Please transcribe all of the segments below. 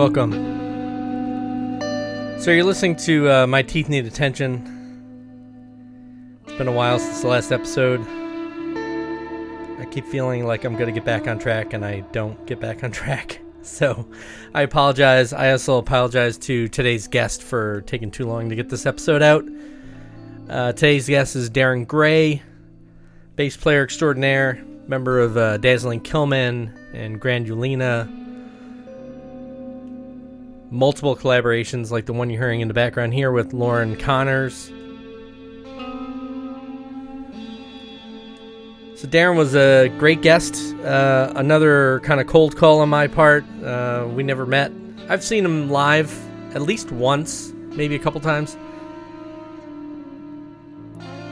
Welcome. So you're listening to uh, My Teeth Need Attention. It's been a while since the last episode. I keep feeling like I'm going to get back on track, and I don't get back on track. So I apologize. I also apologize to today's guest for taking too long to get this episode out. Uh, today's guest is Darin Gray, bass player extraordinaire, member of uh, Dazzling Killmen and Grand Ulena. Multiple collaborations like the one you're hearing in the background here with Loren Connors. So Darin was a great guest. Uh, another kind of cold call on my part. Uh, we never met. I've seen him live at least once, maybe a couple times.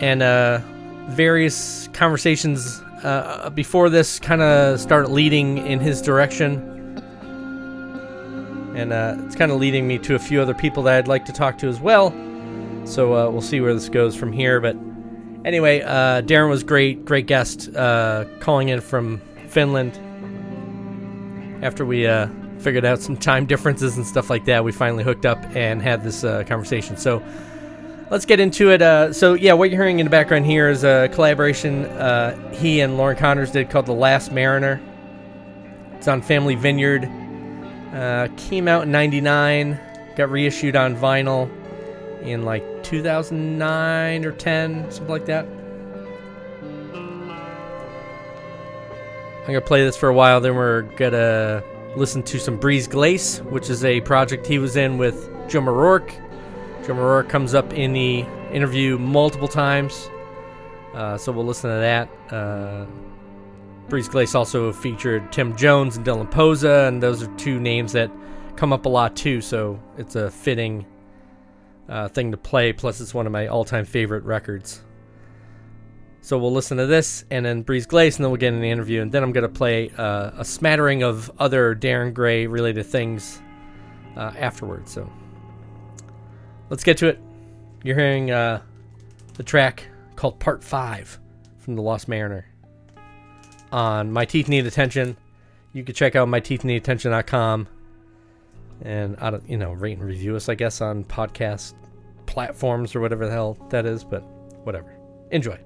And uh, various conversations uh, before this kind of started leading in his direction. And uh, it's kind of leading me to a few other people that I'd like to talk to as well. So uh, we'll see where this goes from here. But anyway, uh, Darin was great, great guest, uh, calling in from Finland. After we uh, figured out some time differences and stuff like that, we finally hooked up and had this uh, conversation. So let's get into it. So yeah, what you're hearing in the background here is a collaboration he and Loren Connors did called "The Lost Mariner." It's on Family Vineyard. Uh, came out in '99. Got reissued on vinyl in like 2009 or 10, something like that. I'm gonna play this for a while. Then we're gonna listen to some Brise Glace, which is a project he was in with Jim O'Rourke. Jim O'Rourke comes up in the interview multiple times, uh, so we'll listen to that. Uh, Brise Glace also featured Thymme Jones and Dylan Posa, and those are two names that come up a lot too. So it's a fitting uh, thing to play. Plus, it's one of my all-time favorite records. So we'll listen to this and then Brise Glace, and then we'll get the interview, and then I'm gonna play uh, a smattering of other Darin Gray related things uh, afterwards. So let's get to it. You're hearing uh, the track called Part Five from The Lost Mariner on My Teeth Need Attention. You can check out myteethneedattention.com and I don't, you know, rate and review us, I guess, on podcast platforms or whatever the hell that is, but whatever. Enjoy.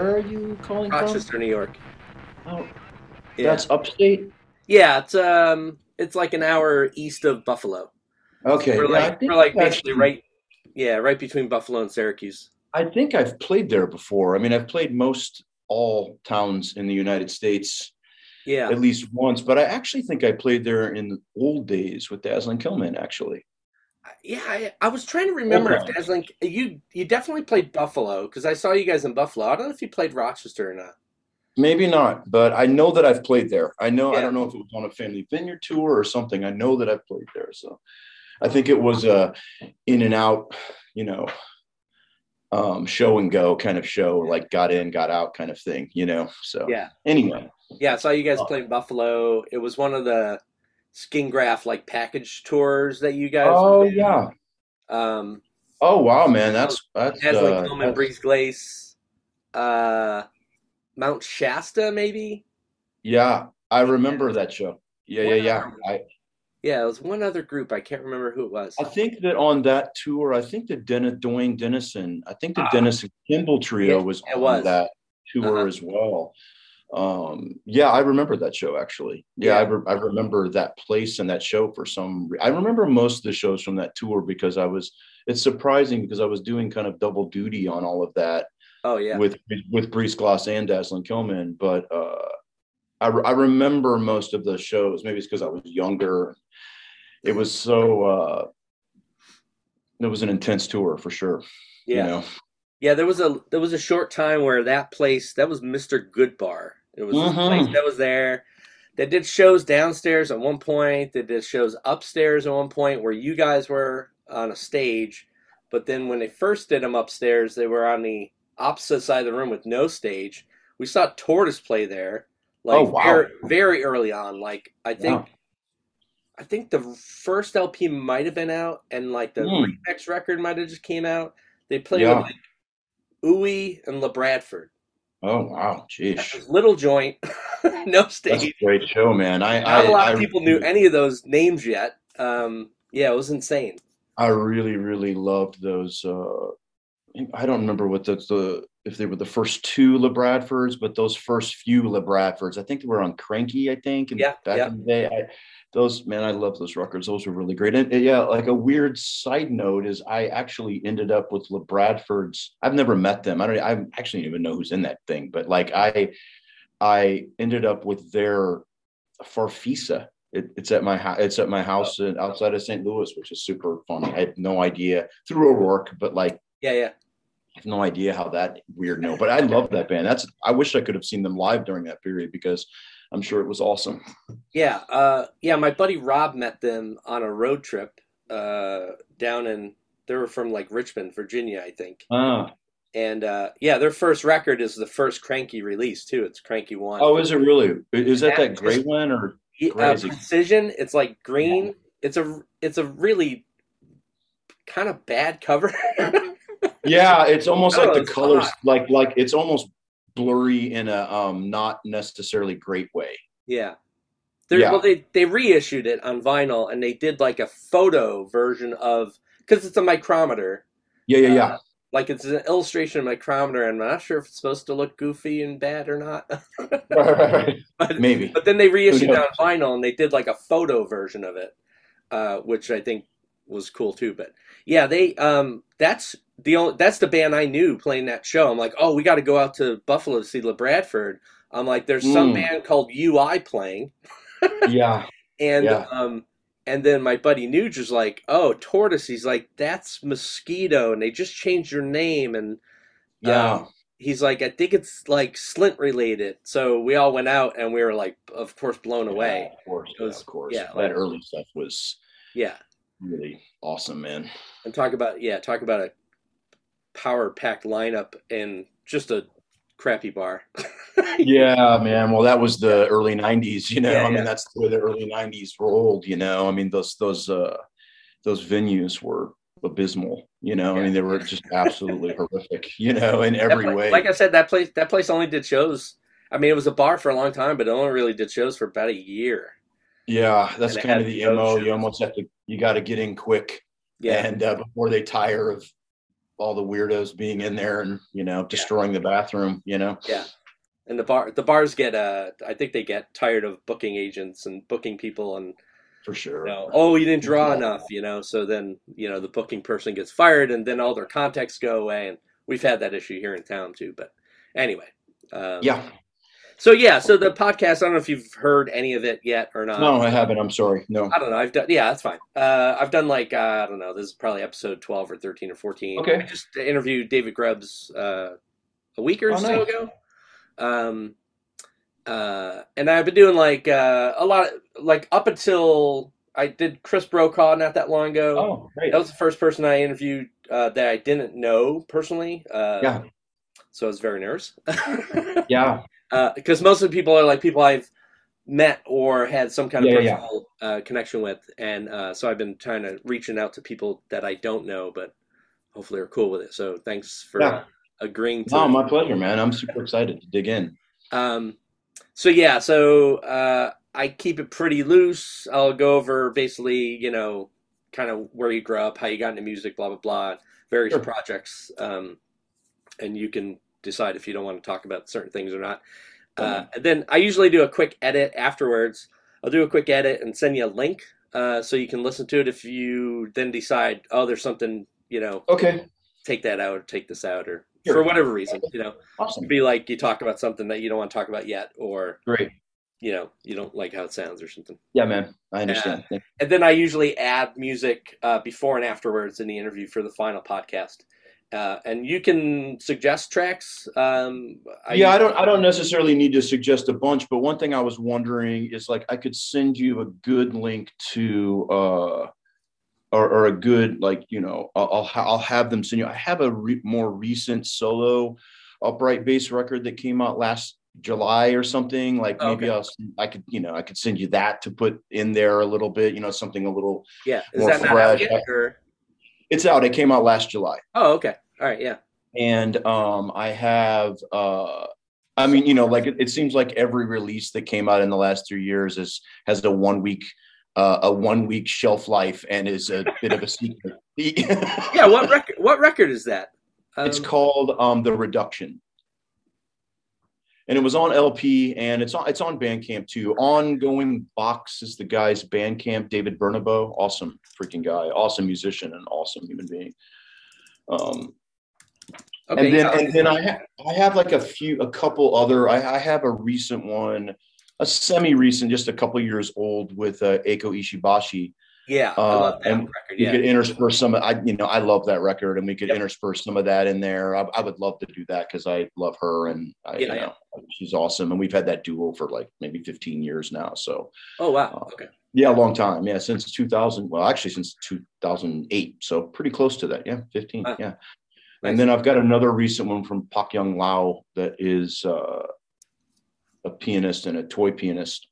Where are you calling Rochester, New York. Oh, Yeah. that's upstate. yeah, it's um, it's like an hour east of Buffalo. Okay, We're yeah, like think we're like basically right, yeah, right between Buffalo and Syracuse. I think I've played there before. I mean, I've played most all towns in the United States Yeah, at least once, but I actually think I played there in the old days with Dazzling Killmen. Actually, yeah. I, I was trying to remember Okay. if Dazzling, you you definitely played Buffalo because I saw you guys in Buffalo. I don't know if you played Rochester or not. maybe not, but I know that I've played there. I know. I don't know if it was on a family vineyard tour or something. I know that I've played there. So, I think it was a in and out, you know, um, show and go kind of show, like got in, got out kind of thing. You know. So Yeah, anyway, yeah. I saw you guys Oh. playing Buffalo. It was one of the skin graft like package tours that you guys. oh did. yeah. Um, Oh wow, man, that's that's Dazzling uh, Killmen, that's- Brise Glace, uh, Mount Shasta, maybe. yeah. I remember that show. Yeah, yeah, yeah. I Yeah, it was one other group. I can't remember who it was. I think that on that tour, I think that Dennis Duane Denison, I think the Ah. Denison Kimball trio Yeah, was on was. that tour Uh-huh. as well. Um, yeah, I remember that show actually. Yeah, I, re- I remember that place and that show for some. Re- I remember most of the shows from that tour because I was. It's surprising because I was doing kind of double duty on all of that Oh yeah, with with Brise Glace and Dazzling Killmen, but uh, I, re- I remember most of the shows. Maybe it's because I was younger. It was so. Uh, it was an intense tour for sure. yeah, You know? yeah. There was a there was a short time where that place that was Mister Good Bar. It was this Mhm. place that was there. They did shows downstairs at one point. They did shows upstairs at one point where you guys were on a stage. But then when they first did them upstairs, they were on the opposite side of the room with no stage. We saw Tortoise play there, like Oh, wow. very, very early on. Like I think. I think the first LP might have been out, and like the Hmm. remix record might have just came out. They played Yeah. with like UI and Labradford. Oh wow, jeez, Little joint, no stage. great show, man. I Not I, a lot I of people knew any of those names yet. Um, yeah, it was insane. I really really loved those. Uh, I don't remember what the, the if they were the first two Labradfords, but those first few Labradfords, I think they were on Kranky. I think, and Yeah, back yeah. in the day, I, those man, I love those records. Those were really great. And, and yeah, like a weird side note is I actually ended up with Labradford's. I've never met them. I don't. I actually don't even know who's in that thing, but like I, I ended up with their Farfisa. It, it's at my house. It's at my house in, outside of St. Louis, which is super funny. I had no idea through O'Rourke, but like Yeah, yeah. I have no idea how that weird no, but I love that band. That's I wish I could have seen them live during that period because I'm sure it was awesome. Yeah, uh, yeah. My buddy Rob met them on a road trip uh, down in. They were from like Richmond, Virginia, I think. Ah. And uh, yeah, their first record is the first Kranky release too. It's Kranky One. Oh, is it really? Is that Yeah, that gray one or Yeah, uh, crazy. Prazision. It's like green. It's a it's a really kind of bad cover. yeah, it's almost Oh, like the colors like like it's almost blurry in a um not necessarily great way. yeah. They're, Yeah. Well, they they reissued it on vinyl and they did like a photo version of because it's a micrometer. Yeah, yeah, yeah. Uh, like it's an illustration of micrometer, and I'm not sure if it's supposed to look goofy and bad or not. right, right, right. but, Maybe. but then they reissued it on vinyl, and they did like a photo version of it, uh, which I think was cool too. But yeah, they um, that's the only that's the band I knew playing that show. I'm like, oh, we got to go out to Buffalo to see Labradford. I'm like, there's some Mm. band called UI playing, Yeah. and Yeah. um, and then my buddy Nuge was like, "Oh, Tortoise." He's like, "That's Mosquito," and they just changed your name. And Yeah. um, he's like, "I think it's like Slint related." So we all went out, and we were like, of course, blown away. Yeah, of course. Was- yeah, of course. yeah, that like- early stuff was Yeah, really awesome, man. and talk about yeah, talk about a power packed lineup and just a crappy bar. yeah man well that was the early 90s you know Yeah, i mean yeah. that's the way the early 90s rolled you know i mean those those uh those venues were abysmal you know i mean they were just absolutely horrific you know in every pla- way Like I said, that place that place only did shows. I mean, it was a bar for a long time, but it only really did shows for about a year. Yeah that's And kind of the mo you almost have to you got to get in quick Yeah, and uh, before they tire of all the weirdos being in there and you know destroying the bathroom. You know. Yeah. And the bar, the bars get, uh, I think they get tired of booking agents and booking people, and For sure. you know, oh, you didn't draw enough, you know. So then, you know, the booking person gets fired, and then all their contacts go away. And we've had that issue here in town too. But anyway, um, Yeah. So yeah, so the podcast. I don't know if you've heard any of it yet or not. No, I haven't. I'm sorry. No. I don't know. I've done. Yeah, that's fine. Uh, I've done like uh, I don't know. This is probably episode twelve or thirteen or fourteen. Okay. I just interviewed David Grubbs uh, a week or Oh, so nice. ago. Um, uh, and I've been doing like uh, a lot, like up until I did Chris Brokaw not that long ago. Oh, great. That was the first person I interviewed uh, that I didn't know personally. Uh, Yeah. So I was very nervous. Yeah. Because most of the people are like people I've met or had some kind of Yeah, yeah, yeah. personal uh, connection with, and uh, so I've been trying to reaching out to people that I don't know, but hopefully are cool with it. So thanks for Yeah. agreeing to. No, my pleasure, man. I'm super excited to dig in. Um, so yeah, so uh, I keep it pretty loose. I'll go over basically, you know, kind of where you grew up, how you got into music, blah blah blah, various Sure. projects, um, and you can decide if you don't want to talk about certain things or not. Uh, and then I usually do a quick edit afterwards. I'll do a quick edit and send you a link uh, so you can listen to it. If you then decide, oh, there's something, you know, Okay. take that out or take this out or Sure. for whatever reason, you know, Awesome. be like you talked about something that you don't want to talk about yet or Great. you know you don't like how it sounds or something Yeah, man. I understand. Thank- and then i usually add music uh, before and afterwards in the interview for the final podcast uh, and you can suggest tracks um, I, yeah, I don't. I don't necessarily need to suggest a bunch, but one thing I was wondering is like I could send you a good link to, uh, or, or a good like you know I'll I'll, ha- I'll have them send you. I have a re- more recent solo upright bass record that came out last July or something. Like maybe Okay. I'll I could you know I could send you that to put in there a little bit. You know something a little. yeah is more that not out fresh. yet or It's out. It came out last July. oh okay. All right yeah. And um i have uh i mean you know like it, it seems like every release that came out in the last three years is has a one week uh, a one week shelf life and is a bit of a secret. Yeah what record what record is that? Um, it's called um the reduction and it was on lp and it's on it's on bandcamp too. Ongoing box is the guy's bandcamp david bernabo awesome freaking guy. Awesome musician and awesome human being. Um okay and then and then I ha- I have like a few a couple other I, I have a recent one a semi recent just a couple years old with uh, Eiko Ishibashi yeah i uh, love that and record yeah could intersperse some of I you know I love that record and we could Yep. intersperse some of that in there I, I would love to do that because I love her and I, you Yeah, yeah. know she's awesome and we've had that duo for like maybe 15 years now so oh wow okay yeah a long time yeah since 2000 well actually since 2008 so pretty close to that yeah 15 Wow. yeah Nice. and then I've got another recent one from Pak Yan Lau that is uh, a pianist and a toy pianist,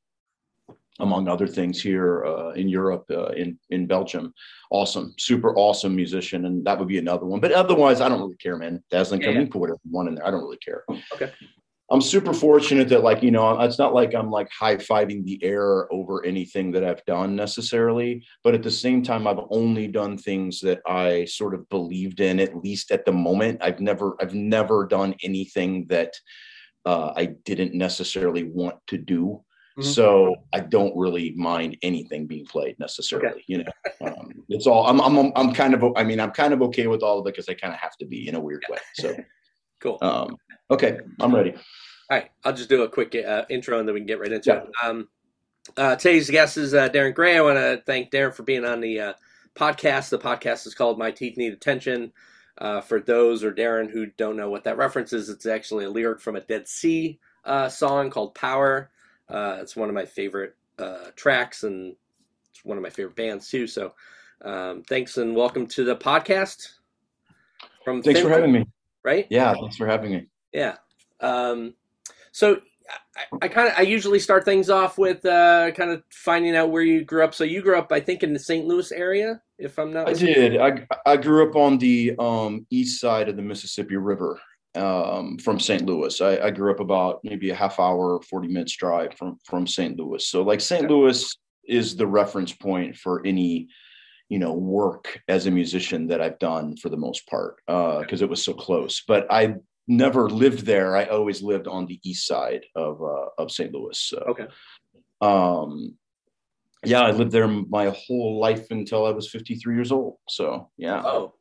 among other things here uh, in Europe, uh, in in Belgium. Awesome, super awesome musician, and that would be another one. But otherwise, I don't really care, man. Dazzling, Yeah, come yeah. in, put want in there. I don't really care. Okay. I'm super fortunate that, like, you know, it's not like I'm like high fiving the air over anything that I've done necessarily, but at the same time, I've only done things that I sort of believed in, at least at the moment. I've never, I've never done anything that uh, I didn't necessarily want to do. Mhm. So I don't really mind anything being played necessarily. You know, um, it's all. I'm, I'm, I'm kind of. I mean, I'm kind of okay with all of it because I kind of have to be in a weird way. So, cool um, okay, I'm ready. All right, I'll just do a quick uh, intro and then we can get right into Yeah. it. Um, uh, today's guest is uh, Darin Gray. I want to thank Darin for being on the uh, podcast. The podcast is called My Teeth Need Attention. Uh, for those or Darin who don't know what that reference is, it's actually a lyric from a Dead C uh, song called Power. Uh, it's one of my favorite uh, tracks and it's one of my favorite bands too. So um, thanks and welcome to the podcast. From Thanks for having me. Right? Yeah, thanks for having me. Yeah. Um, so I, I kind of I usually start things off with uh, kind of finding out where you grew up. So you grew up, I think, in the St. Louis area, if I'm not. I mistaken. did. I I grew up on the um, east side of the Mississippi River um, from St. Louis. I, I grew up about maybe a half hour, forty minutes drive from from St. Louis. So like St. Okay. Louis is the reference point for any you know work as a musician that I've done for the most part because uh, it was so close. But I never lived there. I always lived on the east side of uh, of St. Louis. So, okay. Um, yeah, I lived there my whole life until I was 53 years old. So, yeah. Oh,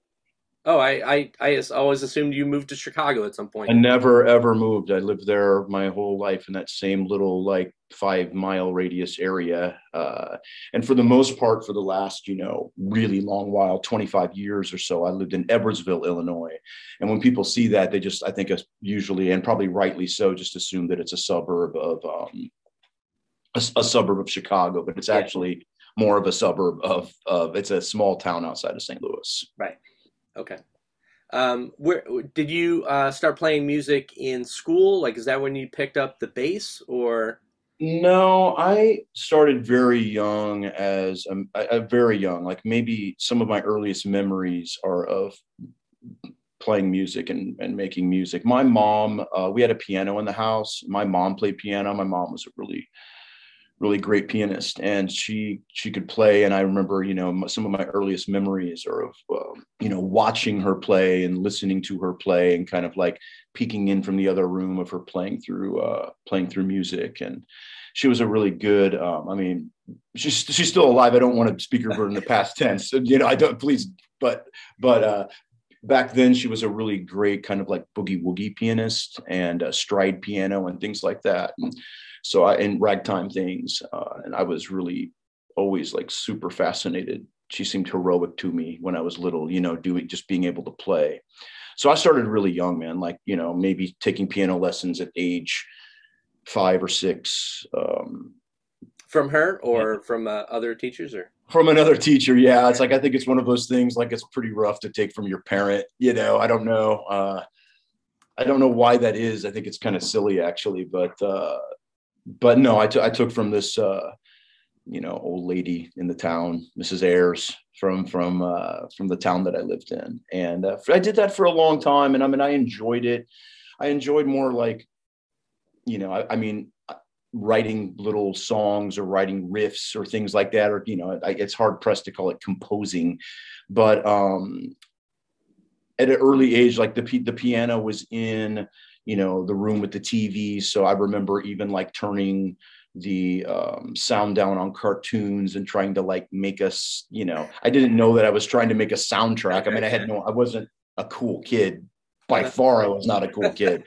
Oh, I, I, I always assumed you moved to Chicago at some point. I never ever moved. I lived there my whole life in that same little like five mile radius area. Uh, and for the most part, for the last, you know, really long while, 25 years or so, I lived in Edwardsville, Illinois. And when people see that, they just, I think usually, and probably rightly so, just assume that it's a suburb of, um, a, a suburb of Chicago, but it's yeah. actually more of a suburb of, of, it's a small town outside of St. Louis. Right. Okay. Um, where did you uh, start playing music in school? Like, is that when you picked up the bass, or? No, I started very young as a, a, very young. Like maybe some of my earliest memories are of playing music and, and making music. My mom, uh, we had a piano in the house. My mom played piano. My mom was a really really great pianist and she she could play and i remember you know some of my earliest memories are of um, you know watching her play and listening to her play and kind of like peeking in from the other room of her playing through uh playing through music and she was a really good um i mean she's she's still alive. I don't want to speak of her in the past tense you know i don't please but but uh back then she was a really great kind of like boogie woogie pianist and a stride piano and things like that and so I in ragtime things, uh, and I was really always like super fascinated. She seemed heroic to me when I was little, you know, doing just being able to play. So I started really young, man, like you know maybe taking piano lessons at age five or six. Um, from her or yeah. from uh, other teachers or from another teacher yeah it's like i think it's one of those things like it's pretty rough to take from your parent you know i don't know uh, i don't know why that is i think it's kind of silly actually but uh, but no, I, t- I took from this, uh, you know, old lady in the town, Mrs. Ayers from, from, uh, from the town that I lived in. And uh, I did that for a long time. And I mean, I enjoyed it. I enjoyed more like, you know, I, I mean, writing little songs or writing riffs or things like that, or, you know, I, it's hard pressed to call it composing, but, um, at an early age, like the, the piano was in, you know the room with the TV. So I remember even like turning the um, sound down on cartoons and trying to like make us, you know, I didn't know that I was trying to make a soundtrack. I mean, I had no, I wasn't a cool kid. By far, I was not a cool kid.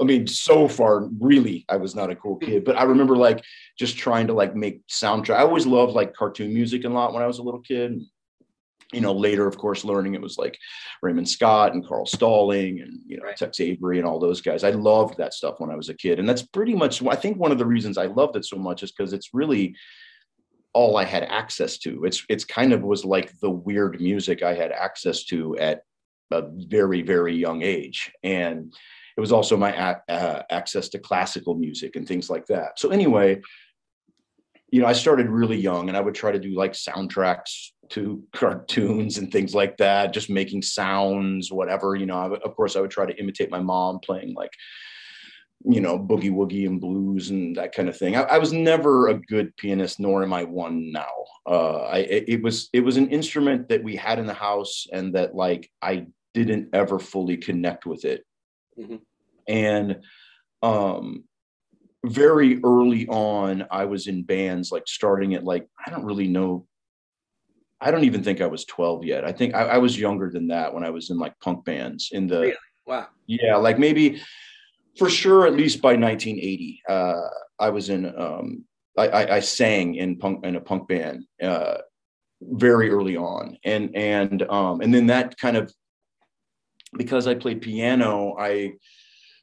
I mean, so far, really, I was not a cool kid. But I remember like just trying to like make soundtrack. I always loved like cartoon music a lot when I was a little kid you know, later, of course, learning it was like Raymond Scott and Carl Stalling and, you know, right. Tex Avery and all those guys. I loved that stuff when I was a kid. And that's pretty much, I think one of the reasons I loved it so much is because it's really all I had access to. It's, it's kind of was like the weird music I had access to at a very, very young age. And it was also my a- uh, access to classical music and things like that. So anyway, you know, I started really young and I would try to do like soundtracks to cartoons and things like that, just making sounds, whatever. You know, I, of course, I would try to imitate my mom playing like, you know, boogie woogie and blues and that kind of thing. I, I was never a good pianist, nor am I one now. Uh, I it, was it was an instrument that we had in the house, and that like I didn't ever fully connect with it, mm-hmm. and um very early on i was in bands like starting at like i don't really know I don't even think I was 12 yet. I think I, I, was younger than that when I was in like punk bands in the really? wow. Yeah, like maybe for sure at least by 1980. Uh, I was in um, I, I, I, sang in punk in a punk band uh, very early on, and and um, and then that kind of because I played piano, I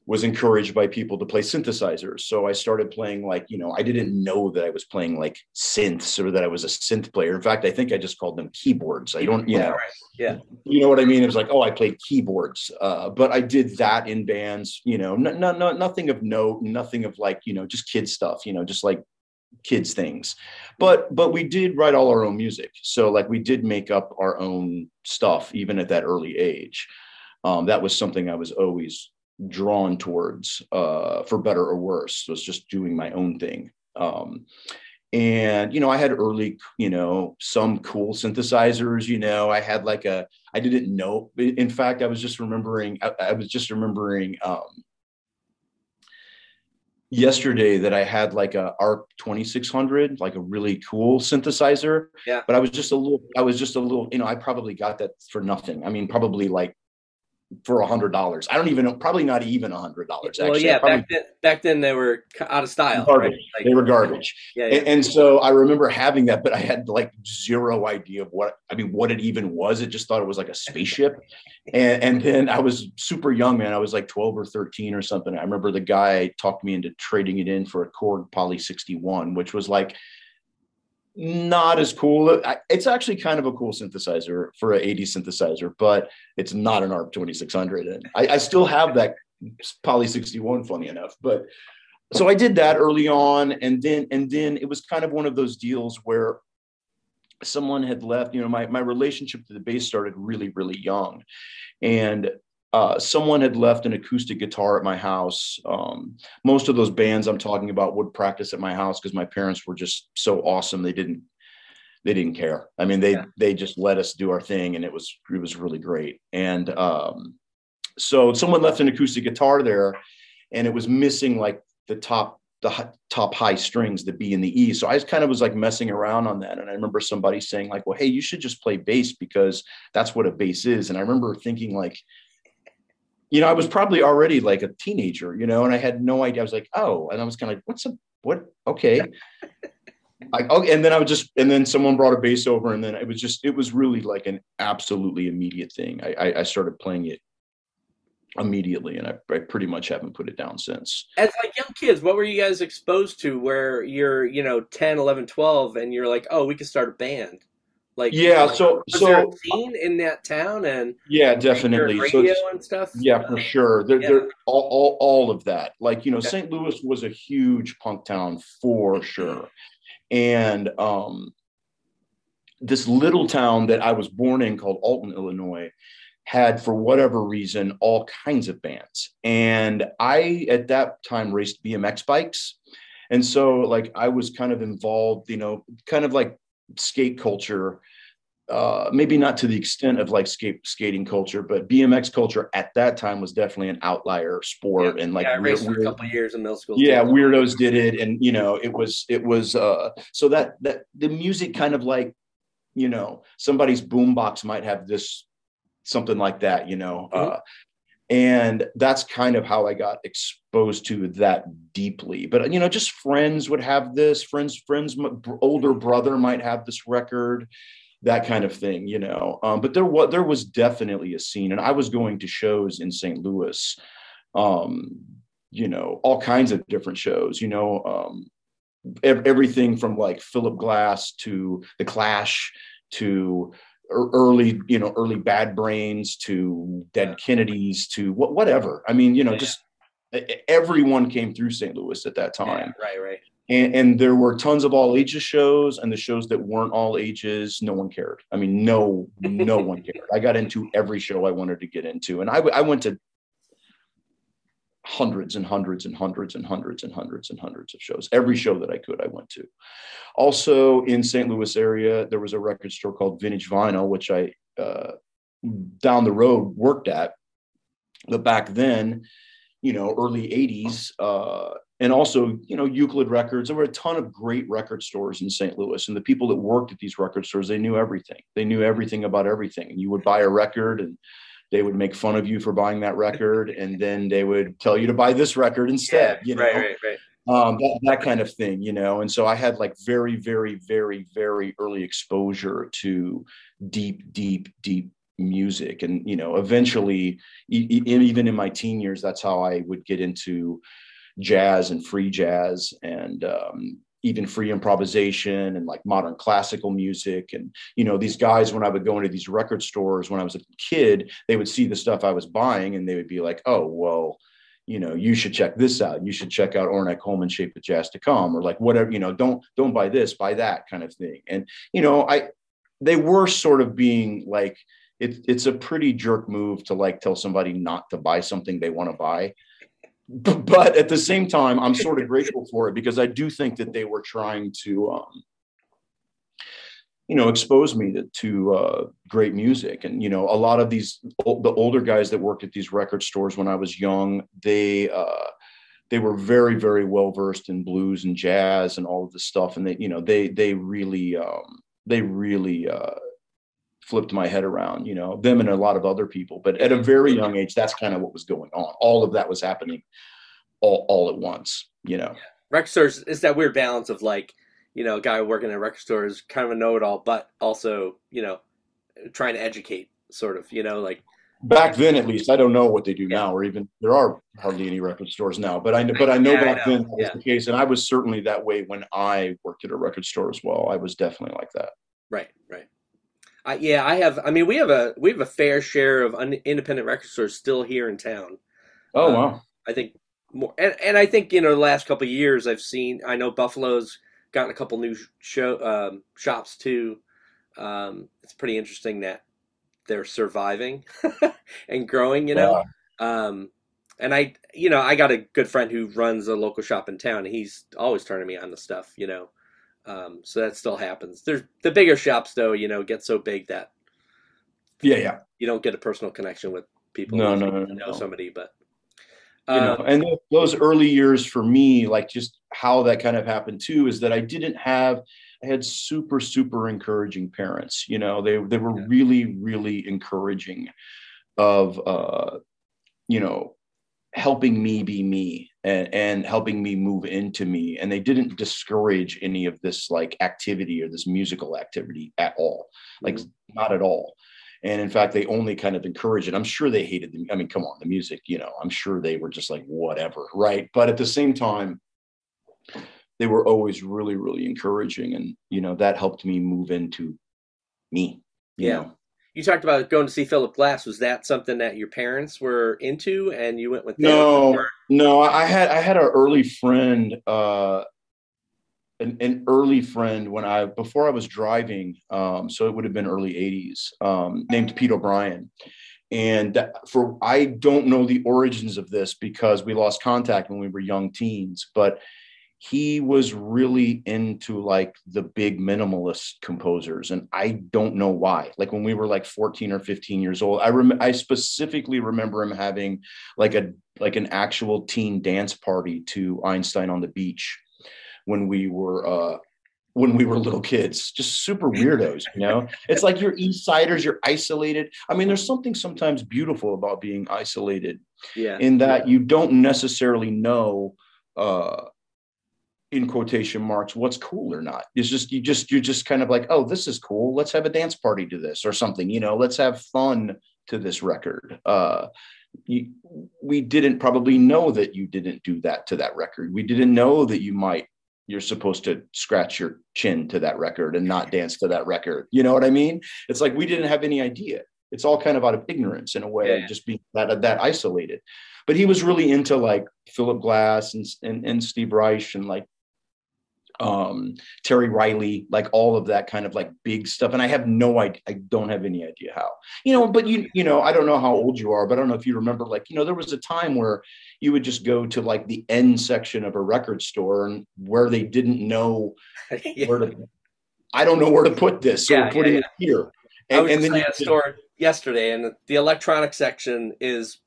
was encouraged by people to play synthesizers. So I started playing like, you know, I didn't know that I was playing like synths or that I was a synth player. In fact, I think I just called them keyboards. I don't, you know, yeah, you know what I mean? It was like, oh, I played keyboards. Uh, but I did that in bands, you know, no, no, no, nothing of note, nothing of like, you know, just kid stuff, you know, just like kids things but but we did write all our own music so like we did make up our own stuff even at that early age um, that was something i was always drawn towards uh, for better or worse was just doing my own thing. Um, and you know i had early you know some cool synthesizers you know i had like a i didn't know in fact i was just remembering i, I was just remembering um yesterday that i had like a arp 2600 like a really cool synthesizer. Yeah. but i was just a little i was just a little you know i probably got that for nothing. I mean probably like for a hundred dollars i don't even know probably not even a hundred dollars well, actually yeah, back then, back then they were out of style. Garbage. Right? Like, they were garbage yeah, yeah. and, and so I remember having that, but I had like zero idea of what I mean, what it even was. It just thought it was like a spaceship. And and then I was super young, man. I was like 12 or 13 or something. I remember the guy talked me into trading it in for a Korg Poly 61, which was like not as cool. It's actually kind of a cool synthesizer for an 80 synthesizer, but it's not an ARP 2600. And I, I still have that Poly 61, funny enough. But so I did that early on, and then and then it was kind of one of those deals where someone had left. You know, my my relationship to the bass started really really young, and uh, someone had left an acoustic guitar at my house. Um, most of those bands I'm talking about would practice at my house because my parents were just so awesome. They didn't they didn't care. I mean, they Yeah. they just let us do our thing, and it was it was really great. And um, so someone left an acoustic guitar there, and it was missing like the top the top high strings, the B and the E. So I just kind of was like messing around on that, and I remember somebody saying like, "Well, hey, you should just play bass because that's what a bass is." And I remember thinking like. You know, I was probably already like a teenager, you know, and I had no idea. I was like, oh, and I was kind of like, what's a what? Okay. Like, oh, and then I would just, and then someone brought a bass over, and then it was just, it was really like an absolutely immediate thing. I, I, I started playing it immediately, and I, I pretty much haven't put it down since. As like young kids, what were you guys exposed to where you're, you know, 10, 11, 12 and you're like, "Oh, we could start a band." Like Yeah, like, so so scene in that town and yeah, definitely. So radio it's- and stuff? yeah, for sure. There, Yeah. there, all, all, all of that. Like you know, Okay. St. Louis was a huge punk town for sure, and um, this little town that I was born in called Alton, Illinois, had for whatever reason all kinds of bands, and I at that time raced BMX bikes, and so like I was kind of involved, you know, kind of like skate culture uh, maybe not to the extent of like skate skating culture, but BMX culture at that time was definitely an outlier sport, and like yeah, I weird- for a couple of years in middle school. yeah, too. weirdos did it, and you know it was it was uh, so that that the music kind of like you know somebody's boombox might have this something like that, you know. Mhm. Uh, and that's kind of how I got exposed to that deeply. But you know, just friends would have this. Friends, friends, older brother might have this record that kind of thing, you know. Um, but there was there was definitely a scene, and I was going to shows in St. Louis, um, you know, all kinds of different shows, you know, um, ev- everything from like Philip Glass to The Clash to Er, early, you know, early Bad Brains to Dead Kennedys to what whatever. I mean, you know, Yeah. just everyone came through St. Louis at that Yeah, time right, right. and, and there were tons of all ages shows and the shows that weren't all ages no one cared i mean no no one cared i got into every show i wanted to get into and I went to hundreds and hundreds and hundreds and hundreds and hundreds and hundreds of shows. Every show that i could i went to. Also in st louis area there was a record store called vintage vinyl which i uh, down the road worked at. But back then you know early 80s uh, and also you know euclid records there were a ton of great record stores in st louis and the people that worked at these record stores they knew everything. They knew everything about everything and you would buy a record and they would make fun of you for buying that record and then they would tell you to buy this record instead you know right, right, right. um, that, that kind of thing, you know. And so I had like very, very, very, very early exposure to deep, deep, deep music. And, you know, eventually, e- even in my teen years, that's how I would get into jazz and free jazz and um, even free improvisation and like modern classical music. And, you know, these guys, when I would go into these record stores when I was a kid, they would see the stuff I was buying and they would be like, oh, well, you know, you should check this out. You should check out Ornette Coleman Shape of Jazz to Come, or like whatever, you know, don't don't buy this, buy that kind of thing. And you know, I they were sort of being like, it, it's a pretty jerk move to like tell somebody not to buy something they want to buy. but at the same time, I'm sort of grateful for it because I do think that they were trying to, um, you know, expose me to, to uh, great music. And you know, a lot of these the older guys that worked at these record stores when I was young, they uh, they were very very well versed in blues and jazz and all of this stuff, and they you know they they really um, they really uh, flipped my head around, you know, them and a lot of other people. But at a very young age, that's kind of what was going on. All of that was happening all, all at once, you know. Yeah. Record stores is that weird balance of like, you know, a guy working at a record store is kind of a know it all, but also, you know, trying to educate, sort of, you know, like back then at least. I don't know what they do yeah. now, or even there are hardly any record stores now. But I know, but I know yeah, back I know. then that was the case, and I was certainly that way when I worked at a record store as well. I was definitely like that. Right, right. Uh, yeah, I have. I mean, we have a we have a fair share of un- independent record stores still here in town. Oh um, wow! I think more, and, and I think you know the last couple years I've seen. I know Buffalo's gotten a couple new show um, shops too. Um, it's pretty interesting that they're surviving and growing. You know, um, and I, you know, I got a good friend who runs a local shop in town. he's always turning me on the stuff. You know, um, so that still happens. There's the bigger shops though, you know, get so big that yeah, yeah, you don't get a personal connection with people. No, no, no, know no. somebody, but you know, um, and those early years for me, like just how that kind of happened too, is that I didn't have. I had super, super encouraging parents. You know, they they were yeah. really, really encouraging of uh, you know, helping me be me and, and helping me move into me. And they didn't discourage any of this like activity or this musical activity at all, like mm-hmm. not at all. And in fact, they only kind of encouraged it. I'm sure they hated the, I mean, come on, the music, you know, I'm sure they were just like, whatever. Right. But at the same time, they were always really, really encouraging. And, you know, that helped me move into me. yeah. Know? You talked about going to see Philip Glass. Was that something that your parents were into, and you went with? Them? No, no. I had I had an early friend, uh, an, an early friend when I before I was driving. Um, so it would have been early '80s. Um, named Pete O'Brien, and for I don't know the origins of this because we lost contact when we were young teens, but he was really into like the big minimalist composers and i don't know why. Like when we were like 14 or 15 years old i rem- i specifically remember him having like a like an actual teen dance party to einstein on the beach when we were uh when we were little kids. Just super weirdos you know? It's like you're east siders you're isolated. I mean there's something sometimes beautiful about being isolated yeah. in that you don't necessarily know uh in quotation marks what's cool or not? It's just you just you're just kind of like oh this is cool. Let's have a dance party to this or something you know let's have fun to this record. Uh you, we didn't probably know that you didn't do that to that record. We didn't know that you might you're supposed to scratch your chin to that record and not dance to that record you know what i mean? It's like we didn't have any idea. It's all kind of out of ignorance in a way yeah. just being that that isolated. But he was really into like Philip Glass and, and, and Steve Reich and like um, Terry Riley, like all of that kind of like big stuff. And I have no idea, I don't have any idea how, you know, but you, you know, I don't know how old you are, but I don't know if you remember, like, you know, there was a time where you would just go to like the end section of a record store and where they didn't know yeah. where to, I don't know where to put this. So yeah, we're putting yeah, it here. And, I was and then at a store yesterday and the electronic section is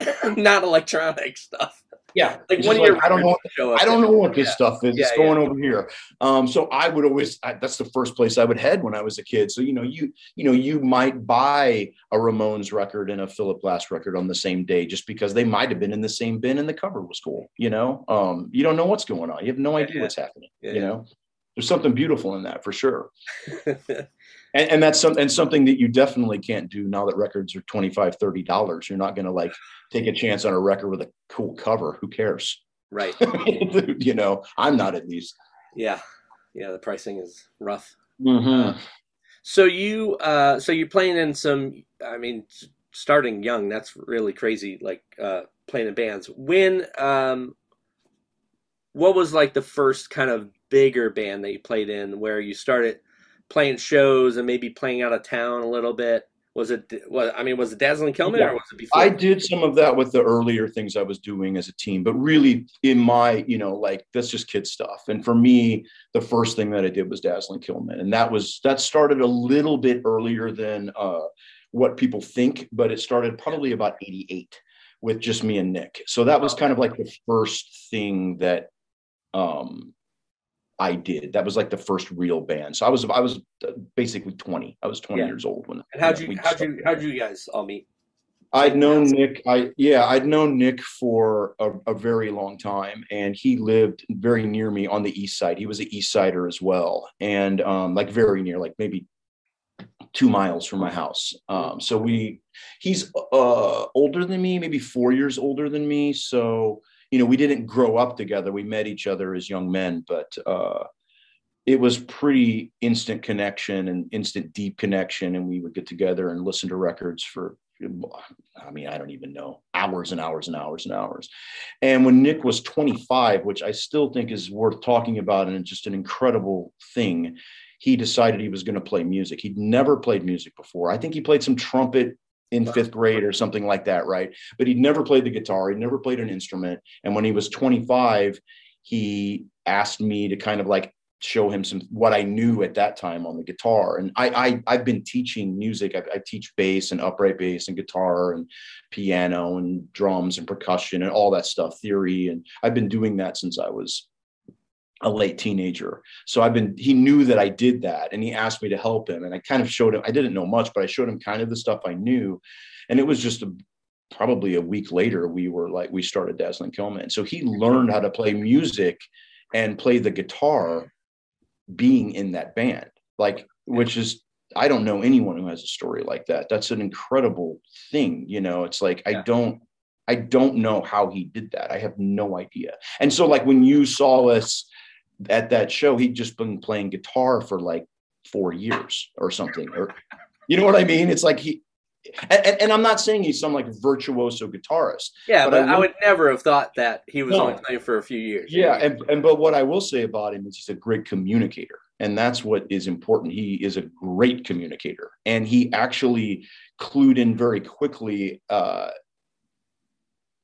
not electronic stuff. Yeah, like one year, like, I don't know. I don't know what this yeah. stuff is. Yeah, it's going yeah. over here. Um, so I would always. I, that's the first place I would head when I was a kid. So you know, you you know, you might buy a Ramones record and a Philip Glass record on the same day, just because they might have been in the same bin and the cover was cool. You know, um, you don't know what's going on. You have no idea what's happening. You know, there's something beautiful in that for sure. and, and that's some, and something that you definitely can't do now that records are 25 30 dollars. You're not going to like take a chance on a record with a cool cover. Who cares? Right. You know i'm not at least. Yeah. Yeah the pricing is rough. Mm-hmm. uh, so you uh so you're playing in some i mean starting young that's really crazy like uh playing in bands. When um what was like the first kind of bigger band that you played in where you started playing shows and maybe playing out of town a little bit. Was it? What I mean, was it Dazzling Killmen Yeah. or was it before? I did some of that with the earlier things I was doing as a team, but really in my, you know, like that's just kid stuff. And for me, the first thing that I did was Dazzling Killmen. And that was that started a little bit earlier than uh what people think, but it started probably about 88 with just me and Nick. So that was kind of like the first thing that um I did. That was like the first real band. So I was I was uh, basically 20. I was 20 Yeah. years old when and how'd you how'd started. you how'd you guys all meet? I'd known Nick. I yeah, I'd known Nick for a, a very long time, and he lived very near me on the east side. He was an east sider as well, and um, like very near, like maybe two miles from my house. Um, so we, he's uh, older than me, maybe four years older than me. So you know, we didn't grow up together. We met each other as young men, but uh, it was pretty instant connection and instant deep connection. And we would get together and listen to records for, I mean, I don't even know, hours and hours and hours and hours. And when Nick was 25, which I still think is worth talking about and it's just an incredible thing, he decided he was going to play music. He'd never played music before. I think he played some trumpet in fifth grade or something like that, right? But he'd never played the guitar, he'd never played an instrument. And when he was 25, he asked me to kind of like show him some what I knew at that time on the guitar. And I, I I've been teaching music. I, I teach bass and upright bass and guitar and piano and drums and percussion and all that stuff, theory. And I've been doing that since I was a late teenager. So I've been, he knew that I did that and he asked me to help him. And I kind of showed him, I didn't know much, but I showed him kind of the stuff I knew. And it was just a, probably a week later, we were like, we started Dazzling Killmen. So he learned how to play music and play the guitar being in that band, like, which is, I don't know anyone who has a story like that. That's an incredible thing. You know, it's like, Yeah. I don't, I don't know how he did that. I have no idea. And so, like, when you saw us at that show, he'd just been playing guitar for like four years or something. Or, you know what I mean? It's like he, and, and- I'm not saying he's some like virtuoso guitarist. Yeah, But but, I I, would- would never have thought that he was No. only playing for a few years. Yeah, and, and but what I will say about him is he's a great communicator, and that's what is important. He is a great communicator, and he actually clued in very quickly uh,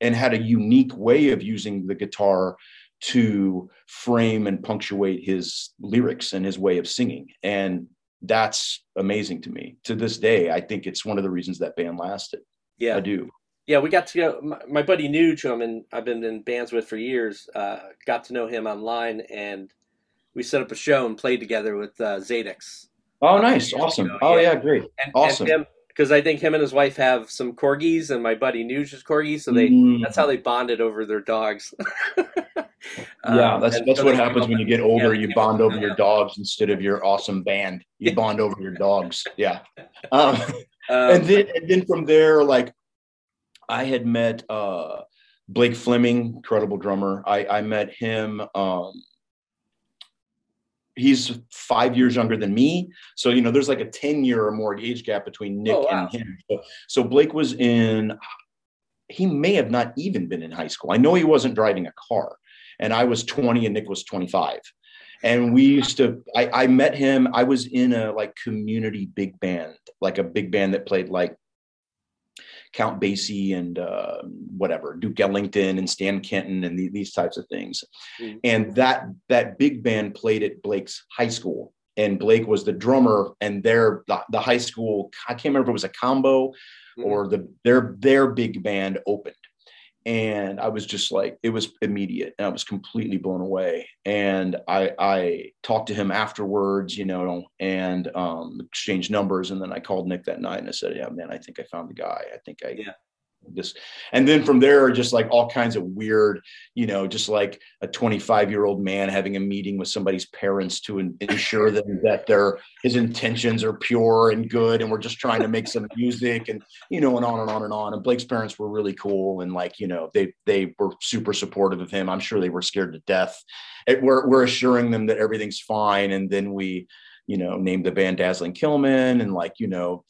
and had a unique way of using the guitar to frame and punctuate his lyrics and his way of singing, and that's amazing to me. To this day, I think it's one of the reasons that band lasted. yeah, I do. yeah. We got to go. My, my buddy Nuge, who I'm in, I've been in bands with for years. Uh, got to know him online, and we set up a show and played together with uh, Zadix. Oh, nice, awesome. Oh, yeah, great. And, Awesome. Because I think him and his wife have some corgis, and my buddy Nuge is corgis, so they Mm. that's how they bonded over their dogs. Yeah, Um, that's that's so what happens when you get older. yeah, you bond over your dogs instead of your awesome band. You bond over your dogs. Yeah. Um, Um, and then and then from there, like I had met uh, Blake Fleming, incredible drummer. I, I met him. Um, he's five years younger than me, so you know there's like a ten year or more age gap between Nick Oh, wow. and him. So, so Blake was in. He may have not even been in high school. I know he wasn't driving a car, and I was 20 and Nick was 25 and we used to I, I met him i was in a like community big band like a big band that played like count basie and uh, whatever duke ellington and stan kenton and the, these types of things Mhm. and that that big band played at blake's high school and blake was the drummer and their the, the high school i can't remember if it was a combo Mhm. or the their their big band opened and i was just like it was immediate and i was completely blown away and i i talked to him afterwards you know and um exchanged numbers and then i called nick that night and i said yeah man i think i found the guy i think i Yeah. This and then from there are just like all kinds of weird you know just like a 25 year old man having a meeting with somebody's parents to ensure them that their his intentions are pure and good and we're just trying to make some music and you know and on and on and on. And blake's parents were really cool and like you know they they were super supportive of him. I'm sure they were scared to death. It, we're, we're assuring them that everything's fine and then we you know named the band dazzling killmen and like you know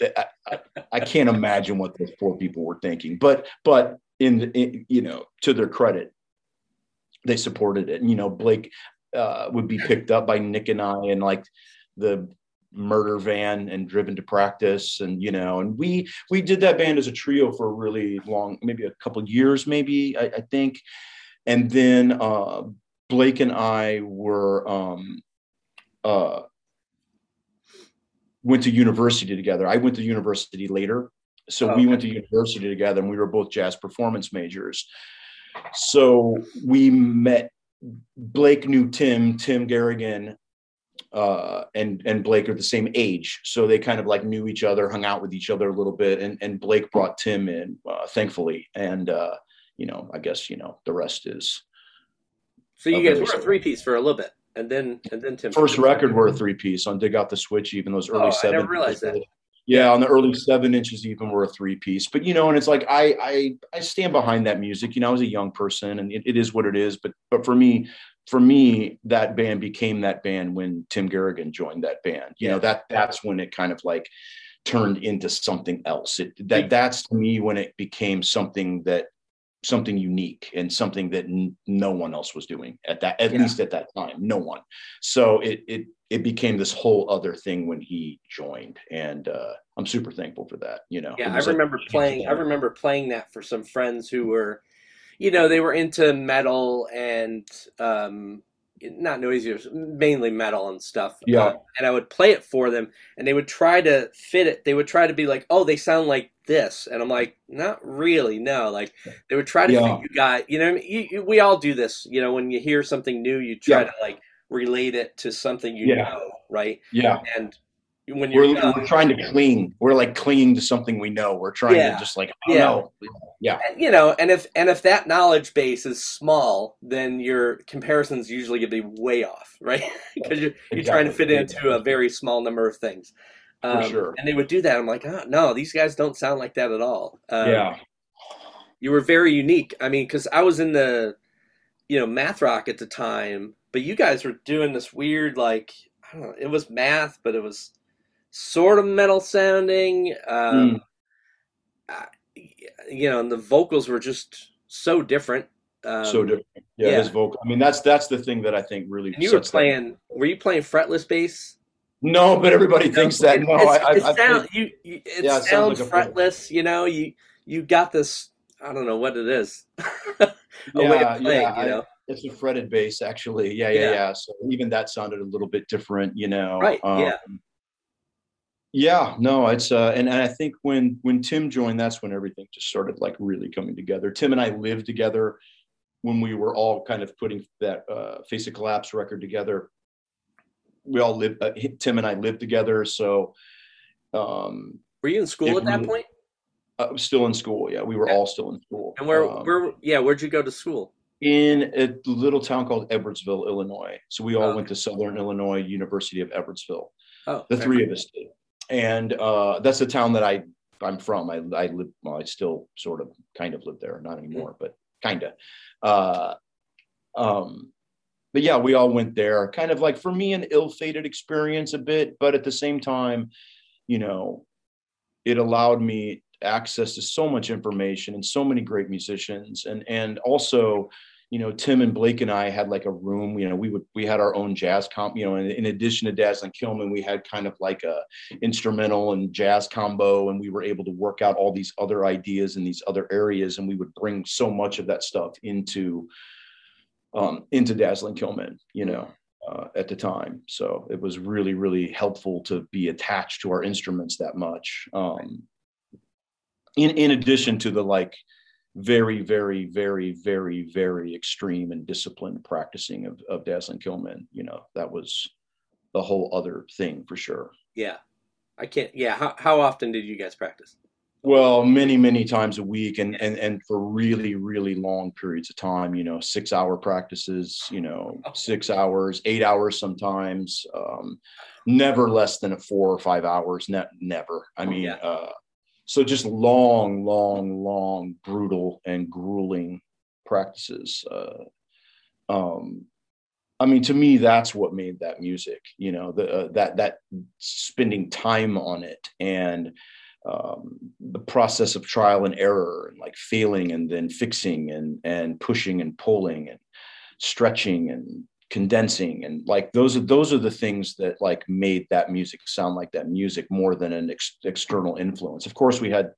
I, I, can't imagine what those poor people were thinking but but in, in you know to their credit they supported it. And you know blake uh, would be picked up by nick and i and like the murder van and driven to practice and you know and we we did that band as a trio for a really long maybe a couple years maybe I, I think. And then uh blake and i were um uh went to university together. I went to university later. So we went to university together and we were both jazz performance majors. So we met blake knew tim tim garrigan uh, and and Blake are the same age, so they kind of like knew each other, hung out with each other a little bit, and and Blake brought Tim in, uh, thankfully, and uh, you know, I guess you know the rest is So you guys were a three piece for a little bit, and then and then Tim. first record were a three piece on Dig Out the Switch, even those early Oh, I seven. never realized that. Yeah, on the early seven inches, even were a three piece. But you know, and it's like I I I stand behind that music. You know, I was a young person, and it, it is what it is. But but for me, for me, that band became that band when Tim Garrigan joined that band. You know, that that's when it kind of like turned into something else. It that that's to me when it became something that something unique and something that n- no one else was doing at that at Yeah. least at that time no one so it it it became this whole other thing when he joined and uh i'm super thankful for that you know Yeah, I was like- remember playing. I remember playing that for some friends who were, you know, they were into metal and um, not noisy, mainly metal and stuff. Yeah. Uh, and I would play it for them, and they would try to fit it. They would try to be like, "Oh, they sound like this," and I'm like, "Not really, no." Like they would try to Yeah. you guys. You know, I mean? you, you, we all do this. You know, when you hear something new, you try Yeah. to like relate it to something you Yeah. know, right? yeah And when you're we're, young, we're trying to cling we're like clinging to something we know. We're trying Yeah. to just like oh Yeah. no yeah. And, you know and if and if that knowledge base is small then your comparisons usually going to be way off right? Because you're, you're trying to fit into a very small number of things. Um, sure. and they would do that. I'm like oh no these guys don't sound like that at all. Um, yeah. you were very unique. I mean because i was in the you know math rock at the time but you guys were doing this weird like i don't know it was math but it was sort of metal sounding um, Mm. I- you know and the vocals were just so different um, so different yeah, yeah. his vocal i mean that's that's the thing that i think really and you were sets that- playing were you playing fretless bass no but everybody thinks that It- no I, I, it, I sound, think- you, you, it Yeah, sounds sounds like fretless you know you you got this i don't know what it is Yeah, playing yeah, you know It's a fretted bass, actually. Yeah, yeah, Yeah. yeah, So even that sounded a little bit different, you know. Right, Um, yeah. Yeah, no, it's uh, and, and I think when when Tim joined, that's when everything just started like really coming together. Tim and I lived together when we were all kind of putting that uh, Face of Collapse record together. We all lived. Uh, Tim and I lived together, so um, were you in school at that really- point I was still in school. Yeah, we were Okay. all still in school. and where Um, where yeah where'd you go to school in a little town called Edwardsville, Illinois. So we all Oh, went to Southern Illinois University of Edwardsville. oh The okay. three of us did, and uh, that's the town that I I'm from. I I live. Well, I still sort of kind of live there, not anymore, but kind of. Uh, um, but yeah, we all went there. Kind of like for me, an ill-fated experience a bit, but at the same time, you know, it allowed me access to so much information and so many great musicians and and also you know tim and blake and i had like a room you know we would we had our own jazz comp you know in, in addition to dazzling killmen we had kind of like a instrumental and jazz combo and we were able to work out all these other ideas in these other areas and we would bring so much of that stuff into um into dazzling killmen you know uh, at the time. So it was really really helpful to be attached to our instruments that much. Um in in addition to the like very very very very very extreme and disciplined practicing of, of dazzling killmen you know that was the whole other thing for sure. Yeah. I can't yeah how, how often did you guys practice? Well many many times a week and and and for really really long periods of time you know six hour practices you know six hours eight hours sometimes um never less than a four or five hours ne- never. I mean Yeah. uh so just long long long brutal and grueling practices uh um i mean to me that's what made that music you know the uh, that that spending time on it and um, the process of trial and error and like failing and then fixing and and pushing and pulling and stretching and condensing and like those are those are the things that like made that music sound like that music more than an ex- external influence. Of course we had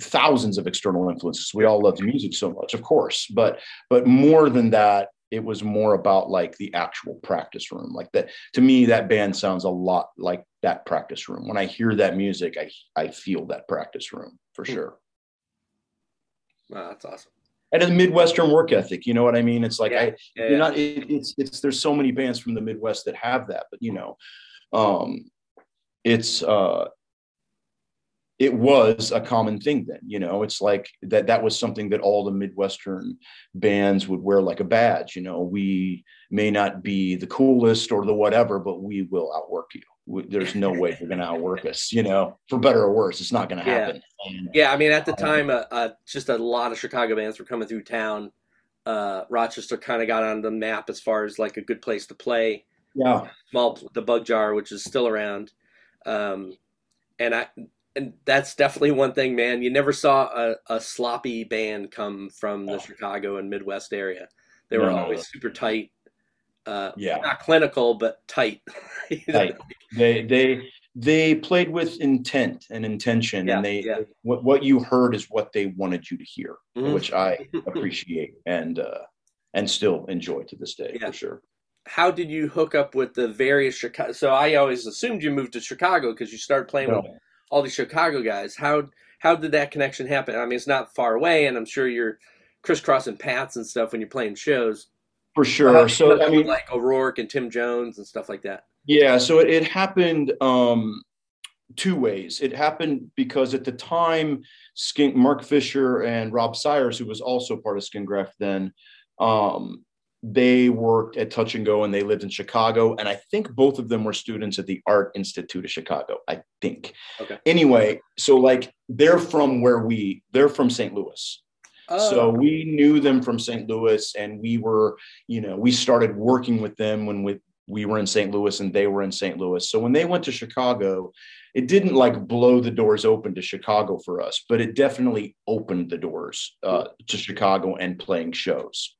thousands of external influences. We all loved music so much of course but but more than that it was more about like the actual practice room. Like that to me that band sounds a lot like that practice room. When i hear that music i i feel that practice room for hmm. sure. Wow that's awesome and a midwestern work ethic you know what i mean? It's like yeah, i yeah, you're yeah. not it, it's it's there's so many bands from the midwest that have that but you know um it's uh it was a common thing then you know? It's like that that was something that all the midwestern bands would wear like a badge you know? We may not be the coolest or the whatever but we will outwork you there's no way you're going to outwork us you know for better or worse it's not going to happen yeah. yeah i mean at the um, time uh, uh, just a lot of chicago bands were coming through town uh, rochester kind of got on the map as far as like a good place to play yeah small the bug jar which is still around um, and i and that's definitely one thing, man. You never saw a, a sloppy band come from the oh. Chicago and Midwest area. They were no. always super tight. Uh, yeah, not clinical, but tight. tight. They they they played with intent and intention, yeah, and they yeah. what what you heard is what they wanted you to hear, mm-hmm. which I appreciate and uh, and still enjoy to this day yeah. for sure. How did you hook up with the various Chicago? So I always assumed you moved to Chicago because you started playing no. with all these Chicago guys. How how did that connection happen? I mean, it's not far away, and I'm sure you're crisscrossing paths and stuff when you're playing shows. For sure. So I mean, like O'Rourke and Thymme Jones and stuff like that. Yeah. So it, it happened um, two ways. It happened because at the time, Skink, Mark Fischer and Rob Syers, who was also part of Skin Graft then, um, they worked at Touch and Go and they lived in Chicago. And I think both of them were students at the Art Institute of Chicago. I think. Okay. Anyway, so like they're from where we they're from St. Louis. Oh. So we knew them from St. Louis and we were, you know, we started working with them when we we were in St. Louis and they were in St. Louis. So when they went to Chicago, it didn't like blow the doors open to Chicago for us, but it definitely opened the doors uh, to Chicago and playing shows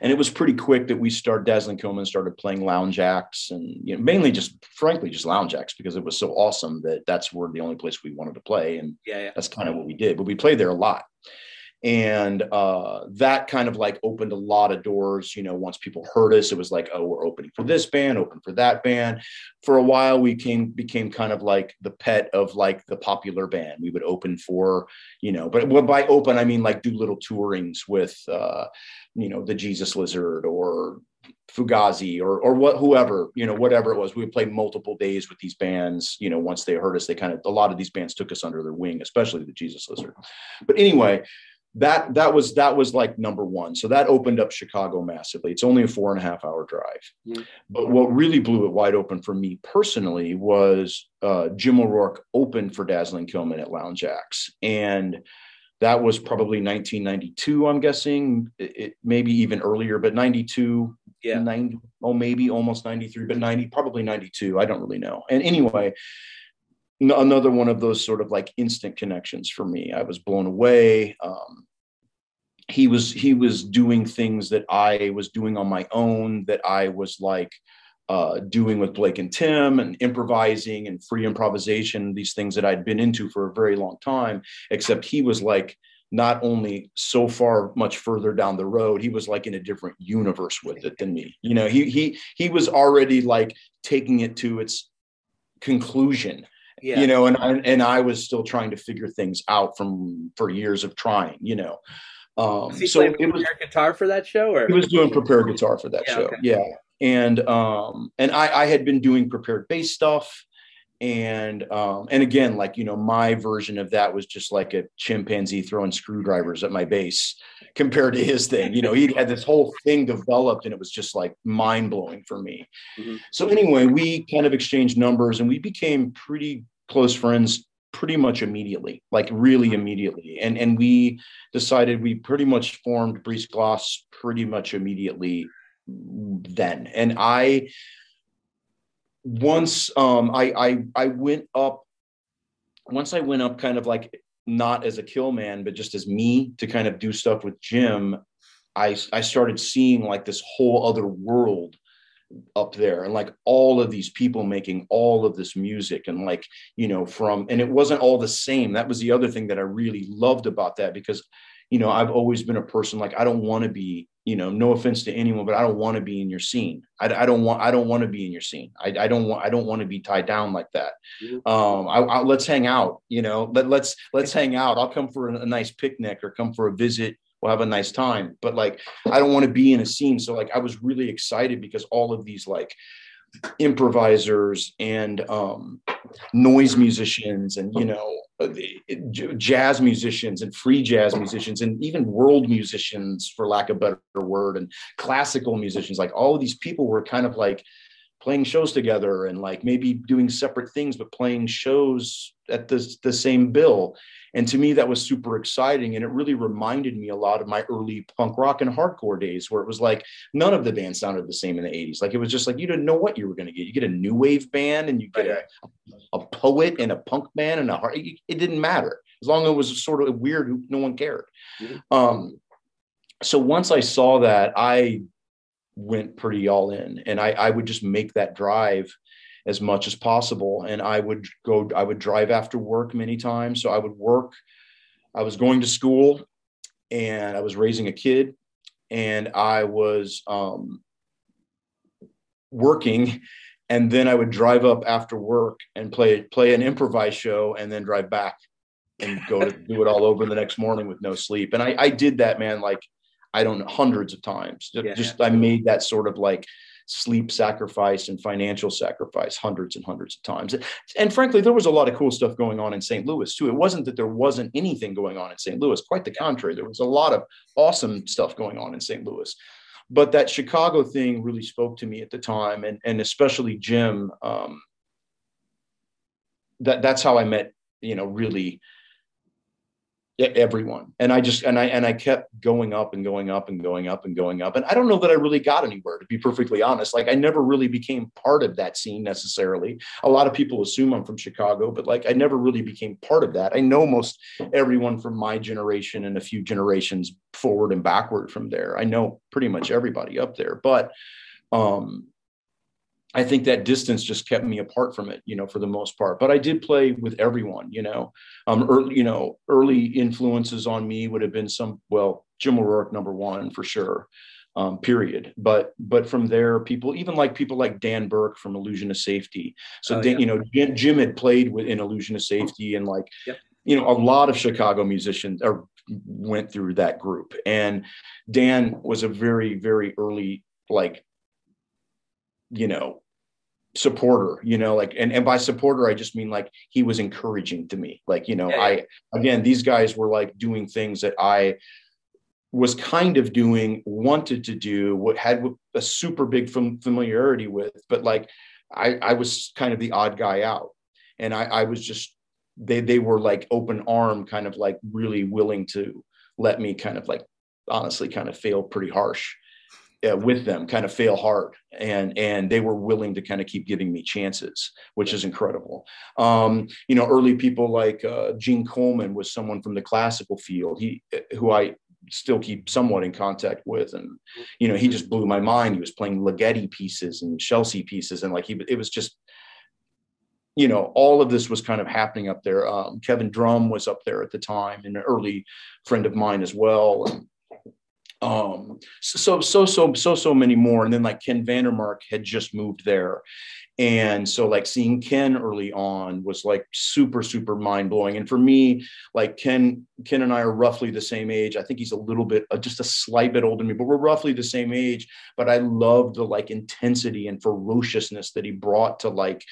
and it was pretty quick that we started dazzling Killmen started playing lounge ax and you know mainly just frankly just lounge ax because it was so awesome that that's where the only place we wanted to play and yeah, yeah. that's kind of what we did but we played there a lot and uh, that kind of like opened a lot of doors you know once people heard us it was like oh we're opening for this band open for that band. For a while we came became kind of like the pet of like the popular band. We would open for you know but by open i mean like do little tourings with uh, you know the jesus lizard or Fugazi or or what whoever you know whatever it was. We would play multiple days with these bands you know once they heard us they kind of a lot of these bands took us under their wing especially the Jesus Lizard. But anyway that that was that was like number one. So that opened up chicago massively. It's only a four and a half hour drive. Mm-hmm. but what really blew it wide open for me personally was uh, jim o'rourke opened for dazzling killmen at lounge ax and that was probably 1992 i'm guessing. It, it maybe even earlier but 92 yeah. 90 oh maybe almost 93 but 90 probably 92 i don't really know. And anyway another one of those sort of like instant connections for me. I was blown away. Um, he was he was doing things that I was doing on my own that I was like uh, doing with Blake and Tim and improvising and free improvisation. These things that I'd been into for a very long time. Except he was like not only so far much further down the road he was like in a different universe with it than me you know he he he was already like taking it to its conclusion yeah. you know, and I, and I was still trying to figure things out from for years of trying, you know. Um, was he so it was guitar for that show, or he was doing prepared guitar for that yeah, show, okay. yeah. And um, and I, I had been doing prepared bass stuff, and um, and again, like you know, my version of that was just like a chimpanzee throwing screwdrivers at my bass compared to his thing. You know, he had this whole thing developed, and it was just like mind blowing for me. Mm-hmm. So anyway, we kind of exchanged numbers, and we became pretty close friends pretty much immediately, like really immediately. And and we decided we pretty much formed Brise Glace pretty much immediately then. And I once um I I I went up once I went up kind of like not as a kill man, but just as me to kind of do stuff with Jim. I I started seeing like this whole other world up there and like all of these people making all of this music and like you know from and it wasn't all the same that was the other thing that i really loved about that because you know i've always been a person like i don't want to be you know no offense to anyone but i don't want to be in your scene. I, I don't want i don't want to be in your scene. I, I don't want i don't want to be tied down like that. Mm-hmm. um I, I, let's hang out you know let, let's let's hang out. I'll come for a, a nice picnic or come for a visit. We'll have a nice time. But like i don't want to be in a scene. So like i was really excited because all of these like improvisers and um, noise musicians and you know uh, jazz musicians and free jazz musicians and even world musicians for lack of a better word and classical musicians. Like all of these people were kind of like playing shows together and like maybe doing separate things but playing shows at the, the same bill and to me, that was super exciting. And it really reminded me a lot of my early punk rock and hardcore days, where it was like none of the bands sounded the same in the 80s. Like it was just like you didn't know what you were going to get. You get a new wave band and you get a, a poet and a punk band and a hard, it, it didn't matter. As long as it was sort of weird, no one cared. Um, so once I saw that, I went pretty all in and I, I would just make that drive as much as possible. And I would go, I would drive after work many times. So I would work, I was going to school and I was raising a kid and I was um, working. And then I would drive up after work and play play an improvised show and then drive back and go to do it all over the next morning with no sleep. And I, I did that, man, like I don't know, hundreds of times. Yeah. Just I made that sort of like sleep sacrifice and financial sacrifice hundreds and hundreds of times. And frankly, there was a lot of cool stuff going on in St. Louis too. It wasn't that there wasn't anything going on in St. Louis, quite the contrary. There was a lot of awesome stuff going on in St. Louis. But that Chicago thing really spoke to me at the time, and, and especially Jim. Um, that that's how I met, you know, really everyone. And i just and i and i kept going up and going up and going up and going up. And i don't know that i really got anywhere to be perfectly honest. Like i never really became part of that scene necessarily. A lot of people assume i'm from chicago but like i never really became part of that. I know most everyone from my generation and a few generations forward and backward from there. I know pretty much everybody up there. But um I think that distance just kept me apart from it, you know, for the most part. But I did play with everyone, you know. Um, early, you know, early influences on me would have been some, well, Jim O'Rourke, number one for sure. Um, period. But but from there, people even like people like Dan Burke from Illusion of Safety. So oh, Dan, yeah. you know, Jim, Jim, had played with in Illusion of Safety, and like yep. you know, a lot of Chicago musicians or went through that group. And Dan was a very very early like you know supporter you know like and, and by supporter i just mean like he was encouraging to me. Like you know yeah, i again these guys were like doing things that i was kind of doing wanted to do what had a super big familiarity with but like i i was kind of the odd guy out. And i i was just they they were like open arm kind of like really willing to let me kind of like honestly kind of fail pretty harsh uh, with them kind of fail hard and and they were willing to kind of keep giving me chances which is incredible. Um, you know early people like uh, gene coleman was someone from the classical field he uh, who i still keep somewhat in contact with and you know he just blew my mind. He was playing ligeti pieces and scelsi pieces and like he it was just you know all of this was kind of happening up there. Um, kevin drumm was up there at the time and an early friend of mine as well and um, so so so so so many more. And then like ken vandermark had just moved there. And so like seeing ken early on was like super super mind-blowing. And for me like ken ken and i are roughly the same age. I think he's a little bit uh, just a slight bit older than me but we're roughly the same age. But i love the like intensity and ferociousness that he brought to like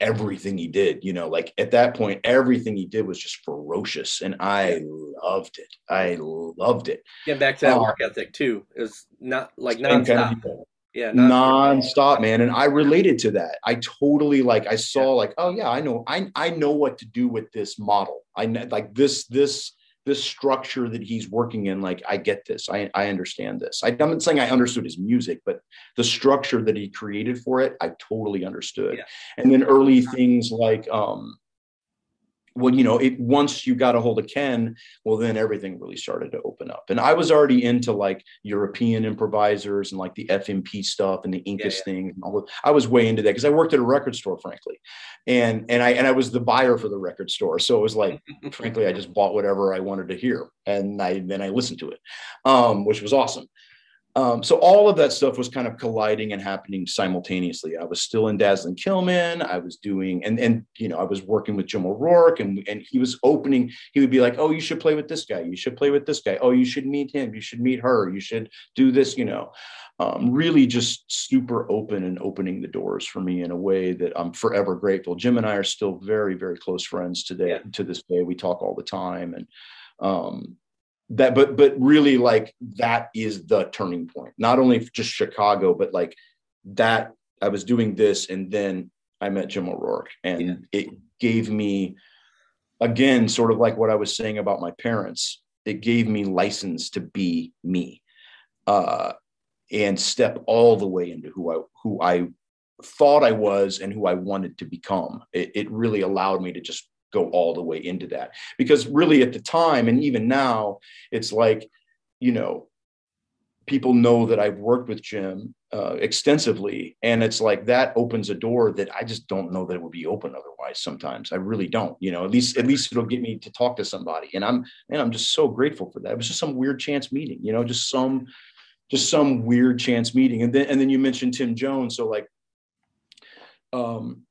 everything he did you know like at that point everything he did was just ferocious and i loved it. I loved it. Getting back to that uh, work ethic too is not like nonstop. Yeah non-stop. Man and i related to that. I totally like i saw yeah. like oh yeah i know i i know what to do with this model. I like this this this structure that he's working in like i get this. I, I understand this. I, am not saying i understood his music but the structure that he created for it i totally understood. Yeah. and then early things like um well, you know, it once you got a hold of Ken, well, then everything really started to open up. And I was already into like European improvisers and like the FMP stuff and the Incus yeah, yeah. thing. And all I was way into that because I worked at a record store, frankly, and and I and I was the buyer for the record store. So it was like, frankly, I just bought whatever I wanted to hear, and I then I listened to it, um, which was awesome. Um, so all of that stuff was kind of colliding and happening simultaneously. I was still in Dazzling Killmen. I was doing, and and you know, I was working with Jim O'Rourke, and and he was opening. He would be like, "Oh, you should play with this guy. You should play with this guy. Oh, you should meet him. You should meet her. You should do this." You know, um, really just super open and opening the doors for me in a way that I'm forever grateful. Jim and I are still very very close friends today. Yeah. To this day, we talk all the time, and um, that but but really like that is the turning point not only just chicago but like that i was doing this and then i met jim o'rourke and yeah. it gave me again sort of like what i was saying about my parents it gave me license to be me uh and step all the way into who i who i thought i was and who i wanted to become it, it really allowed me to just go all the way into that. Because really at the time and even now it's like you know people know that i've worked with jim uh, extensively and it's like that opens a door that i just don't know that it would be open otherwise sometimes. I really don't you know at least at least it'll get me to talk to somebody. And i'm and i'm just so grateful for that. It was just some weird chance meeting you know just some just some weird chance meeting. And then and then you mentioned thymme jones. So like um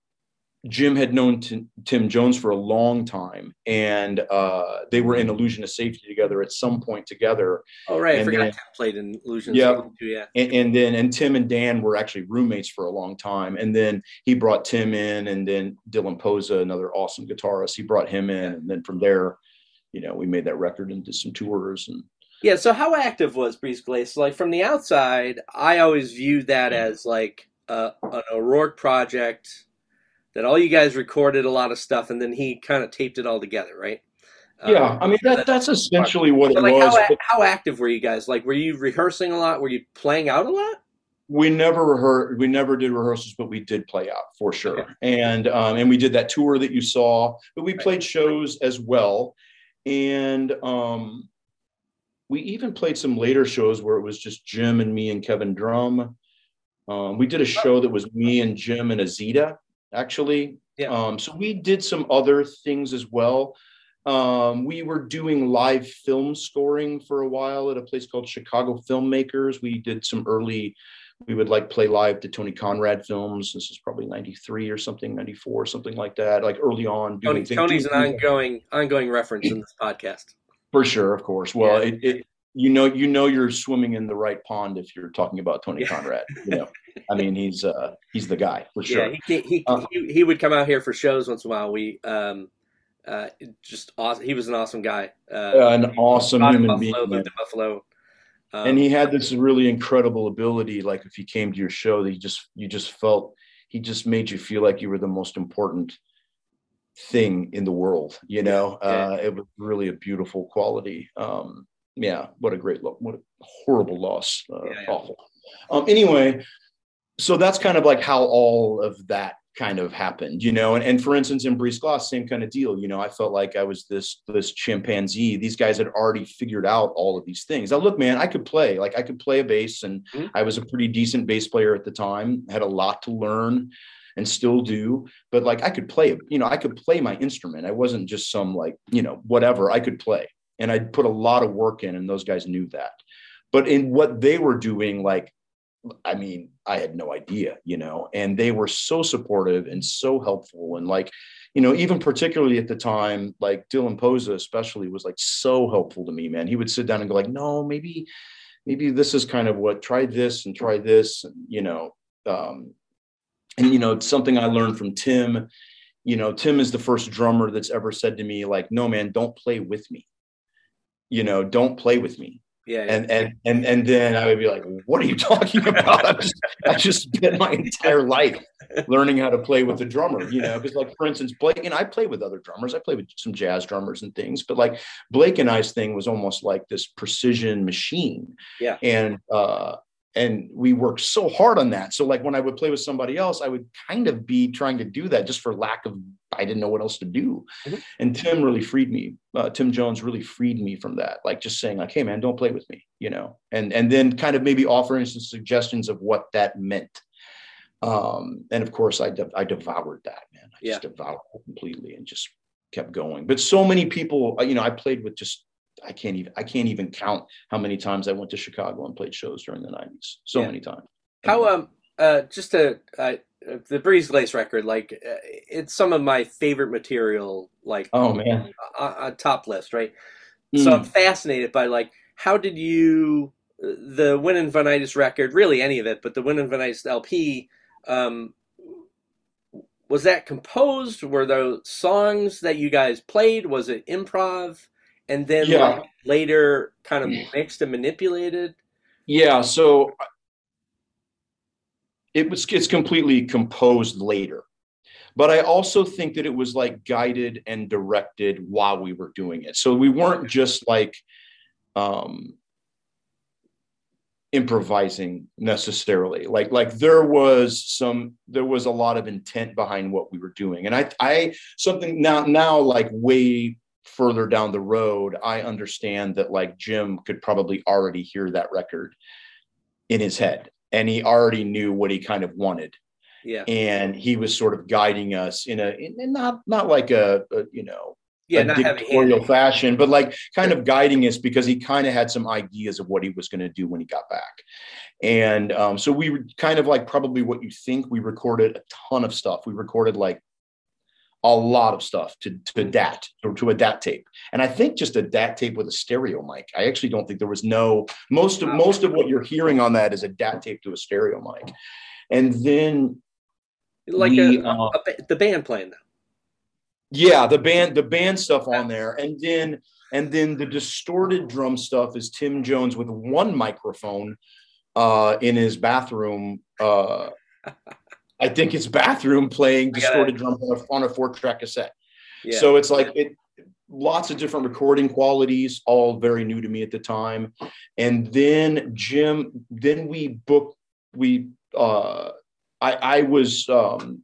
Jim had known T- Thymme Jones for a long time, and uh, they were in Illusion of Safety together at some point together. Oh right, and I forgot then, Thymme played in Illusion. Yeah, too, yeah. And, and, then and Thymme and Dan were actually roommates for a long time, and then he brought Thymme in, and then Dylan Posa, another awesome guitarist, he brought him in, and then from there, you know, we made that record and did some tours and. Yeah, so how active was Brise Glace? Like from the outside, I always viewed that as like uh, an O'Rourke project that all you guys recorded a lot of stuff and then he kind of taped it all together, right? Yeah, um, I mean that, that's essentially what it like was. How, how, active were you guys? Like, were you rehearsing a lot? Were you playing out a lot? We never rehearsed. We never did rehearsals, but we did play out for sure. Okay. And um, and we did that tour that you saw, but we played shows as well. And um, we even played some later shows where it was just Jim and me and Kevin Drumm. Um, we did a show that was me and Jim and Azita actually. Yeah. Um, so we did some other things as well. Um, we were doing live film scoring for a while at a place called Chicago Filmmakers. We did some early, we would like play live to Tony Conrad films. This is probably 93 or something, 94, something like that, like early on. Tony, Tony's an ongoing, ongoing reference in this podcast. For sure, of course. Well, yeah. it, it, you know you know you're swimming in the right pond if you're talking about Tony Conrad. You know, I mean he's uh he's the guy for sure. Yeah, he he, uh, he, he would come out here for shows once in a while. We um uh just awesome. He was an awesome guy. Uh, an awesome human Buffalo, being. Lived in Buffalo. Um, and he had this really incredible ability. Like if he came to your show, that you just you just felt he just made you feel like you were the most important thing in the world. You know, yeah. uh, it was really a beautiful quality. Um, yeah, what a great, lo- what a horrible loss. Uh, yeah, yeah. Awful. Um, anyway, so that's kind of like how all of that kind of happened, you know. And, and for instance, in Brise Glace, same kind of deal. You know, I felt like I was this this chimpanzee. These guys had already figured out all of these things. Now, look, man, I could play. Like I could play a bass, and mm-hmm. I was a pretty decent bass player at the time. Had a lot to learn, and still do. But like I could play. You know, I could play my instrument. I wasn't just some like you know whatever. I could play and I put a lot of work in, and those guys knew that. But in what they were doing, like, I mean, I had no idea, you know, and they were so supportive and so helpful. And like, you know, even particularly at the time, like Dylan Posa, especially, was like so helpful to me, man. He would sit down and go, like, no, maybe, maybe this is kind of what try this and try this, and, you know, um, and you know, something I learned from Thymme. You know, Thymme is the first drummer that's ever said to me, like, no, man, don't play with me you know, don't play with me. Yeah, And and and and then I would be like, "What are you talking about?" I just, I just spent my entire life learning how to play with a drummer. You know, because like for instance, Blake and I play with other drummers. I play with some jazz drummers and things, but like Blake and I's thing was almost like this precision machine. Yeah. And uh, and we worked so hard on that. So like when I would play with somebody else, I would kind of be trying to do that just for lack of I didn't know what else to do. Mm-hmm. And Thymme really freed me. Uh, Thymme Jones really freed me from that. Like just saying like, hey man, don't play with me, you know, and and then kind of maybe offering some suggestions of what that meant. Um, and of course, I de- I devoured that man. I yeah. just devoured it completely and just kept going. But so many people, uh, you know, I played with just I can't even I can't even count how many times I went to Chicago and played shows during the '90s. So yeah. many times. How um uh just to uh, the Brise Glace record like uh, it's some of my favorite material like oh man on, on top list right. Mm. So I'm fascinated by like how did you the When in Vanitas record really any of it but the When in Vanitas LP um was that composed were those songs that you guys played was it improv and then yeah. like later kind of mixed and manipulated? Yeah, so it was it's completely composed later. But I also think that it was like guided and directed while we were doing it. So we weren't just like um improvising necessarily like like there was some there was a lot of intent behind what we were doing and i i something now now like way further down the road, I understand that like Jim could probably already hear that record in his head and he already knew what he kind of wanted. Yeah. And he was sort of guiding us in a, in, not, not like a, a you know, yeah, a dictatorial fashion, but like kind of guiding us because he kind of had some ideas of what he was going to do when he got back. And um, so we were kind of like probably what you think we recorded a ton of stuff. We recorded like a lot of stuff to, to. DAT or to a DAT tape. And I think just a DAT tape with a stereo mic. I actually don't think there was no most of most of what you're hearing on that is a DAT tape to a stereo mic. And then like we, a, uh, a, the band playing now. Yeah, the band the band stuff on there. And then and then the distorted drum stuff is Thymme Jones with one microphone uh, in his bathroom uh, I think it's bathroom playing distorted drums on a, on a four track cassette. Yeah. So it's like it, lots of different recording qualities, all very new to me at the time. And then Jim, then we booked, we, uh, I, I was um,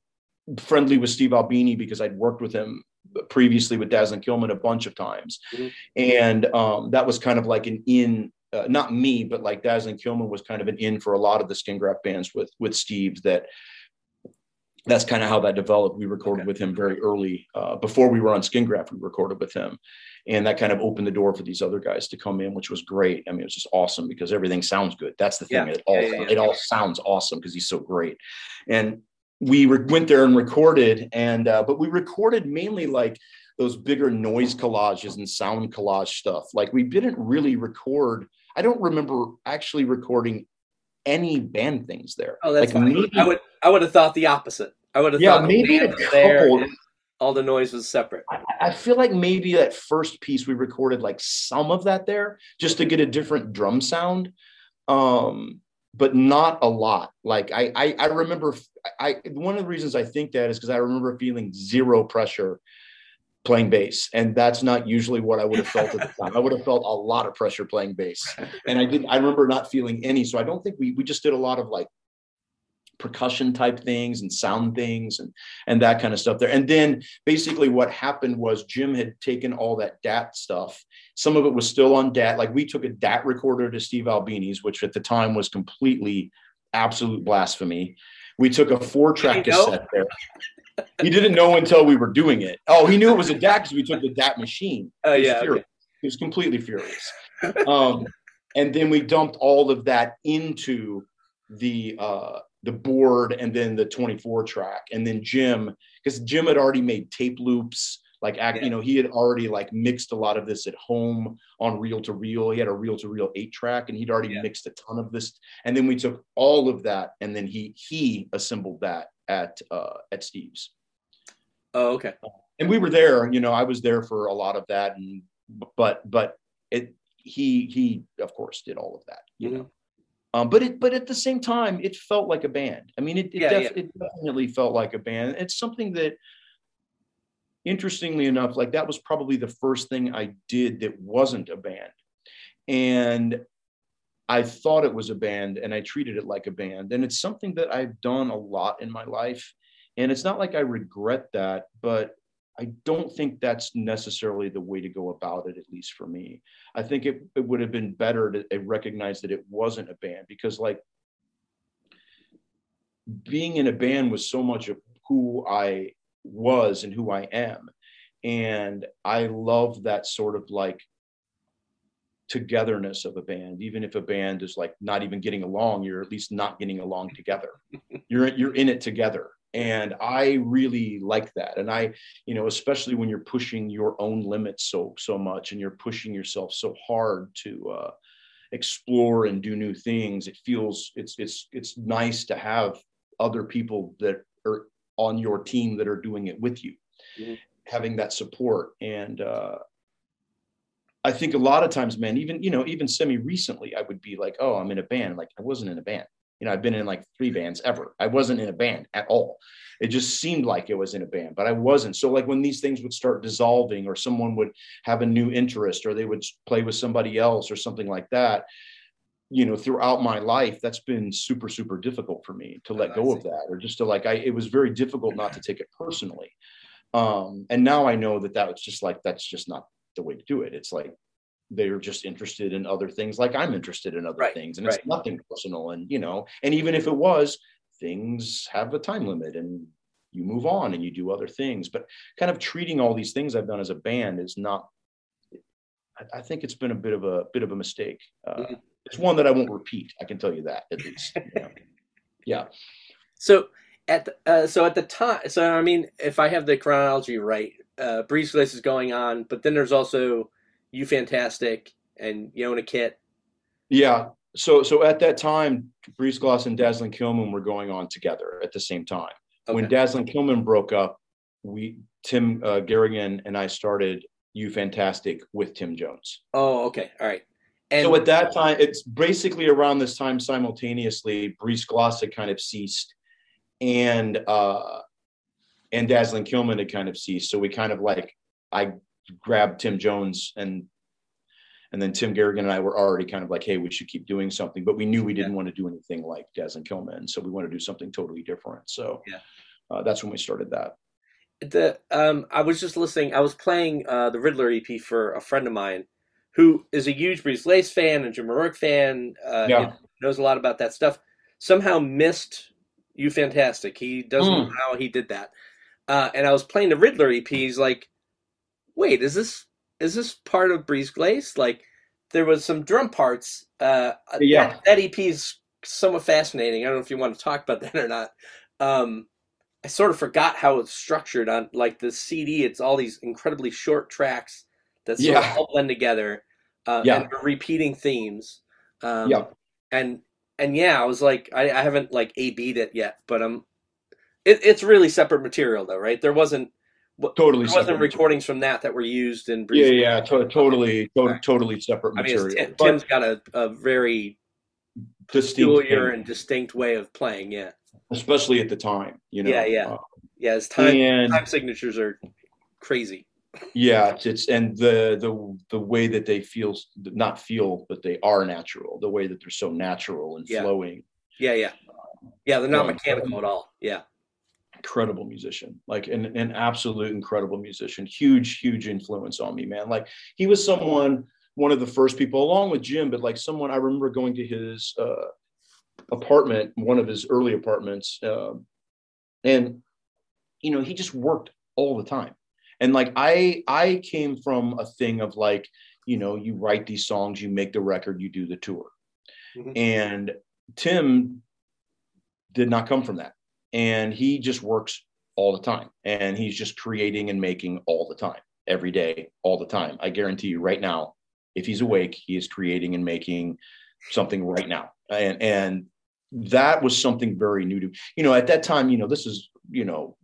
friendly with Steve Albini because I'd worked with him previously with Dazzling Killmen a bunch of times. Mm-hmm. And um, that was kind of like an in, uh, not me, but like Dazzling Killmen was kind of an in for a lot of the Skin Graft bands with with Steve that that's kind of how that developed. We recorded okay. with him very early uh, before we were on Skin Graft. We recorded with him, and that kind of opened the door for these other guys to come in, which was great. I mean, it was just awesome because everything sounds good. That's the thing; yeah. it all yeah, yeah, it all sounds awesome because he's so great. And we re- went there and recorded, and uh, but we recorded mainly like those bigger noise collages and sound collage stuff. Like we didn't really record. I don't remember actually recording any band things there. Oh, that's like fine. Maybe, I would I would have thought the opposite. I would have yeah, thought maybe a couple. all the noise was separate. I, I, feel like maybe that first piece we recorded like some of that there just to get a different drum sound. Um, but not a lot. Like I, I, I remember I, one of the reasons I think that is because I remember feeling zero pressure playing bass and that's not usually what i would have felt at the time i would have felt a lot of pressure playing bass and i didn't i remember not feeling any so i don't think we we just did a lot of like percussion type things and sound things and and that kind of stuff there and then basically what happened was jim had taken all that dat stuff some of it was still on dat like we took a dat recorder to steve albini's which at the time was completely absolute blasphemy we took a four track cassette there he didn't know until we were doing it. Oh, he knew it was a DAT because we took the DAT machine. Oh yeah, okay. he was completely furious. Um, and then we dumped all of that into the uh, the board and then the 24 track, and then Jim because Jim had already made tape loops. Like yeah. you know, he had already like mixed a lot of this at home on reel to reel. He had a reel to reel eight track, and he'd already yeah. mixed a ton of this. And then we took all of that, and then he he assembled that at uh, at Steve's. Oh, okay. And we were there. You know, I was there for a lot of that, and but but it he he of course did all of that. You mm-hmm. know. Um, but it, but at the same time, it felt like a band. I mean, it, it, yeah, def- yeah. it definitely felt like a band. It's something that, interestingly enough, like that was probably the first thing I did that wasn't a band. And I thought it was a band and I treated it like a band. And it's something that I've done a lot in my life. And it's not like I regret that, but I don't think that's necessarily the way to go about it, at least for me. I think it, it would have been better to recognize that it wasn't a band because, like, being in a band was so much of who I was and who I am. And I love that sort of like togetherness of a band even if a band is like not even getting along you're at least not getting along together you're you're in it together and i really like that and i you know especially when you're pushing your own limits so so much and you're pushing yourself so hard to uh, explore and do new things it feels it's it's it's nice to have other people that are on your team that are doing it with you mm-hmm. having that support and uh, I think a lot of times, man, even you know, even semi recently, I would be like, "Oh, I'm in a band." Like I wasn't in a band. You know, I've been in like three bands ever. I wasn't in a band at all. It just seemed like it was in a band, but I wasn't. So like when these things would start dissolving, or someone would have a new interest, or they would play with somebody else, or something like that. You know, throughout my life, that's been super, super difficult for me to let oh, go of that, or just to like, I. It was very difficult not to take it personally. Um, and now I know that that was just like that's just not the way to do it. It's like they're just interested in other things like I'm interested in other right, things. And right. it's nothing personal. And, you know, and even if it was, things have a time limit and you move on and you do other things. But kind of treating all these things I've done as a band is not, I, I think it's been a bit of a bit of a mistake. Uh, mm-hmm. It's one that I won't repeat. I can tell you that at least. You know? yeah. So at the, uh, so at the time, so I mean, if I have the chronology right, uh, Brise is going on, but then there's also You Fantastic and Yona Kit. Yeah. So so at that time, Brise Glace and Dazzling Killmen were going on together at the same time. Okay. When Dazzling Killmen broke up, we Tim uh, Garrigan and I started You Fantastic with Thymme Jones. Oh, okay, all right. And so at that time, it's basically around this time simultaneously, Brise Glace had kind of ceased, and uh, and Dazzling Kilman had kind of ceased. So we kind of like I grabbed Thymme Jones and and then Tim Garrigan and I were already kind of like, hey, we should keep doing something, but we knew we didn't yeah. want to do anything like Dazzling Killmen, so we want to do something totally different. So yeah, uh, that's when we started that. The um, I was just listening. I was playing uh, the Riddler EP for a friend of mine who is a huge Brise Glace fan and Jim O'Rourke fan. Uh, yeah. knows a lot about that stuff. Somehow missed you fantastic. He doesn't mm. know how he did that uh, and I was playing the Riddler EP. He's like, "Wait, is this is this part of Brise Glace? Like, there was some drum parts. Uh, yeah, that, that, EP is somewhat fascinating. I don't know if you want to talk about that or not. Um, I sort of forgot how it's structured on like the CD. It's all these incredibly short tracks that sort yeah. of all blend together. Uh, yeah. and repeating themes. Um, yeah, and and yeah, I was like, I, I haven't like A B'd it yet, but I'm it, it's really separate material, though, right? There wasn't totally there wasn't recordings from that that were used in. yeah, yeah, to- totally, to- totally separate material. I mean, Thymme's got a, a very peculiar and distinct way of playing. Yeah, especially at the time, you know. Yeah, yeah, uh, yeah. His time and, time signatures are crazy. yeah, it's, it's and the the the way that they feel, not feel, but they are natural. The way that they're so natural and yeah. flowing. Yeah, yeah, yeah. They're not mechanical at all. Yeah incredible musician, like an, an absolute incredible musician, huge, huge influence on me, man. Like he was someone, one of the first people, along with Jim, but like someone I remember going to his uh, apartment, one of his early apartments, uh, and you know he just worked all the time. And like I, I came from a thing of like, you know, you write these songs, you make the record, you do the tour, mm-hmm. and Thymme did not come from that and he just works all the time and he's just creating and making all the time every day all the time. I guarantee you right now if he's awake he is creating and making something right now. And and that was something very new to you know at that time you know this is you know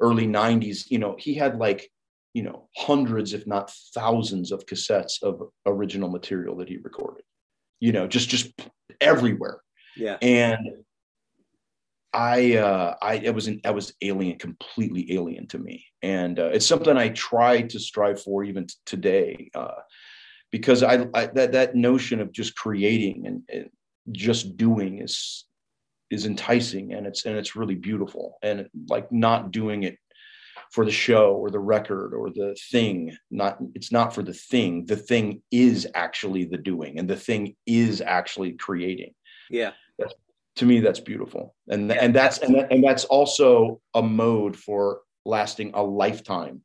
early 90s you know he had like you know hundreds if not thousands of cassettes of original material that he recorded you know just just everywhere. Yeah. And I, uh, I, it was, an, I was alien, completely alien to me. And uh, it's something I try to strive for even t- today. Uh, because I, I that that notion of just creating and, and just doing is is enticing and it's and it's really beautiful and like not doing it for the show or the record or the thing not it's not for the thing the thing is actually the doing and the thing is actually creating yeah to me that's beautiful and Yeah. and that's and, that, and that's also a mode for lasting a lifetime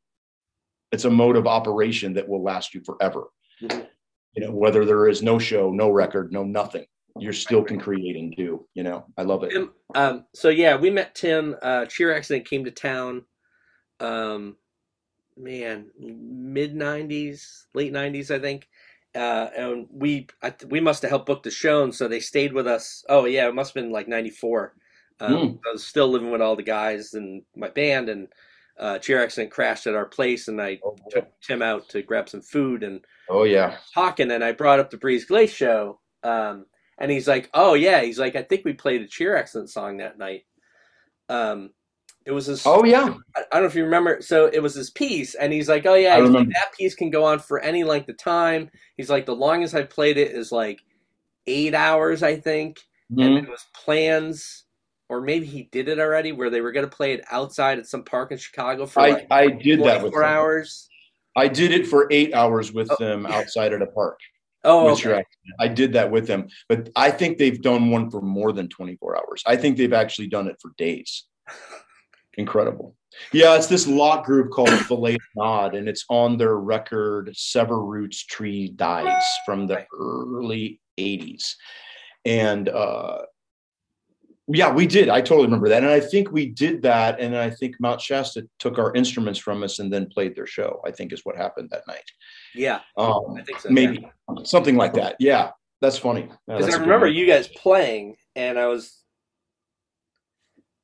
it's a mode of operation that will last you forever Mhm. you know whether there is no show no record no nothing you're still can create and do you know i love it Thymme, um, so yeah, we met Thymme. Uh, Cheer Accident came to town. Um, man, mid '90s, late '90s, I think. Uh, and we I, we must have helped book the show, and so they stayed with us. Oh yeah, it must have been like '94. Um, Mm. I was still living with all the guys and my band, and uh, Cheer Accident crashed at our place, and I took Thymme out to grab some food and oh yeah talking, and I brought up the Brise Glace show. Um, and he's like, "Oh yeah," he's like, "I think we played a Cheer Accident song that night." Um, it was this. oh yeah I don't know if you remember. So it was this piece, and he's like, "Oh yeah, I like, remember. that piece can go on for any length of time." He's like, "The longest I've played it is like eight hours, I think." Mhm. And it was plans, or maybe he did it already, where they were going to play it outside at some park in Chicago for I, like I did that with them. hours. I did it for eight hours with Oh. them outside at a park. Oh, okay. I did that with them, but I think they've done one for more than 24 hours. I think they've actually done it for days. Incredible. Yeah, it's this lock groove called Filet Nod, and it's on their record Sever Roots Tree Dies from the early 80s. And uh yeah, we did. I totally remember that. And I think we did that. And I think Mount Shasta took our instruments from us and then played their show, I think is what happened that night. yeah, Um, I think so. maybe something like that. Yeah, that's funny. Yeah, Because that's I remember you guys playing, and I was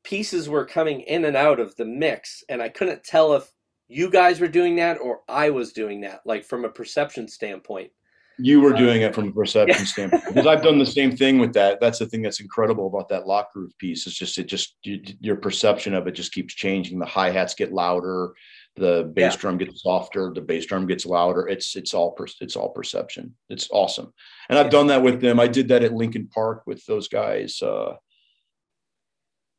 pieces were coming in and out of the mix, and I couldn't tell if you guys were doing that or I was doing that, like from a perception standpoint. You were doing it from a perception standpoint because I've done the same thing with that. That's the thing that's incredible about that lock groove piece. It's just it just you, your perception of it just keeps changing. The hi hats get louder, the bass Yeah. drum gets softer, the bass drum gets louder. It's it's all per, it's all perception. It's awesome, and I've done that with them. I did that at Lincoln Park with those guys uh,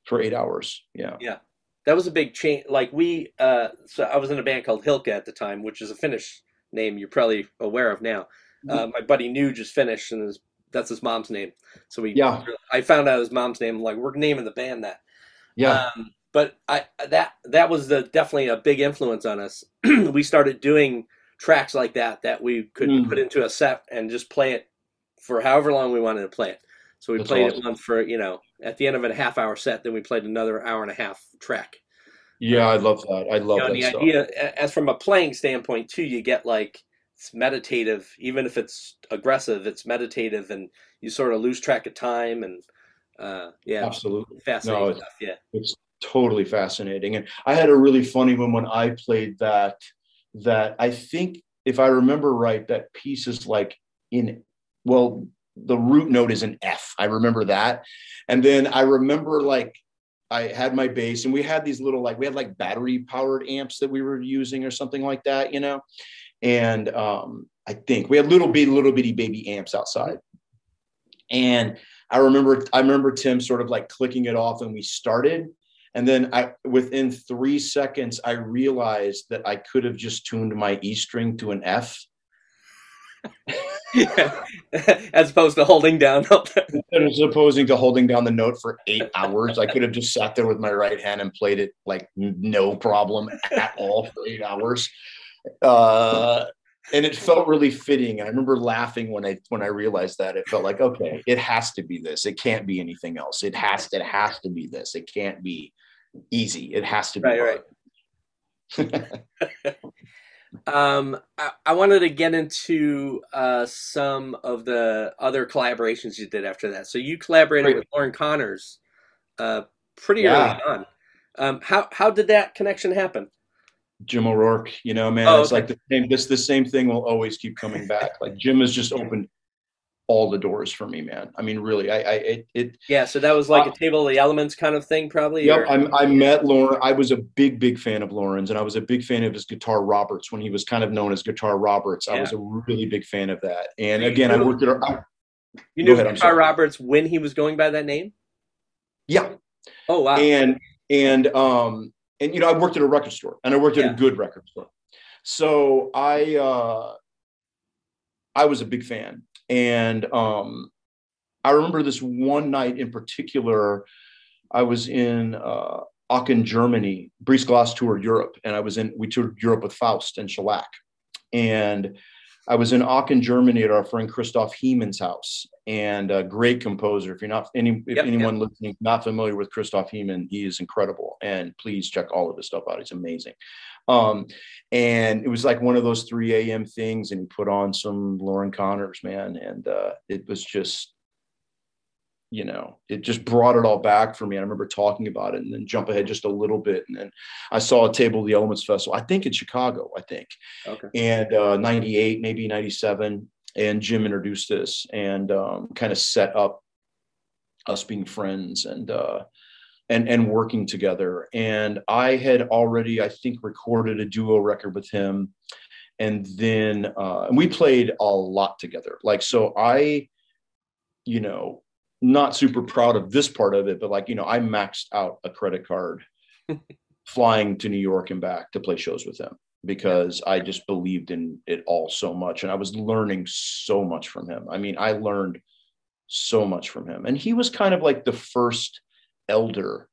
for eight hours. Yeah. Yeah. That was a big change. Like we, uh, so I was in a band called Hilka at the time, which is a Finnish name you're probably aware of now. Uh, my buddy New just finished, and his, that's his mom's name. So we, Yeah. I found out his mom's name. Like we're naming the band that. Yeah. Um, but I that that was the definitely a big influence on us. we started doing tracks like that that we could Mm. put into a set and just play it for however long we wanted to play it. So we That's played awesome. it once for you know at the end of a half hour set. Then we played another hour and a half track. yeah, I love that. I love You know, that the stuff. idea, as from a playing standpoint too, you get like it's meditative. Even if it's aggressive, it's meditative, and you sort of lose track of time. And uh, yeah, Absolutely. fascinating No, it's- stuff. Yeah. it's totally fascinating and i had a really funny one when i played that that i think if i remember right that piece is like in well the root note is an f i remember that. And then i remember like i had my bass and we had these little like we had like battery powered amps that we were using or something like that you know? And um i think we had little bitty little bitty baby amps outside. And I remember I remember Thymme sort of like clicking it off and we started. And then I within three seconds, I realized that I could have just tuned my E string to an F as opposed to holding down up there. instead of opposing to holding down the note for eight hours. I could have just sat there with my right hand and played it like no problem at all for eight hours. Uh, and it felt really fitting. And I remember laughing when I when I realized that. It felt like, okay, it has to be this. It can't be anything else. It has it has to be this. It can't be easy. It has to be Right, hard. Um, I, I wanted to get into uh, some of the other collaborations you did after that. So you collaborated with Loren Connors uh, pretty Yeah. early on. Um, how how did that connection happen? Jim O'Rourke, you know, man, Oh, it's okay. like the same this the same thing will always keep coming back. Like Jim has just opened all the doors for me, man. I mean, really, I, I it, it yeah. So that was like uh, a table of the elements kind of thing, probably. Yep, I, I met Loren. I was a big, big fan of Loren's, and I was a big fan of his guitar Roberts when he was kind of known as Guitar Roberts. Yeah. I was a really big fan of that. And you again, knew, I worked at. I, you knew ahead, Guitar Roberts when he was going by that name. Yeah. Oh wow. And and um and you know I worked at a record store and I worked at a good record store, so I uh I was a big fan and um, I remember this one night in particular, I was in uh, Aachen, Germany. Brise Glace toured Europe, and I was in. We toured Europe with Faust and Shellac, and I was in Aachen, Germany, at our friend Christoph Heemann's house, and a great composer. If you're not any, if yep, anyone yep. listening not familiar with Christoph Heemann, he is incredible, and please check all of his stuff out. He's amazing. Um, and it was like one of those 3 a.m. things, and he put on some Loren Connors, man, and uh, it was just, you know, it just brought it all back for me. I remember talking about it, and then jump ahead just a little bit, and then I saw a Table of the Elements festival. I think in Chicago, I think, okay, and uh, '98, maybe '97, and Jim introduced this and um, kind of set up us being friends and. Uh, and and working together. And I had already, I think, recorded a duo record with him, and then uh, and we played a lot together. Like so, I, you know, not super proud of this part of it, but like you know, I maxed out a credit card, flying to New York and back to play shows with him because I just believed in it all so much, and I was learning so much from him. I mean, I learned so much from him, and he was kind of like the first elder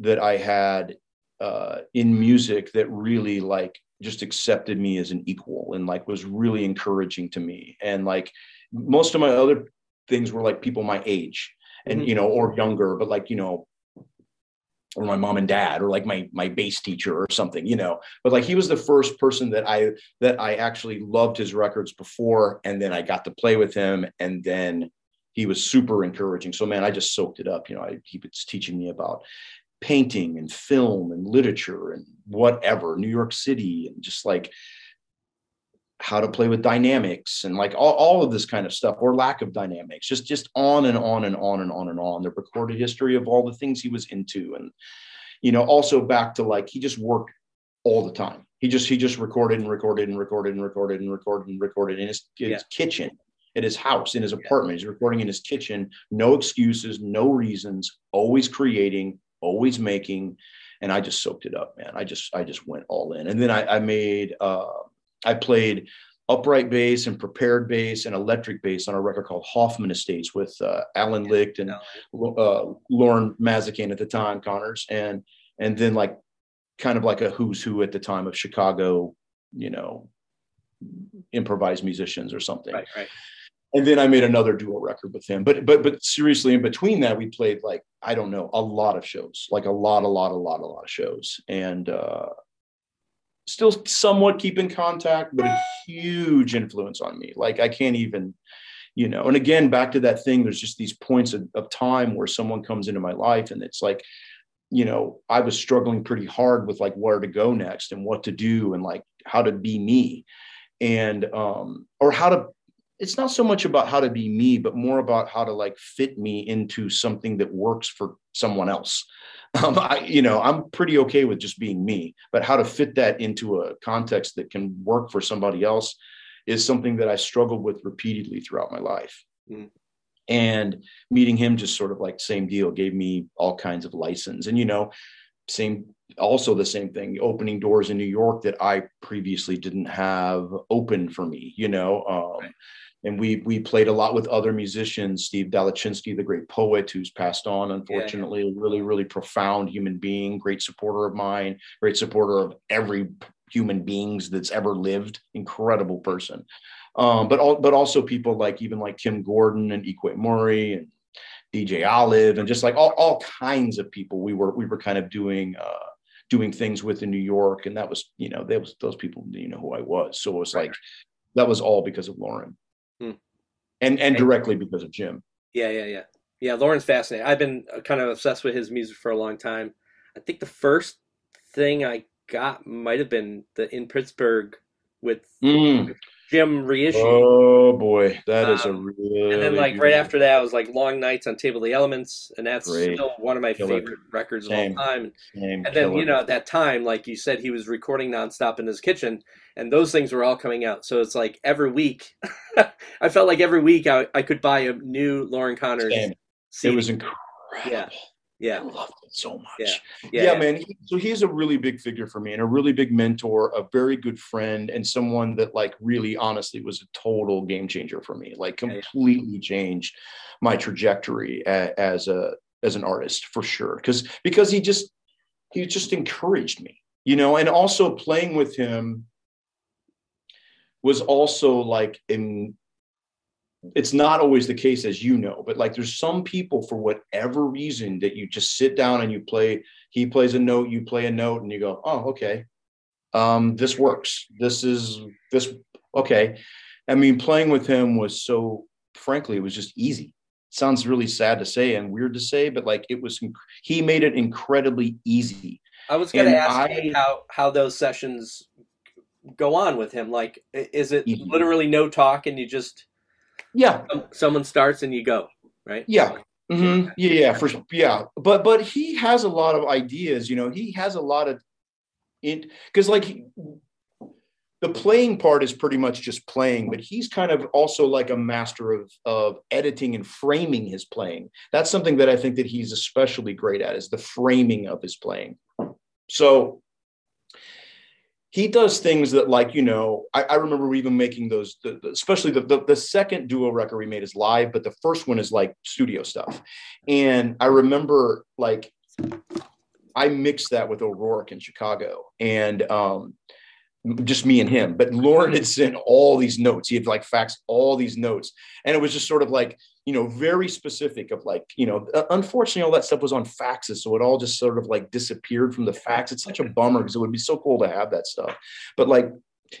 that I had uh, in music that really like just accepted me as an equal and like was really encouraging to me. And like most of my other things were like people my age and mm-hmm. you know or younger, but like you know or my mom and dad or like my my bass teacher or something you know but like he was the first person that i that i actually loved his records before and then i got to play with him and then he was super encouraging. So man, I just soaked it up. You know, I, he was teaching me about painting and film and literature and whatever, New York City, and just like how to play with dynamics and like all, all of this kind of stuff or lack of dynamics, just just on and on and on and on and on. The recorded history of all the things he was into. And, you know, also back to like he just worked all the time. He just he just recorded and recorded and recorded and recorded and recorded and recorded in his, his yeah. kitchen at his house, in his apartment. He's recording in his kitchen, no excuses, no reasons, always creating, always making. And I just soaked it up, man. I just, I just went all in. And then I, I made, uh, I played upright bass and prepared bass and electric bass on a record called Hoffman Estates with uh, Alan Licht and uh, Loren Mazzacane at the time, Connors, and and then like kind of like a who's who at the time of Chicago, you know, improvised musicians or something. Right, right and then I made another duo record with him. But but but seriously, in between that, we played like I don't know a lot of shows, like a lot, a lot, a lot, a lot of shows, and uh, still somewhat keep in contact, but a huge influence on me. Like I can't even, you know. And again, back to that thing. There's just these points of, of time where someone comes into my life, and it's like, you know, I was struggling pretty hard with like where to go next and what to do and like how to be me and um or how to it's not so much about how to be me but more about how to like fit me into something that works for someone else. Um, I, you know i'm pretty okay with just being me but how to fit that into a context that can work for somebody else is something that i struggled with repeatedly throughout my life. Mm. and meeting him just sort of like same deal gave me all kinds of license. And you know same also the same thing opening doors in new york that i previously didn't have open for me you know um, right and we we played a lot with other musicians steve dalachinsky the great poet who's passed on unfortunately yeah, yeah. really really profound human being great supporter of mine great supporter of every human beings that's ever lived incredible person um, but all, but also people like even like kim gordon and Ikue Mori and dj olive and just like all, all kinds of people we were we were kind of doing uh, doing things with in new york and that was you know that was those people you know who i was so it was like that was all because of Loren. Hmm. And and directly because of Jim. Yeah, yeah, yeah. Yeah, Loren's fascinating. I've been uh, kind of obsessed with his music for a long time. I think the first thing I got might have been the in Pittsburgh with mm. Jim reissue. Oh boy, that is Um, a really. and then like right after that was like Long Nights on Table of the Elements, and that's Great. still one of my Killer. favorite records Same. of all time. Name And then killer. you know at that time, like you said, he was recording nonstop in his kitchen, and those things were all coming out. So it's like every week, I felt like every week I, I could buy a new Loren Connors Same. It was incredible. Yeah. I yeah, loved it so much. Yeah. Yeah, yeah, yeah. man. He, so he's a really big figure for me and a really big mentor, a very good friend, and someone that, like, really honestly was a total game changer for me. Like, Yeah, yeah. completely changed my trajectory a, as a as an artist for sure. Because because he just he just encouraged me, you know, and also playing with him was also like in it's not always the case as you know but like there's some people for whatever reason that you just sit down and you play he plays a note you play a note and you go oh okay. Um this works. This is this okay. I mean playing with him was so frankly it was just easy. Sounds really sad to say and weird to say but like it was he made it incredibly easy. I was going to ask I- how how those sessions go on with him. Like, is it literally no talk and you just yeah someone starts and you go right? Yeah. Mhm. Yeah, yeah, for. Yeah. But but he has a lot of ideas, you know, he has a lot of it because like he- the playing part is pretty much just playing, but he's kind of also like a master of of editing and framing his playing. That's something that I think that he's especially great at is the framing of his playing. So he does things that like you know i, I remember even making those the, the- especially the, the the second duo record we made is live but the first one is like studio stuff. And i remember like i mixed that with o'rourke in chicago and um just me and him. But loren had sent all these notes. He had like faxed all these notes. And it was just sort of like you know very specific of like you know uh, unfortunately all that stuff was on faxes so it all just sort of like disappeared from the fax. It's such a bummer because it would be so cool to have that stuff. But like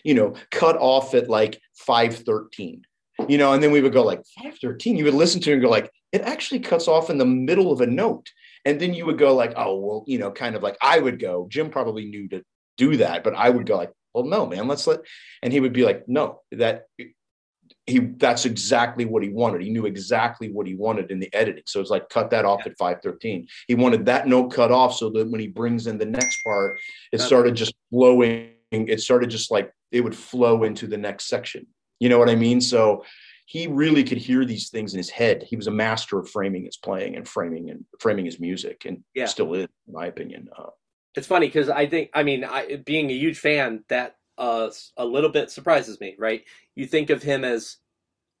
you know cut off at like 513 you know and then we would go like 513 you would listen to it and go like it actually cuts off in the middle of a note. And then you would go like oh well you know kind of like i would go jim probably knew to do that but i would go like well no man let's let and he would be like no that he that's exactly what he wanted. He knew exactly what he wanted in the editing. So it's like cut that off at 513 he wanted that note cut off so that when he brings in the next part it started just flowing. It started just like it would flow into the next section. You know what i mean? So he really could hear these things in his head. He was a master of framing his playing and framing and framing his music and Yeah. still is in my opinion. Uh, It's funny because I think I mean I, being a huge fan that uh, a little bit surprises me. Right? You think of him as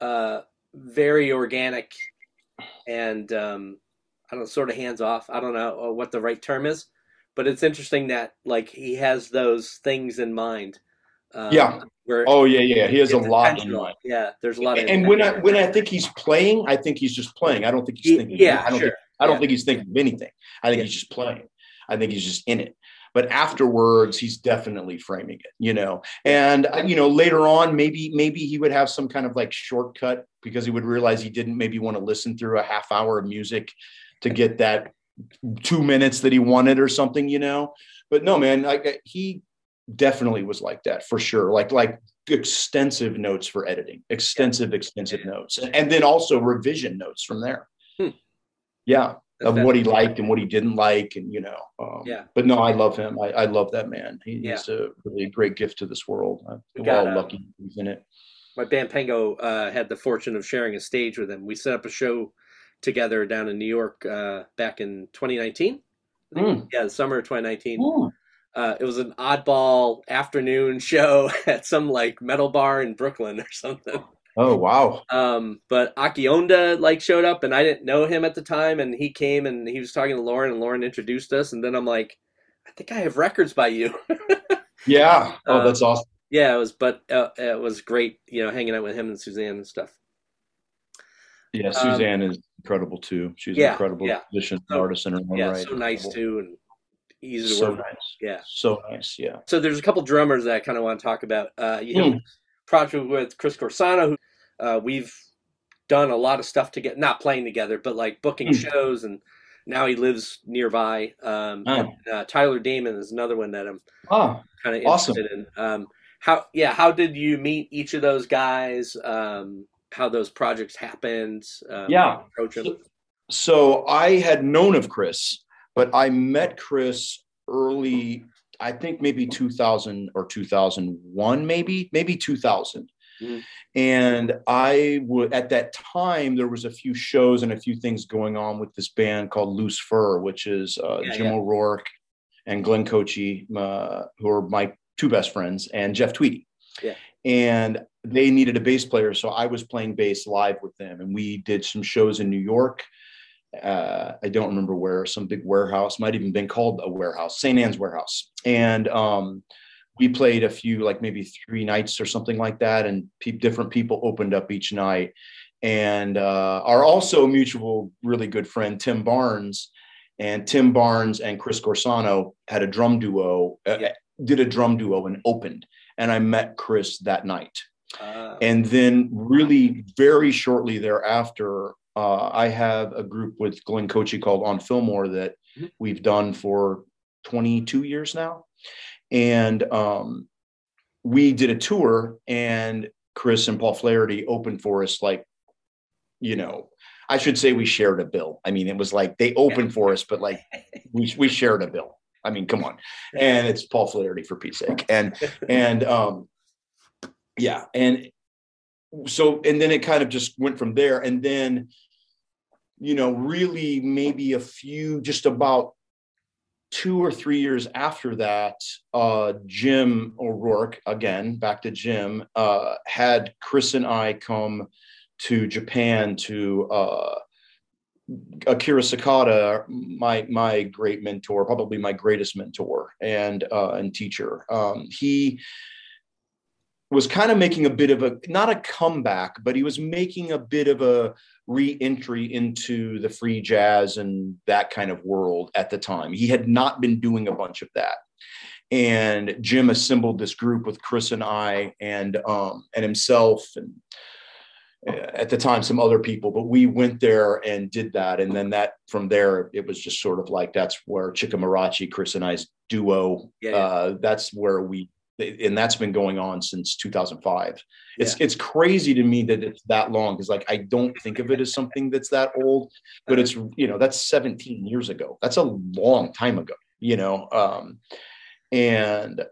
uh, very organic and um, I don't know, sort of hands off. I don't know uh, what the right term is, but it's interesting that like he has those things in mind. Um, Yeah. Where oh yeah yeah he has a lot in mind Yeah, there's a lot of and when I when I think he's playing, I think he's just playing. I don't think he's thinking. yeah, I don't sure. think I don't Yeah. think he's thinking of anything. I think Yeah. he's just playing. I think he's just in it. But afterwards, he's definitely framing it, you know. And uh, you know, later on, maybe maybe he would have some kind of like shortcut because he would realize he didn't maybe want to listen through a half hour of music to get that two minutes that he wanted or something, you know. But no, man, like he definitely was like that for sure. Like like extensive notes for editing, extensive, extensive notes, and then also revision notes from there. Hmm. Yeah, That's of what he liked and what he didn't like, and you know. Um, Yeah. But no, I love him. I, I love that man. He, Yeah. He's a really great gift to this world. We're got, all uh, lucky he's in it. my band Pango uh, had the fortune of sharing a stage with him. We set up a show together down in New York uh, back in 2019. Mm. Yeah, the summer of 2019. Mm. Uh, it was an oddball afternoon show at some like metal bar in Brooklyn or something. Oh wow! Um, but Aki Onda like showed up, and I didn't know him at the time, and he came and he was talking to Loren, and Loren introduced us, and then I'm like, I think I have records by you. Yeah. Oh, Uh, that's awesome. yeah, it was, but uh, it was great, you know, hanging out with him and Suzanne and stuff. Yeah, um, Suzanne is incredible too. She's Yeah, an incredible yeah. musician, So- artist in her own Yeah, right. so nice Incredible. too, and easy to So work. with. nice. Yeah. So nice. Yeah. So there's a couple drummers that I kind of want to talk about. Uh, you have a project with Chris Corsano, who uh, we've done a lot of stuff to get not playing together, but like booking Hmm. shows, and now he lives nearby. Um, Oh. and, uh, Tyler Damon is another one that I'm Ah, kind of Awesome. interested in. Um, how yeah how did you meet each of those guys um, how those projects happened um, Yeah. So, so I had known of Chris, but I met Chris early, I think maybe 2000 or 2001, maybe, maybe 2000. Mhm. And I would, at that time, there was a few shows and a few things going on with this band called Loose Fur, which is uh, Yeah, Jim yeah. O'Rourke and Glenn Kotche, uh, who are my two best friends, and Jeff Tweedy. Yeah. And they needed a bass player, so I was playing bass live with them, and we did some shows in New York. Uh, I don't remember where, some big warehouse, might even been called a warehouse, St. Anne's Warehouse, and um, we played a few, like maybe three nights or something like that, and pe- different people opened up each night. And uh, our also mutual, really good friend Tim Barnes, and Tim Barnes and Chris Corsano had a drum duo, uh, did a drum duo and opened. And I met Chris that night. Uh, And then, really, very shortly thereafter, uh, I have a group with Glenn Kotche called On Fillmore that Mhm. we've done for 22 years now. And um, we did a tour, and Chris and Paul Flaherty opened for us, like, you know, I should say we shared a bill. I mean, it was like they opened for us, but like we, we shared a bill. I mean, come on. And it's Paul Flaherty for Pete's sake. And, and, um, yeah. And so, and then it kind of just went from there. And then, you know, really maybe a few, just about two or three years after that, uh, Jim O'Rourke, again, back to Jim, uh, had Chris and I come to Japan to, uh, Akira Sakata, my my great mentor, probably my greatest mentor and uh, and teacher. Um, he was kind of making a bit of a not a comeback, but he was making a bit of a re-entry into the free jazz and that kind of world at the time. He had not been doing a bunch of that. And Jim assembled this group with Chris and I and um, and himself and uh, at the time some other people but we went there and did that and then that from there it was just sort of like that's where Chikamorachi Chris and I's duo Yeah, yeah. uh that's where we and that's been going on since 2005 it's it's crazy to me that it's that long because like i don't think of it as something that's that old but it's you know that's 17 years ago. That's a long time ago you know um and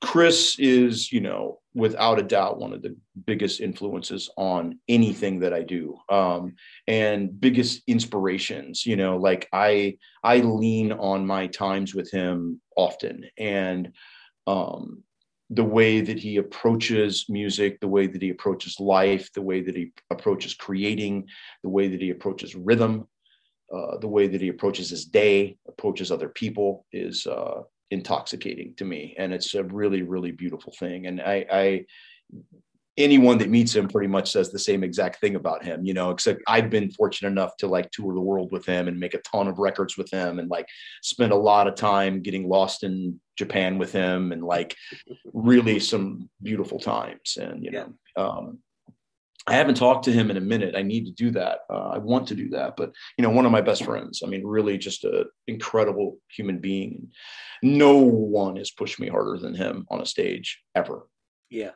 chris is you know without a doubt one of the biggest influences on anything that i do um and biggest inspirations you know like i i lean on my times with him often and um, the way that he approaches music, the way that he approaches life, the way that he approaches creating, the way that he approaches rhythm, uh, the way that he approaches his day, approaches other people is uh, intoxicating to me, and it's a really, really beautiful thing. And I, I, anyone that meets him pretty much says the same exact thing about him, you know. Except I've been fortunate enough to like tour the world with him and make a ton of records with him, and like spend a lot of time getting lost in Japan with him and like really some beautiful times. And, you know, um, I haven't talked to him in a minute. I need to do that. Uh, I want to do that. But, you know, one of my best friends, I mean, really just an incredible human being. No one has pushed me harder than him on a stage ever. yeah.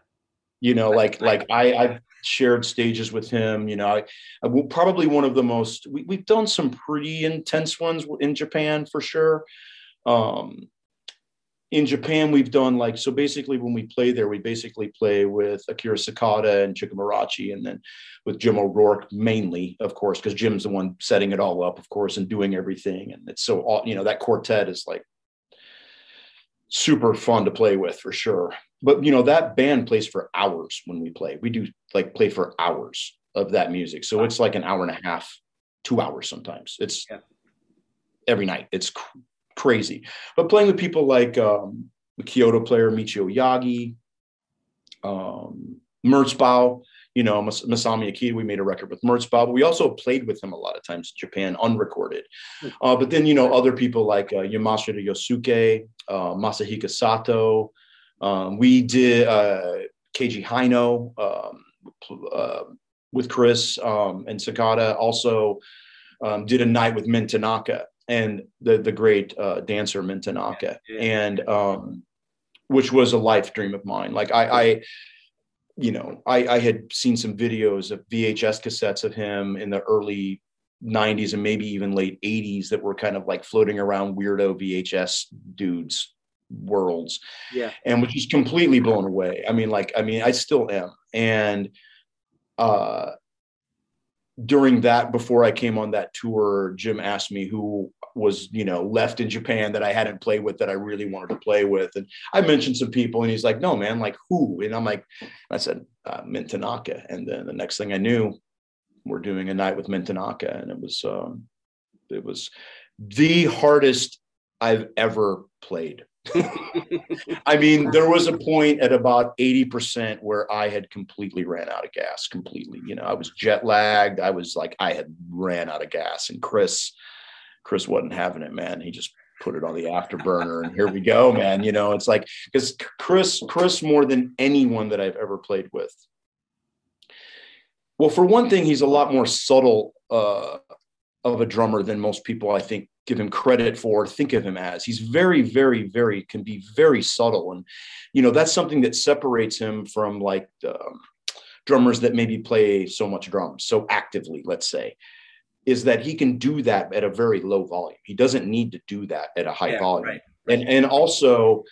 You know, like, like I, I've shared stages with him, you know, I, I will probably one of the most, we, we've done some pretty intense ones in Japan for sure. Um, in Japan, we've done like so. Basically, when we play there, we basically play with Akira Sakata and Chikamorachi, and then with Jim O'Rourke mainly, of course, because Jim's the one setting it all up, of course, and doing everything. And it's so you know that quartet is like super fun to play with for sure. But you know that band plays for hours when we play. We do like play for hours of that music, so it's like an hour and a half, two hours sometimes. It's Yeah. every night. It's cr- crazy. But playing with people like um, the koto player Michiyo Yagi, um, you know, Mas- Masami Akita, we made a record with Merzbow, but we also played with him a lot of times in Japan, unrecorded. Uh, but then, you know, other people like uh, Yamashita Yosuke, uh, Masahiko Sato. Um, we did uh, Keiji Haino um, uh, with Chris um, and Sakata. Also um, did a night with Min Tanaka and the the great uh, dancer Min Tanaka. Yeah. And um, which was a life dream of mine. Like I, I you know, I, I had seen some videos of VHS cassettes of him in the early 90s and maybe even late 80s that were kind of like floating around weirdo VHS dudes worlds. Yeah. And was just completely blown away. I mean, like, I mean, I still am. And uh during that, before I came on that tour, Jim asked me who was, you know, left in Japan that I hadn't played with that I really wanted to play with. And I mentioned some people and he's like, no, man, like who? And I'm like, I said, uh. And then the next thing I knew, we're doing a night with Min Tanaka. And it was, um, it was the hardest I've ever played. I mean, there was a point at about 80% where I had completely ran out of gas, completely. You know, I was jet lagged. I was like, I had ran out of gas. And Chris, Chris wasn't having it, man. He just put it on the afterburner and here we go, man. You know, it's like because Chris, Chris, more than anyone that I've ever played with. Well, for one thing, he's a lot more subtle uh, of a drummer than most people I think give him credit for think of him as. He's very very very can be very subtle. And you know that's something that separates him from like um, drummers that maybe play so much drums so actively let's say is that he can do that at a very low volume. He doesn't need to do that at a high Yeah, volume. right, and and also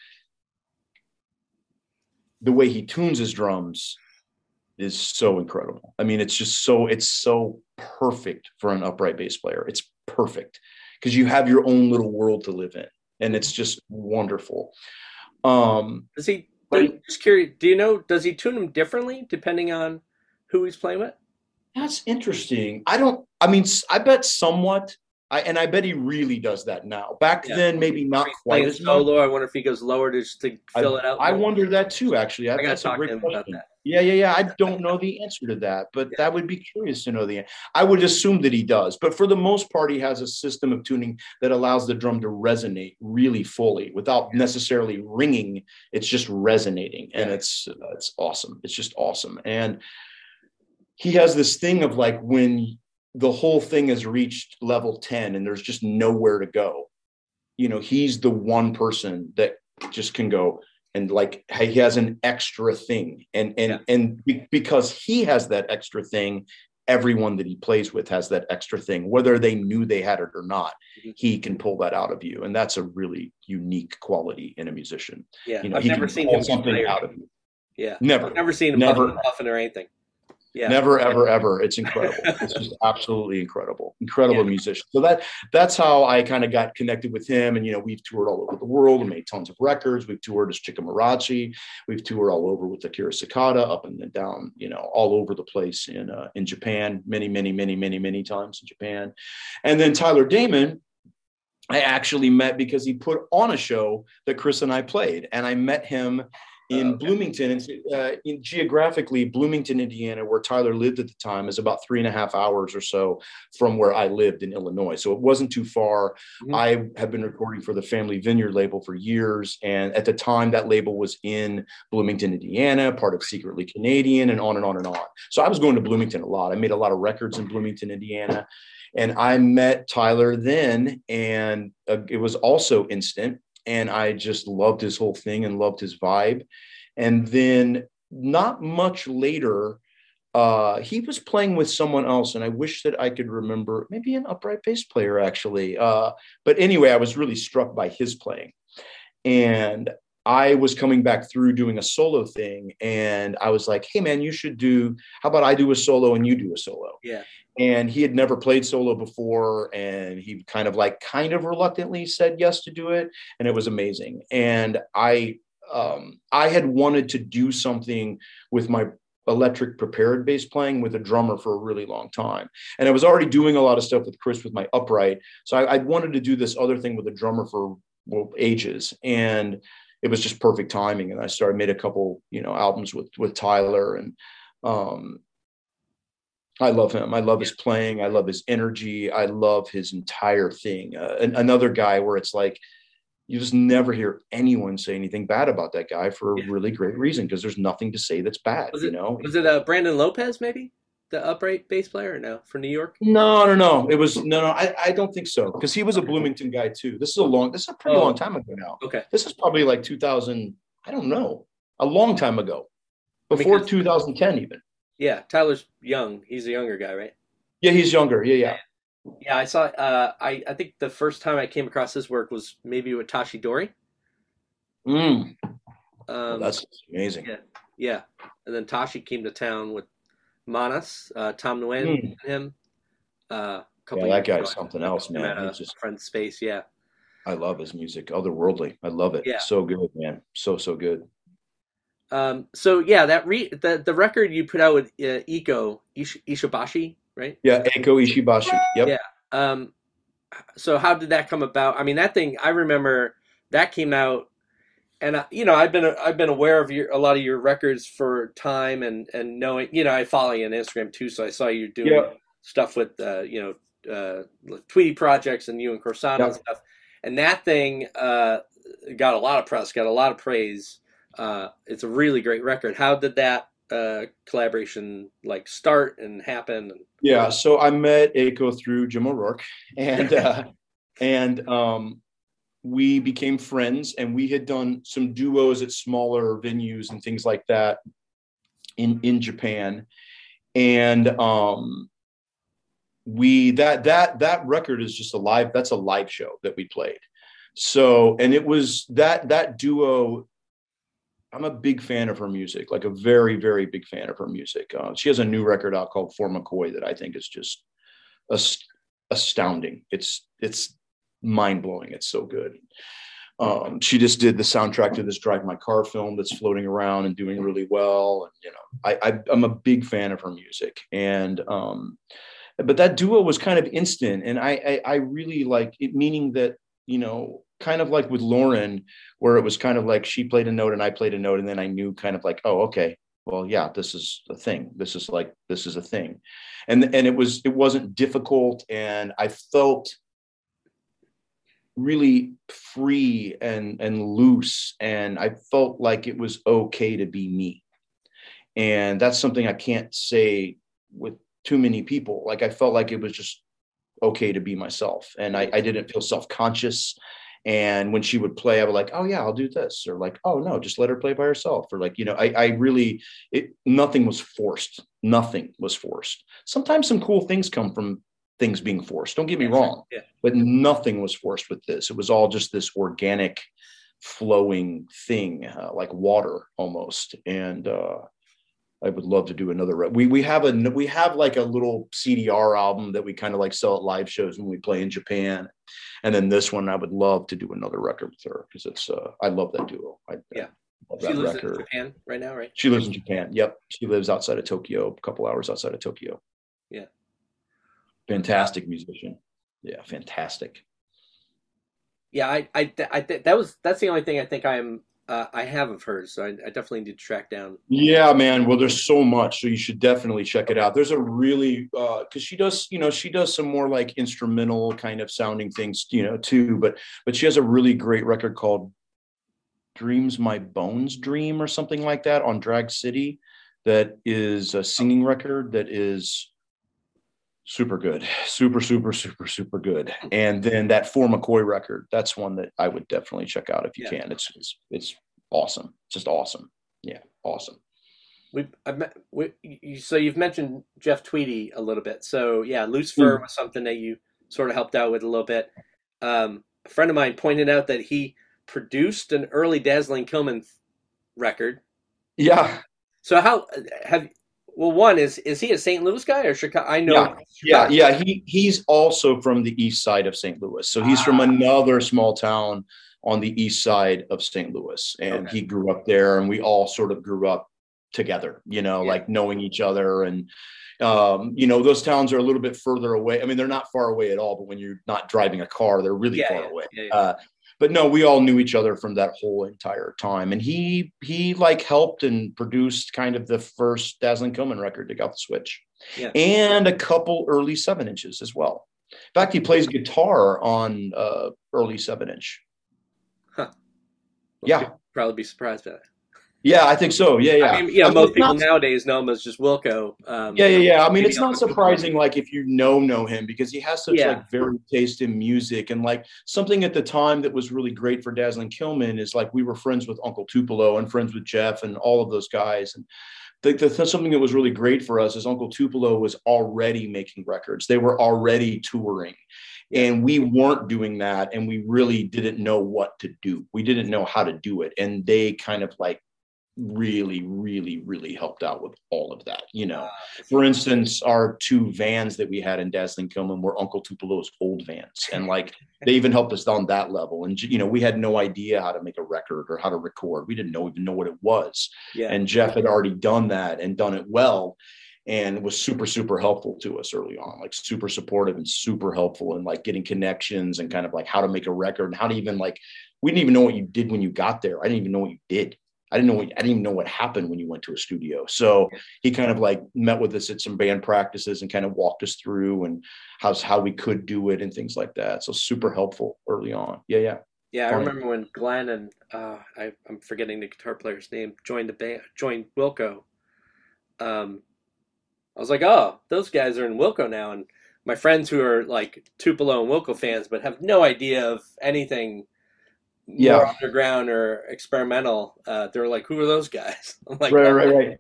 the way he tunes his drums is so incredible. I mean, it's just so it's so perfect for an upright bass player. It's perfect because you have your own little world to live in, and it's just wonderful. Um, Does he? But- just curious. Do you know? Does he tune them differently depending on who he's playing with? that's interesting. I don't. I mean, I bet somewhat. I and I bet he really does that now. Back Yeah. then, maybe not he's quite as solo. I wonder if he goes lower to just to fill it out. I more. wonder that too. Actually, I gotta that's a talk to him about that. Yeah, yeah, yeah. I don't know the answer to that, but Yeah. that would be curious to know the. I would assume that he does, but for the most part, he has a system of tuning that allows the drum to resonate really fully without necessarily ringing. It's just resonating, and Yeah. it's uh, it's awesome. It's just awesome, and he has this thing of like when the whole thing has reached level ten and there's just nowhere to go. You know, he's the one person that just can go and like he has an extra thing and and Yeah. and be- because he has that extra thing everyone that he plays with has that extra thing whether they knew they had it or not Mhm. he can pull that out of you and that's a really unique quality in a musician Yeah, you know I've he never seen him something out of you Yeah, never I've never seen him Never. puffing or anything. Yeah, never ever ever. It's incredible. It's just absolutely incredible. Incredible Yeah. musician. So that that's how i kind of got connected with him. And you know we've toured all over the world and made tons of records. We've toured as Chikamorachi. we've toured all over with akira sakata up and then down you know all over the place in uh, in japan many many many many many times in japan. And then tyler damon I actually met because he put on a show that Chris and I played, and I met him in Oh, okay. Bloomington. And uh, in geographically, Bloomington, Indiana, where Tyler lived at the time, is about three and a half hours or so from where I lived in Illinois. So it wasn't too far. Mhm. I have been recording for the Family Vineyard label for years, and at the time, that label was in Bloomington, Indiana, part of Secretly Canadian, and on and on and on. So I was going to Bloomington a lot. I made a lot of records in Bloomington, Indiana. And I met Tyler then, and uh, it was also instant. And I just loved his whole thing and loved his vibe. And then, not much later, uh, he was playing with someone else, and I wish that I could remember maybe an upright bass player actually. Uh, but anyway, I was really struck by his playing, and I was coming back through doing a solo thing, and I was like, "Hey, man, you should do. How about I do a solo and you do a solo?" Yeah. And he had never played solo before, and he kind of like kind of reluctantly said yes to do it, and it was amazing. And I um, I had wanted to do something with my electric prepared bass playing with a drummer for a really long time. And I was already doing a lot of stuff with Chris with my upright. So I, I wanted to do this other thing with a drummer for well, ages. And it was just perfect timing. And I started made a couple, you know, albums with with Tyler and um I love him. I love his playing. I love his energy. I love his entire thing. Uh, an, another guy where it's like you just never hear anyone say anything bad about that guy for a really great reason because there's nothing to say that's bad. Was you it- know, was it uh, Brandon Lopez maybe the upright bass player? Or no, for New York. No, no, no. It was no, no. I, I don't think so because he was a Bloomington guy too. This is a long. This is a pretty Oh. long time ago now. Okay. This is probably like 2000. I don't know, a long time ago, before Because- 2010 even. Yeah, Tyler's young. He's a younger guy, right? Yeah, he's younger. Yeah, yeah. Yeah, I saw. Uh, I I think the first time I came across his work was maybe with Tashi Dorji. Mm, Um, that's amazing. yeah. yeah, and then Tashi came to town with Manas, uh, Tom Nguyen, Mm. and him. Uh, a Yeah, that guy's something else, man. He's just, friend space. Yeah, I love his music. Otherworldly. I love it. Yeah. So good, man. So, so good. Um, so yeah, that re- the the record you put out with uh, Ish- Ishibashi, right? Yeah, Eiko Ishibashi. Yep. Yeah. Um, so how did that come about? I mean, that thing I remember that came out, and I, you know I've been I've been aware of your a lot of your records for time and and knowing you know I follow you on Instagram too, so I saw you doing Yeah. stuff with uh, you know uh, Tweedy projects and you and Corsano Yeah. and stuff, and that thing uh, got a lot of press, got a lot of praise. Uh, it's a really great record. How did that uh, collaboration like start and happen? Yeah, so I met Eiko through Jim O'Rourke, and uh, and um, we became friends, and we had done some duos at smaller venues and things like that in in Japan, and um, we that that that record is just a live. That's a live show that we played. So, and it was that that duo I'm a big fan of her music, like a very, very big fan of her music. Uh, she has a new record out called For McCoy that I think is just ast- astounding. It's it's mind blowing. It's so good. Um, she just did the soundtrack to this Drive My Car film that's floating around and doing really well. And you know, I, I I'm a big fan of her music. And um, but that duo was kind of instant, and I I, I really like it, meaning that you know, kind of like with Loren where it was kind of like she played a note and I played a note, and then I knew kind of like, oh, okay, well, yeah, this is a thing. This is like this is a thing, and and it was it wasn't difficult, and I felt really free and and loose, and I felt like it was okay to be me, and that's something I can't say with too many people. Like I felt like it was just okay to be myself, and I, I didn't feel self conscious. And when she would play, I would like, oh yeah, I'll do this, or like, oh no, just let her play by herself, or like, you know, I, I really, it nothing was forced. Nothing was forced. Sometimes some cool things come from things being forced. Don't get me wrong, Yeah. but nothing was forced with this. It was all just this organic, flowing thing, uh, like water almost. And uh, I would love to do another. We we have a we have like a little CDR album that we kind of like sell at live shows when we play in Japan, and then this one I would love to do another record with her because it's uh, I love that duo. I, Yeah. love She lives record. in Japan right now, right? She lives in Japan. Yep, she lives outside of Tokyo, a couple hours outside of Tokyo. Yeah. fantastic musician. Yeah, fantastic. Yeah, I, I, I th- that was that's the only thing I think I'm uh, I have of hers. So I, I definitely need to track down. Yeah, man. Well, there's so much, so you should definitely check it out. There's a really because she does, you know, she does some more like instrumental kind of sounding things, you know, too. But but she has a really great record called "Dreams My Bones Dream" or something like that on Drag City. That is a singing record that is super good, super super super super good. And then that For McCoy record, that's one that I would definitely check out if you Yeah. can. It's it's it's awesome, just awesome. Yeah, awesome. We, I've met, we, you, so you've mentioned Jeff Tweedy a little bit. So yeah, Loose Fur was something that you sort of helped out with a little bit. Um, a friend of mine pointed out that he produced an early Dazzling Killmen record. Yeah, So how have well one is is he a St. Louis guy or Chicago? I know. Yeah, yeah, Chicago. yeah. He he's also from the east side of St. Louis, so he's from Ah. another small town on the east side of St. Louis, and Okay. he grew up there, and we all sort of grew up together, you know, Yeah. like knowing each other, and um, you know, those towns are a little bit further away. I mean, they're not far away at all, but when you're not driving a car, they're really Yeah, far away. Uh, but no, we all knew each other from that whole entire time. And he he like helped and produced kind of the first Dazzling Killmen record Dig Out the Switch. Yeah. And a couple early seven inches as well. In fact, he plays guitar on uh, early seven inch. Well, Yeah. Probably be surprised by that. Yeah, I think so. Yeah, yeah. I mean, you know, most people not, nowadays know him as just Wilco. Um, yeah, yeah, yeah. I mean, it's not surprising, like if you know know him because he has such yeah. like very taste in music and like something at the time that was really great for Dazzling Killmen is like we were friends with Uncle Tupelo and friends with Jeff and all of those guys and. The, the, something that was really great for us is Uncle Tupelo was already making records. They were already touring, and we weren't doing that, and we really didn't know what to do. We didn't know how to do it, and they kind of like really, really, really helped out with all of that. You know, ah, for instance, our two vans that we had in Dazzling Killmen were Uncle Tupelo's old vans. And like they even helped us on that level. And, you know, we had no idea how to make a record or how to record. We didn't know even know what it was. Yeah. And Jeff had already done that and done it well and was super super helpful to us early on like super supportive and super helpful and like getting connections and kind of like how to make a record and how to even like we didn't even know what you did when you got there i didn't even know what you did I didn't know what, I didn't even know what happened when you went to a studio. So he kind of like met with us at some band practices and kind of walked us through and how's how we could do it and things like that. So super helpful early on. Yeah, yeah. Yeah, Funny. I remember when Glenn and uh, I, am forgetting the guitar player's name joined the band, joined Wilco. Um, I was like, oh, those guys are in Wilco now, and my friends who are like Tupelo and Wilco fans, but have no idea of anything yeah. underground or experimental, uh, they're like, "Who are those guys?" I'm like, right, right, right.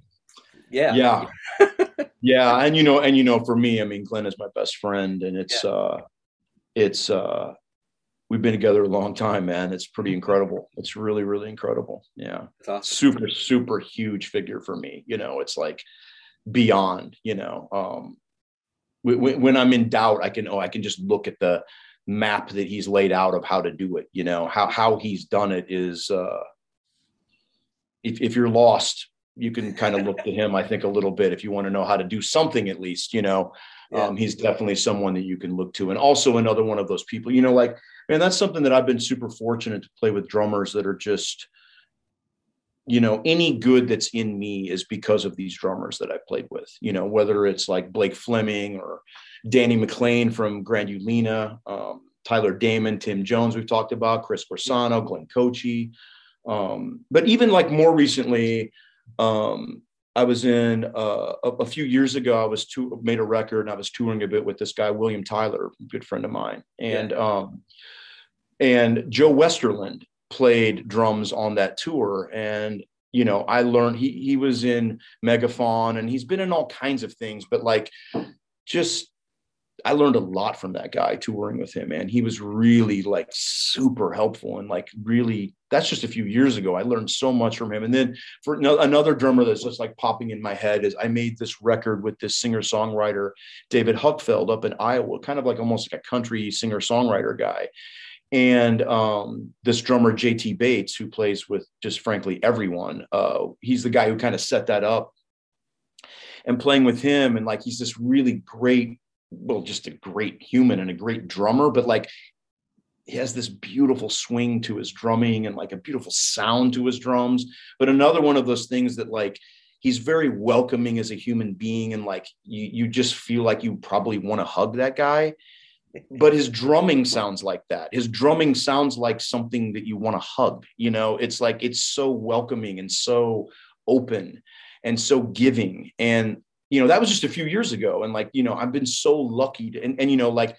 Yeah, yeah, yeah. And you know, and you know, for me, I mean, Glenn is my best friend, and it's, yeah. uh, it's, uh, we've been together a long time, man. It's pretty incredible. It's really, really incredible. Yeah, awesome. super, super huge figure for me. You know, it's like beyond. You know, um, when, when I'm in doubt, I can oh, I can just look at the map that he's laid out of how to do it. You know, how how he's done it is uh if if you're lost, you can kind of look to him, I think, a little bit if you want to know how to do something at least, you know. Yeah. Um, he's definitely someone that you can look to. And also another one of those people, you know, like, and that's something that I've been super fortunate to play with drummers that are just, you know, any good that's in me is because of these drummers that I played with, you know, whether it's like Blake Fleming or Danny McClain from Grand Ulena, um, Tyler Damon, Thymme Jones, we've talked about, Chris Corsano, Glenn Kotche. Um, but even like more recently, um, I was in uh, a, a, few years ago. I was to, made a record and I was touring a bit with this guy William Tyler, good friend of mine, and yeah. um, and Joe Westerlund played drums on that tour. And you know, I learned he he was in Megafaun and he's been in all kinds of things, but like just I learned a lot from that guy touring with him, and he was really like super helpful and like really. That's just a few years ago. I learned so much from him. And then for no, another drummer that's just like popping in my head is I made this record with this singer songwriter David Huckfelt up in Iowa, kind of like almost like a country singer songwriter guy. And um, this drummer JT Bates, who plays with just frankly everyone, uh, he's the guy who kind of set that up and playing with him and like he's this really great well, just a great human and a great drummer, but like he has this beautiful swing to his drumming and like a beautiful sound to his drums. But another one of those things that like he's very welcoming as a human being and like you you just feel like you probably want to hug that guy. But his drumming sounds like that. His drumming sounds like something that you want to hug. You know, it's like it's so welcoming and so open and so giving. And you know that was just a few years ago and like you know i've been so lucky to and, and you know like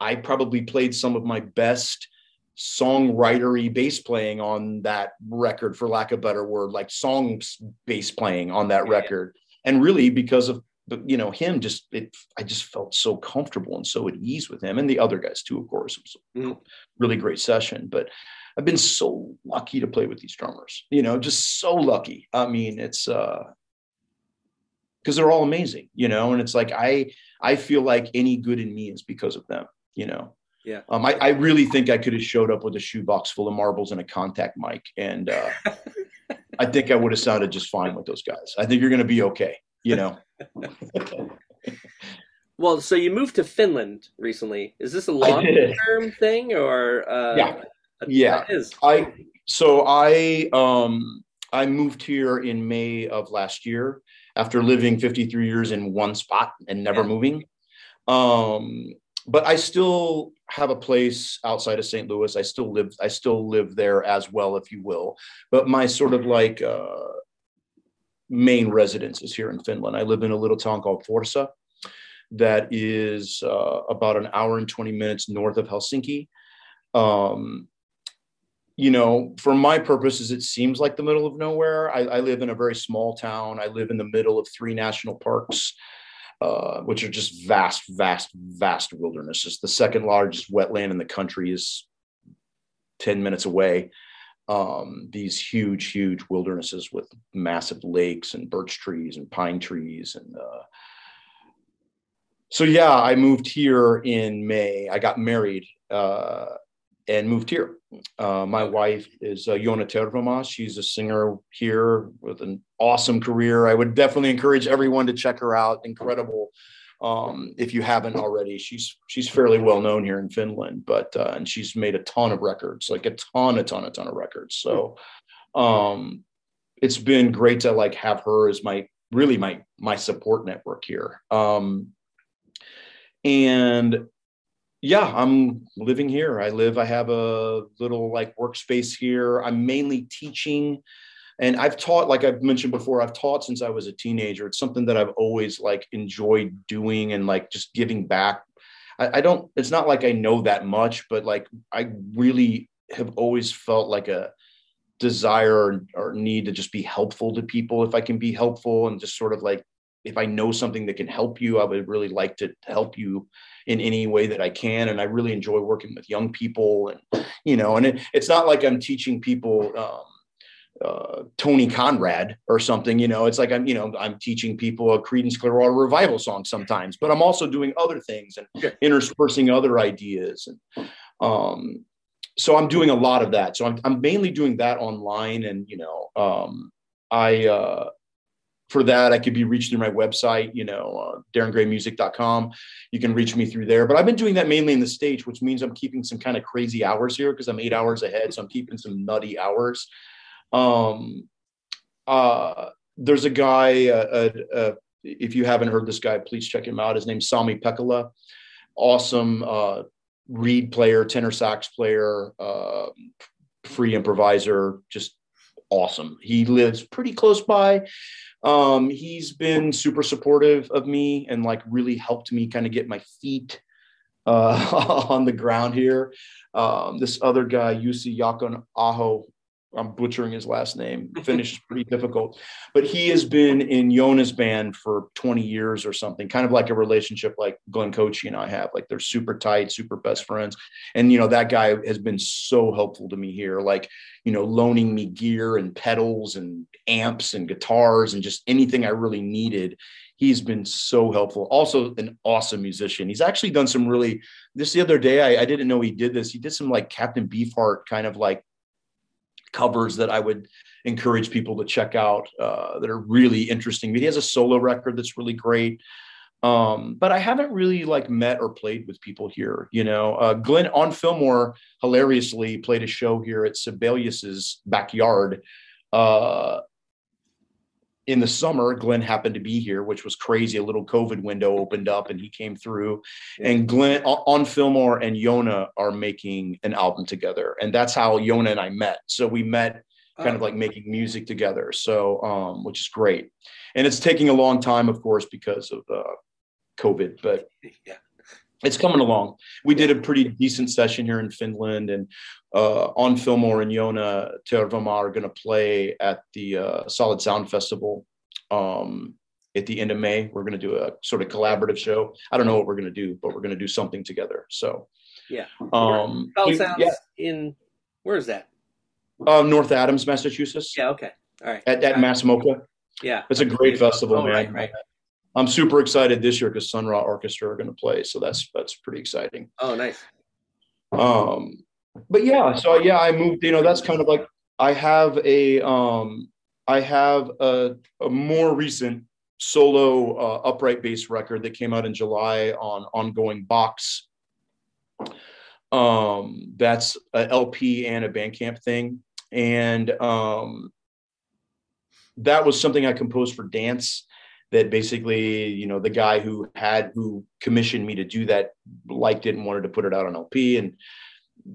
i probably played some of my best songwritery bass playing on that record for lack of a better word like songs bass playing on that yeah. record and really because of you know him just it i just felt so comfortable and so at ease with him and the other guys too of course it was a mm. really great session but i've been so lucky to play with these drummers you know just so lucky i mean it's uh because they're all amazing, you know. And it's like I I feel like any good in me is because of them, you know. Yeah. Um, I, I really think I could have showed up with a shoebox full of marbles and a contact mic, and uh, I think I would have sounded just fine with those guys. I think you're going to be okay, you know. well, so you moved to Finland recently. Is this a long term thing or? Uh, yeah. Yeah. I so I um I moved here in May of last year after living 53 years in one spot and never yeah. moving. Um, but I still have a place outside of St. Louis. I still live, I still live there as well, if you will. But my sort of like uh, main residences here in Finland. I live in a little town called Forssa that is uh, about an hour and 20 minutes north of Helsinki. Um, you know, for my purposes, it seems like the middle of nowhere. I, I, live in a very small town. I live in the middle of three national parks, uh, which are just vast, vast, vast wildernesses. The second largest wetland in the country is 10 minutes away. Um, these huge, huge wildernesses with massive lakes and birch trees and pine trees and uh, so yeah, I moved here in May. I got married uh, and moved here. Uh, my wife is uh, Jonna Tervomaa. She's a singer here with an awesome career. I would definitely encourage everyone to check her out. Incredible. Um, if you haven't already, she's she's fairly well known here in Finland, but uh, and she's made a ton of records, like a ton, a ton, a ton of records. So um, it's been great to like have her as my really my my support network here. Um, and yeah i'm living here i live i have a little like workspace here i'm mainly teaching and i've taught like i've mentioned before i've taught since i was a teenager. It's something that i've always like enjoyed doing and like just giving back. I, I don't it's not like i know that much but like i really have always felt like a desire or need to just be helpful to people. If i can be helpful and just sort of like if I know something that can help you, I would really like to help you in any way that I can. And I really enjoy working with young people, and you know, and it, it's not like I'm teaching people um, uh, Tony Conrad or something. You know, it's like I'm, you know, I'm teaching people a Creedence Clearwater Revival song sometimes, but I'm also doing other things and interspersing other ideas. And um, so I'm doing a lot of that. So I'm, I'm mainly doing that online, and you know, um, I. Uh, for that, I could be reached through my website, you know, uh, daringraymusic.com. You can reach me through there. But I've been doing that mainly in the States, which means I'm keeping some kind of crazy hours here because I'm eight hours ahead. So I'm keeping some nutty hours. Um, uh, there's a guy, uh, uh, uh if you haven't heard this guy, please check him out. His name's Sami Pekkola. Awesome uh, reed player, tenor sax player, uh, free improviser, just awesome. He lives pretty close by. Um, he's been super supportive of me and like really helped me kind of get my feet uh, on the ground here. Um, this other guy, Yusi Yakon Aho, I'm butchering his last name. Finnish is pretty difficult, but he has been in Jonna's band for 20 years or something, kind of like a relationship like Glenn Kotche and I have. Like they're super tight, super best friends. And you know, that guy has been so helpful to me here, like, you know, loaning me gear and pedals and amps and guitars and just anything I really needed. He's been so helpful. Also, an awesome musician. He's actually done some really. This the other day, I, I didn't know he did this. He did some like Captain Beefheart kind of like covers that I would encourage people to check out uh, that are really interesting. But he has a solo record that's really great. Um, but I haven't really like met or played with people here. You know, uh, Glenn on Fillmore hilariously played a show here at Sibelius's backyard uh, in the summer, Glenn happened to be here, which was crazy. A little COVID window opened up and he came through. And Glenn on Fillmore and Jonna are making an album together. And that's how Jonna and I met. So we met kind of oh. like making music together. So, um, which is great. And it's taking a long time, of course, because of uh, COVID, but yeah. It's coming along. We did a pretty decent session here in Finland and uh, on Fillmore and Jonna Tervomaa are going to play at the uh, Solid Sound Festival um, at the end of May. We're going to do a sort of collaborative show. I don't know what we're going to do, but we're going to do something together. So, yeah. Um, Solid Sound yeah. in where is that? Uh, North Adams, Massachusetts. Yeah. Okay. All right. At, at MASS MoCA. Yeah. It's a great festival, oh, man. Right, right. I'm super excited this year because Sun Ra Orchestra are going to play, so that's that's pretty exciting. Oh, nice. Um, but yeah, so yeah, I moved. You know, that's kind of like I have a um, I have a, a more recent solo uh, upright bass record that came out in July on ongoing box. Um, that's a LP and a Bandcamp thing, and um, that was something I composed for dance. That basically, you know, the guy who had who commissioned me to do that liked it and wanted to put it out on LP, and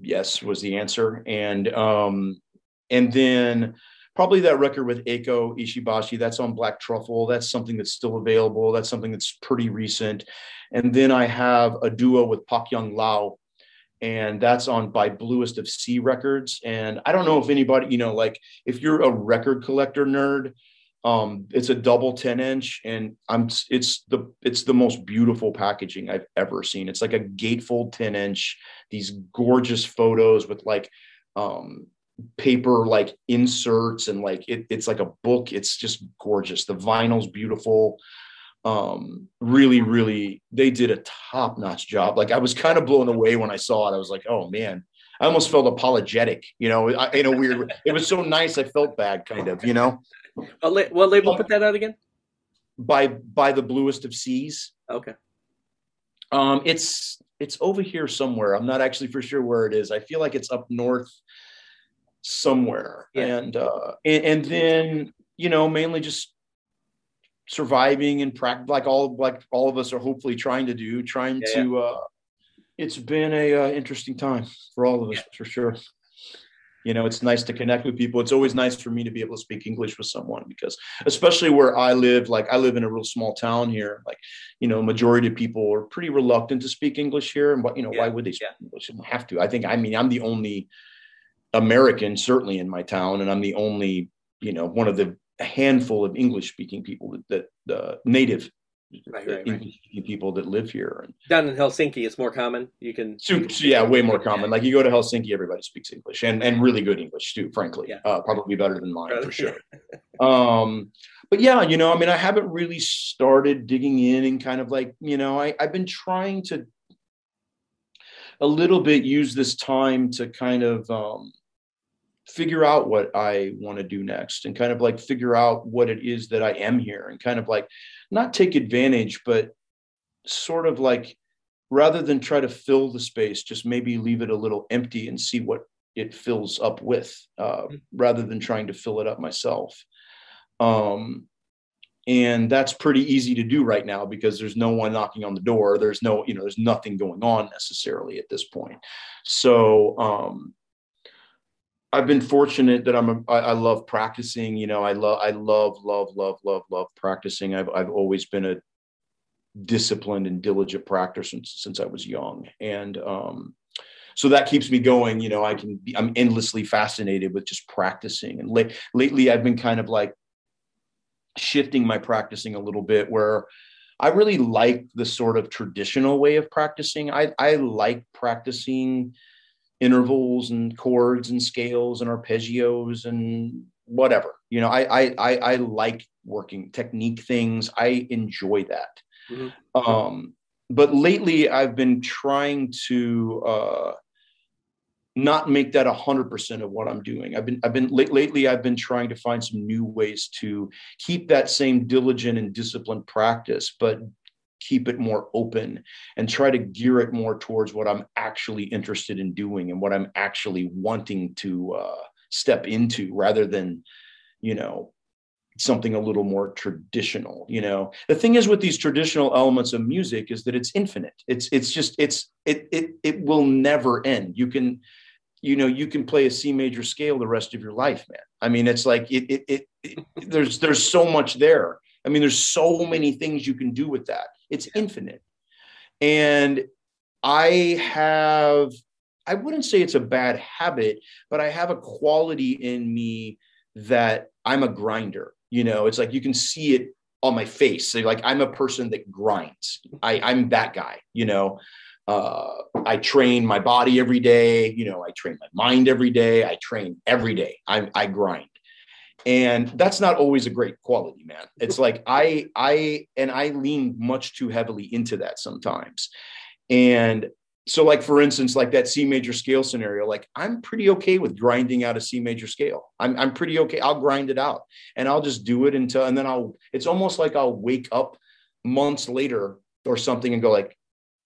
yes was the answer and um and then probably that record with Eiko Ishibashi. That's on Black Truffle. That's something that's still available. That's something that's pretty recent. And then I have a duo with Pak Yan Lau, and that's on by Bluest of Sea Records. And I don't know if anybody, you know, like if you're a record collector nerd, um, it's a double 10 inch and I'm it's the it's the most beautiful packaging I've ever seen. It's like a gatefold 10 inch, these gorgeous photos with like um paper like inserts and like it, it's like a book. It's just gorgeous. The vinyl's beautiful. Um, really, really, they did a top-notch job. Like I was kind of blown away when I saw it. I was like, oh man, I almost felt apologetic, you know, in a weird. it was so nice. I felt bad, kind of, you know. What, la- what label put that out again? By by the bluest of seas. Okay. Um, it's it's over here somewhere. I'm not actually for sure where it is. I feel like it's up north somewhere. Yeah. And uh and, and then, you know, mainly just surviving and practice like all like all of us are hopefully trying to do, trying Yeah, to uh it's been a uh, interesting time for all of us for sure. You know, it's nice to connect with people. It's always nice for me to be able to speak English with someone because, especially where I live, like I live in a real small town here. Like, you know, majority of people are pretty reluctant to speak English here. And what, you know, why would they speak yeah. English? They don't have to. I think. I mean, I'm the only American, certainly in my town, and I'm the only, you know, one of the handful of English-speaking people that, that uh, native Right, right, right. People that live here. And Down in Helsinki, it's more common. You can. Super, yeah, way more common. Like you go to Helsinki, everybody speaks English and, and really good English too, frankly. Yeah. Uh, probably better than mine for sure. um, but yeah, you know, I mean, I haven't really started digging in and kind of like, you know, I, I've been trying to a little bit use this time to kind of um, figure out what I want to do next and kind of like figure out what it is that I am here and kind of like not take advantage, but sort of like rather than try to fill the space, just maybe leave it a little empty and see what it fills up with, uh, rather than trying to fill it up myself. Um, and that's pretty easy to do right now because there's no one knocking on the door. There's no, you know, there's nothing going on necessarily at this point. So um, I've been fortunate that I'm a, I, I love practicing. You know, I love I love love love love love practicing. I've I've always been a disciplined and diligent practicer since, since I was young, and um, so that keeps me going. You know, I can be I'm endlessly fascinated with just practicing. And late, lately, I've been kind of like shifting my practicing a little bit where I really like the sort of traditional way of practicing. I, I like practicing intervals and chords and scales and arpeggios and whatever. You know, I I I, I like working technique things. I enjoy that. Mhm. Um, but lately I've been trying to uh, not make that a hundred percent of what I'm doing. I've been I've been late, lately I've been trying to find some new ways to keep that same diligent and disciplined practice, but keep it more open and try to gear it more towards what I'm actually interested in doing and what I'm actually wanting to uh, step into rather than, you know, something a little more traditional you know? The thing is with these traditional elements of music is that it's infinite. It's it's just it's it it it will never end. You can you know you can play a c major scale the rest of your life man. I mean it's like it it, it, it there's there's so much there i mean there's so many things you can do with that. It's infinite. And i have i wouldn't say it's a bad habit but i have a quality in me that i'm a grinder you know? It's like you can see it on my face. So like i'm a person that grinds. I i'm that guy you know? Uh, I train my body every day. You know, I train my mind every day. I train every day. I, I grind, and that's not always a great quality, man. It's like I I and I lean much too heavily into that sometimes, and so like for instance, like that C major scale scenario, like I'm pretty okay with grinding out a C major scale. I'm I'm pretty okay. I'll grind it out, and I'll just do it until, and then I'll. It's almost like I'll wake up months later or something and go like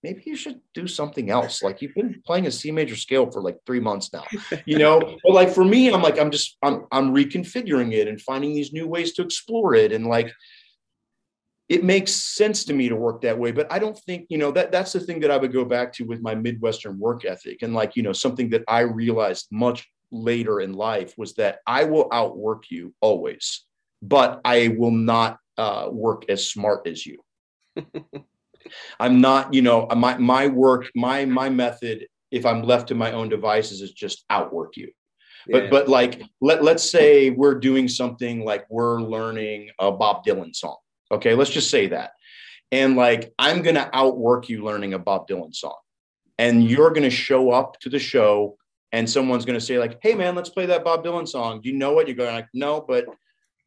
maybe you should do something else. Like you've been playing a C major scale for like three months now, you know. But like for me, I'm like I'm just I'm I'm reconfiguring it and finding these new ways to explore it, and like it makes sense to me to work that way. But I don't think you know that that's the thing that I would go back to with my Midwestern work ethic, and like you know something that I realized much later in life was that I will outwork you always, but I will not uh, work as smart as you. I'm not, you know, my my work, my my method, if I'm left to my own devices, is just outwork you. But yeah. but like let let's say we're doing something like we're learning a Bob Dylan song. Okay, let's just say that. And like I'm gonna outwork you learning a Bob Dylan song. And you're gonna show up to the show and someone's gonna say, like, hey man, let's play that Bob Dylan song. Do you know what? You're going like, no, but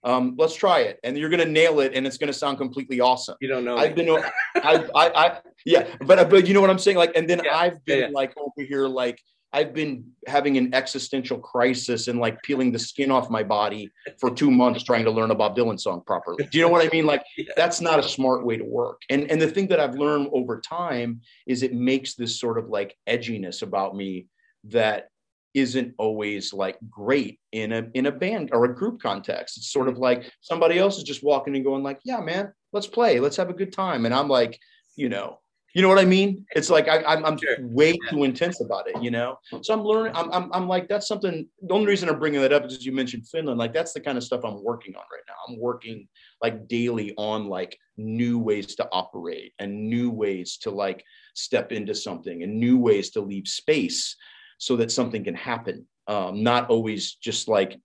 um, let's try it. And you're going to nail it and it's going to sound completely awesome. You don't know i've been I, I i yeah but but you know what i'm saying? Like and then yeah. i've been yeah, yeah. like over here like i've been having an existential crisis and like peeling the skin off my body for two months trying to learn a bob dylan song properly. Do you know what i mean? Like that's not a smart way to work. And and the thing that i've learned over time is it makes this sort of like edginess about me that isn't always like great in a in a band or a group context. It's sort of like somebody else is just walking and going like, "Yeah, man, let's play, let's have a good time," and I'm like, you know, you know what I mean? It's like I, am I'm, I'm sure. way too intense about it, you know. So I'm learning. I'm, I'm I'm like that's something. The only reason I'm bringing that up is you mentioned Finland. Like that's the kind of stuff I'm working on right now. I'm working like daily on like new ways to operate and new ways to like step into something and new ways to leave space so that something can happen. Um, not always just like,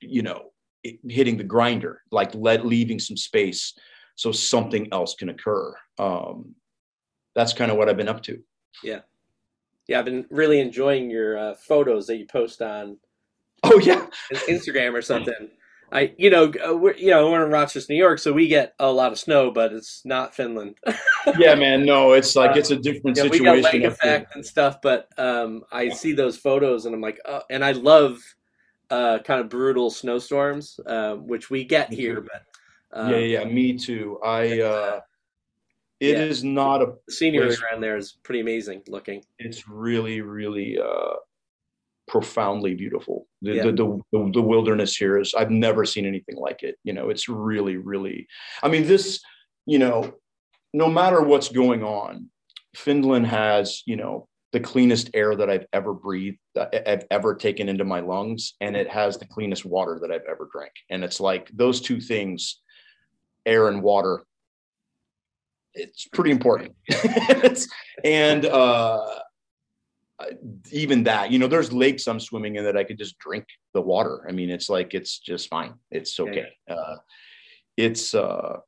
you know, hitting the grinder, like let leaving some space so something else can occur. Um, that's kind of what I've been up to. Yeah. Yeah. I've been really enjoying your uh, photos that you post on. Oh yeah. Instagram or something. I, you know, uh, we're, you know, we're in Rochester, New York, so we get a lot of snow, but it's not Finland. yeah, man, no, it's like it's a uh, different yeah, situation. We got lake effect and stuff, but um, I yeah. see those photos and I'm like, oh, and I love uh, kind of brutal snowstorms, uh, which we get here, but um, yeah, yeah, me too. I, uh, it yeah. is not a the scenery around there is pretty amazing looking. It's really, really uh, profoundly beautiful. The, yeah. the, the, the, wilderness here is, I've never seen anything like it. You know, it's really, really, I mean, this, you know, no matter what's going on, Finland has, you know, the cleanest air that I've ever breathed, uh, I've ever taken into my lungs, and it has the cleanest water that I've ever drank. And it's like those two things, air and water, it's pretty important. and uh, even that, you know, there's lakes I'm swimming in that I could just drink the water. I mean, it's like it's just fine. It's okay. Uh, it's uh,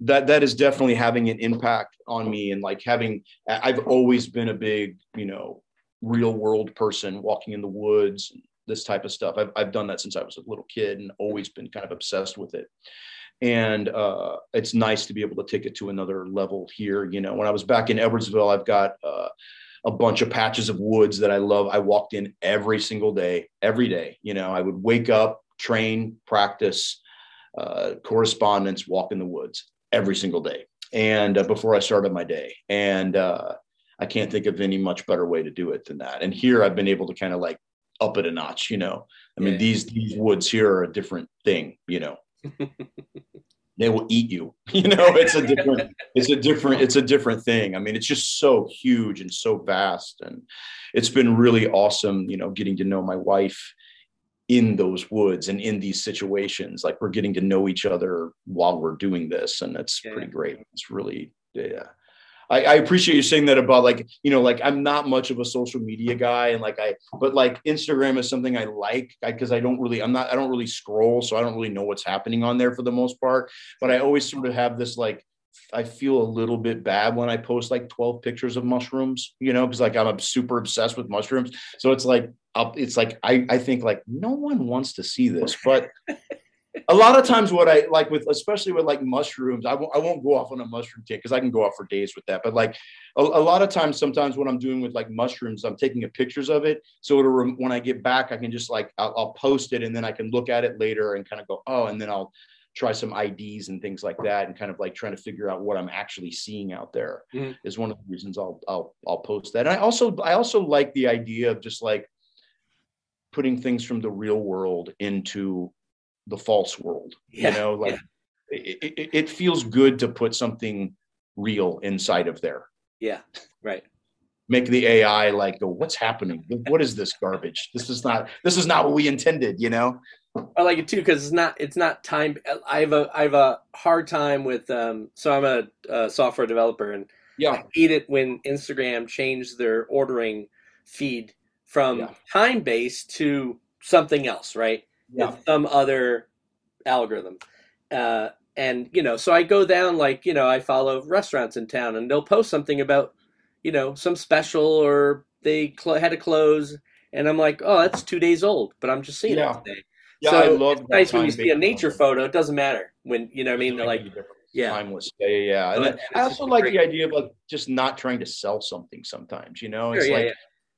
that that is definitely having an impact on me, and like having. I've always been a big, you know, real world person, walking in the woods, this type of stuff. I've I've done that since I was a little kid, and always been kind of obsessed with it and uh, it's nice to be able to take it to another level here. You know, when I was back in Edwardsville, I've got uh, a bunch of patches of woods that I love. I walked in every single day, every day. You know, I would wake up, train, practice, uh, correspondence, walk in the woods every single day. And uh, before I started my day, and uh, I can't think of any much better way to do it than that. And here I've been able to kind of like up it a notch. You know, I mean, yeah. these these woods here are a different thing. You know. they will eat you. You know it's a different it's a different it's a different thing. I mean it's just so huge and so vast and it's been really awesome you know getting to know my wife in those woods and in these situations. Like we're getting to know each other while we're doing this and that's yeah. pretty great. It's really yeah I, I, appreciate you saying that about like you know like I'm not much of a social media guy and like I but like Instagram is something I like because I, I, don't really I'm not I don't really scroll so I don't really know what's happening on there for the most part. But I always sort of have this like I feel a little bit bad when I post like 12 pictures of mushrooms you know because like I'm super obsessed with mushrooms. So it's like it's like I I think like no one wants to see this but a lot of times what i like with especially with like mushrooms I w- I won't go off on a mushroom kick because i can go off for days with that but like a, a, lot of times sometimes what i'm doing with like mushrooms i'm taking a pictures of it so rem- when i get back i can just like I'll, I'll, post it and then i can look at it later and kind of go oh and then i'll try some ids and things like that and kind of like trying to figure out what i'm actually seeing out there mm-hmm. is one of the reasons i'll i'll i'll post that and i also i also like the idea of just like putting things from the real world into the false world yeah. you know like yeah. it, it, it, feels good to put something real inside of there yeah right make the AI like go, what's happening? What is this garbage? This is not this is not what we intended, you know? I like it too because it's not it's not time. I have a I have a hard time with um. So I'm a, software developer and Yeah. I hate it when Instagram changed their ordering feed from Yeah. time based to something else, right? Yeah. With some other algorithm. Uh, and you know, so I go down like you know I follow restaurants in town and they'll post something about you know some special or they cl- had to close, and I'm like, oh, that's two days old, but I'm just seeing Yeah. it today. Yeah, So, I love It's that nice when you see a nature photo. It doesn't matter when you know I mean. They're like, make any difference. yeah. timeless. Yeah, yeah, yeah. And I- and I also like great. the idea of like just not trying to sell something sometimes, you know? Sure, It's yeah, like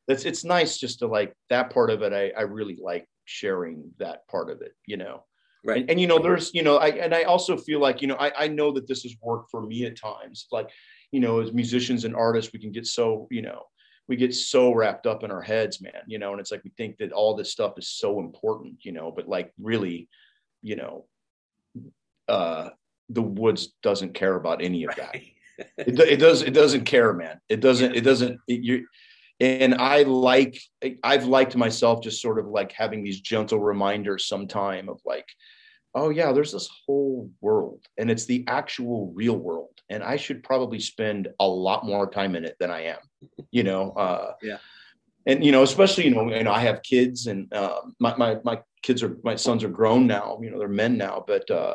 it's it's nice just to like that part of it. I, I really like sharing that part of it, you know. Right. And, and you know, there's, you know, I and I also feel like, you know, I, I know that this has worked for me at times. Like, you know, as musicians and artists, we can get so, you know, we get so wrapped up in our heads, man, you know, and it's like we think that all this stuff is so important, you know, but like really, you know, uh the woods doesn't care about any of that it, it does it doesn't care man it doesn't it doesn't it, you and i like i've liked myself just sort of like having these gentle reminders sometime of like oh yeah there's this whole world and it's the actual real world and i should probably spend a lot more time in it than i am you know uh Yeah. and you know especially you know and i have kids and uh, my, my my kids are my sons are grown now you know they're men now but uh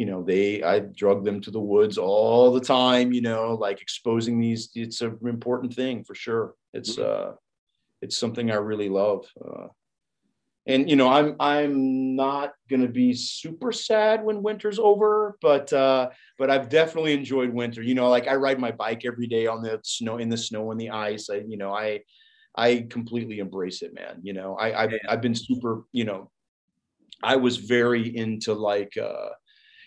you know they i drug them to the woods all the time you know like exposing these it's an important thing for sure. It's uh it's something i really love uh and you know i'm i'm not going to be super sad when winter's over but uh but i've definitely enjoyed winter. You know like i ride my bike every day on the snow in the snow and the ice. I you know i i completely embrace it man. You know i i've, I've been super you know i was very into like uh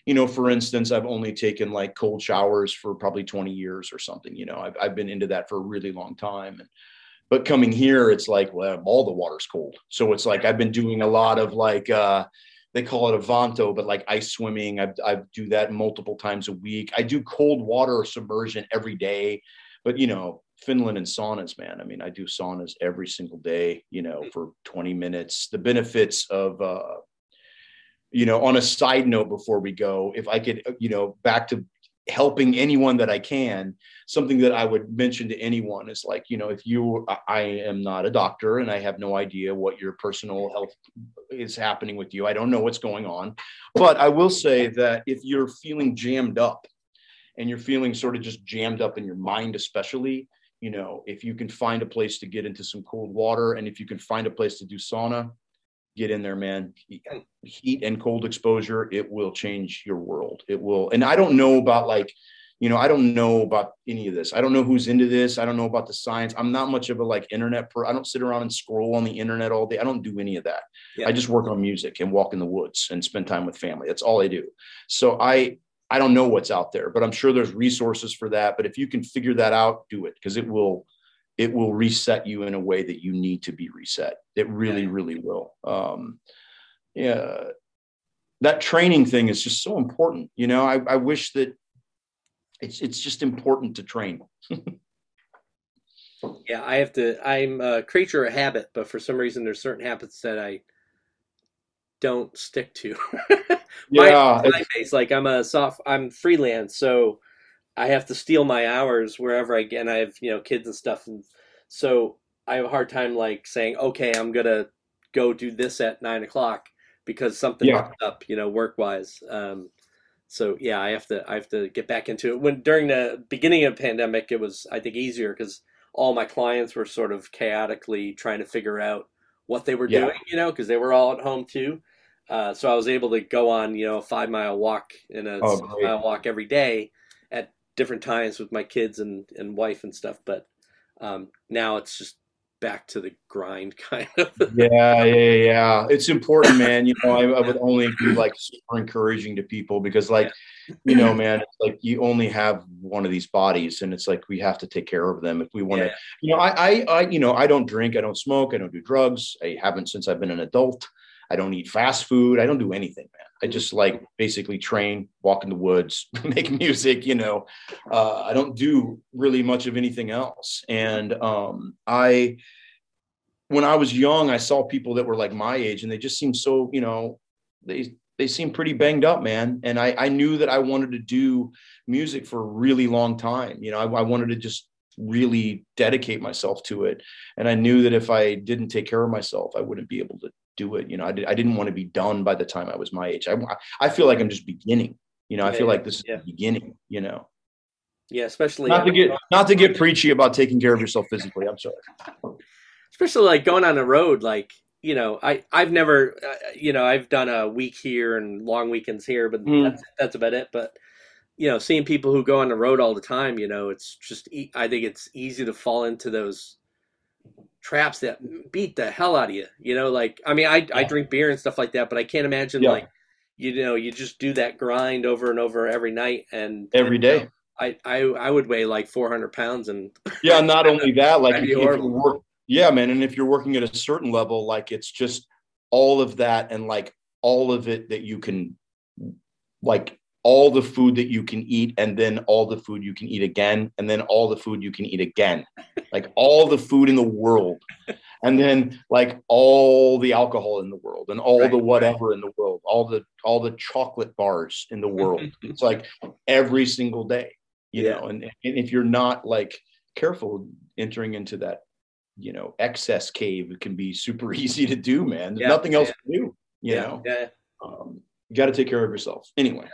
you know, for instance, I've only taken like cold showers for probably 20 years or something. You know, I've, I've been into that for a really long time. And, but coming here, it's like, well, all the water's cold. So it's like I've been doing a lot of like, uh, they call it avanto, but like ice swimming. I, I do that multiple times a week. I do cold water submersion every day. But, you know, Finland and saunas, man. I mean, I do saunas every single day, you know, for 20 minutes. The benefits of, uh, you know, on a side note before we go, if I could, you know, back to helping anyone that I can, something that I would mention to anyone is like, you know, if you, I am not a doctor and I have no idea what your personal health is happening with you. I don't know what's going on. But I will say that if you're feeling jammed up and you're feeling sort of just jammed up in your mind, especially, you know, if you can find a place to get into some cold water and if you can find a place to do sauna, get in there, man. Hmm. Heat and cold exposure, it will change your world. It will. And I don't know about like, you know, I don't know about any of this. I don't know who's into this. I don't know about the science. I'm not much of a like internet per. I don't sit around and scroll on the internet all day. I don't do any of that. Yeah. I just work on music and walk in the woods and spend time with family. That's all I do. So I I don't know what's out there, but I'm sure there's resources for that. But if you can figure that out, do it because it will it will reset you in a way that you need to be reset. It really, really will. Um, yeah, that training thing is just so important. You know, I, I wish that it's it's just important to train. Yeah, I have to. I'm a creature of habit, but for some reason, there's certain habits that I don't stick to. Yeah, my, my base, like I'm a soft, I'm freelance, so I have to steal my hours wherever I get. And I have you know kids and stuff, and so I have a hard time like saying, okay, I'm gonna go do this at nine o'clock because something Yeah. up, you know, work wise. Um, so yeah, I have to I have to get back into it. When during the beginning of the pandemic, it was I think easier because all my clients were sort of chaotically trying to figure out what they were Yeah. doing, you know, because they were all at home too. Uh, so I was able to go on, you know, a five mile walk and a Oh, mile walk every day at different times with my kids and, and wife and stuff. But um, now it's just back to the grind kind of. yeah, yeah, yeah. It's important, man. You know, I, I would only be like super encouraging to people because, like, you know, man, it's like you only have one of these bodies, and it's like we have to take care of them if we want to. Yeah. You know, I, I, I, you know, I don't drink, I don't smoke, I don't do drugs. I haven't since I've been an adult. I don't eat fast food. I don't do anything, man. I just like basically train, walk in the woods, make music, you know. Uh, I don't do really much of anything else. And um, I, when I was young, I saw people that were like my age and they just seemed so, you know, they, they seemed pretty banged up, man. And I, I knew that I wanted to do music for a really long time. You know, I, I wanted to just really dedicate myself to it. And I knew that if I didn't take care of myself, I wouldn't be able to do it. You know, I, did, I didn't want to be done by the time I was my age. I, I feel like I'm just beginning. You know, I feel like this is yeah. the beginning. You know. Yeah, especially not to get not to get preachy about taking care of yourself physically. I'm sorry. Especially like going on the road, like you know, I I've never, uh, you know, I've done a week here and long weekends here, but mm. that's that's about it. But you know, seeing people who go on the road all the time, you know, it's just I think it's easy to fall into those traps that beat the hell out of you. You know, like I mean, I yeah. I drink beer and stuff like that, but I can't imagine yeah. like you know you just do that grind over and over every night and every day. You know, I, I I would weigh like 400 pounds and yeah, not only that, like if, if you work, yeah, man, and if you're working at a certain level, like it's just all of that and like all of it that you can like all the food that you can eat and then all the food you can eat again and then all the food you can eat again. Like all the food in the world and then like all the alcohol in the world and all right, the whatever right. in the world all the all the chocolate bars in the world. It's like every single day you yeah. know and, and if you're not like careful entering into that you know excess cave it can be super easy to do man. There's yeah, nothing else to do you yeah, know? yeah. Um, you got to take care of yourself. Anyway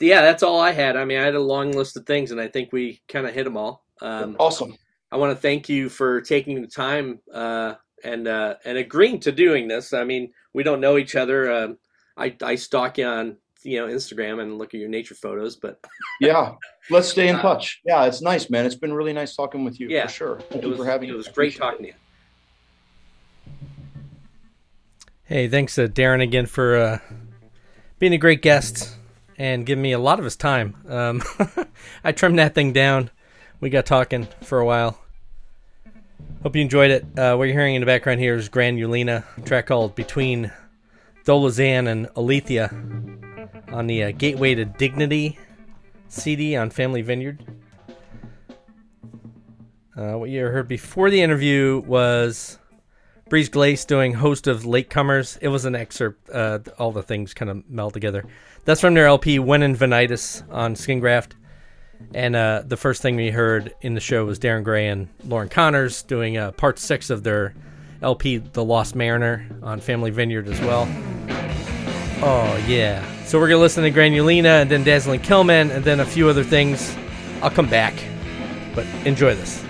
yeah, that's all I had. I mean, I had a long list of things, and I think we kind of hit them all. Um, awesome. I want to thank you for taking the time uh, and uh, and agreeing to doing this. I mean, we don't know each other. Um, I I stalk you on you know Instagram and look at your nature photos, but yeah, let's stay in uh, touch. Yeah, it's nice, man. It's been really nice talking with you. Yeah, for sure. Thank you was, for having. It was great talking it. to you. Hey, thanks to Darin again for uh, being a great guest and give me a lot of his time. Um, I trimmed that thing down. We got talking for a while. Hope you enjoyed it. Uh, what you're hearing in the background here is Grand Ulena, track called Between Tholozan and Oleatha on the uh, Gateway to Dignity CD on Family Vineyard. Uh, what you heard before the interview was Brise Glace doing host of Latecomers. It was an excerpt. Uh, all the things kind of meld together. That's from their LP When in Vanitas on Skin Graft. And uh, the first thing we heard in the show was Darin Gray and Loren Connors doing uh, part six of their LP The Lost Mariner on Family Vineyard as well. Oh, yeah. So we're going to listen to Grand Ulena and then Dazzling Killmen and then a few other things. I'll come back. But enjoy this.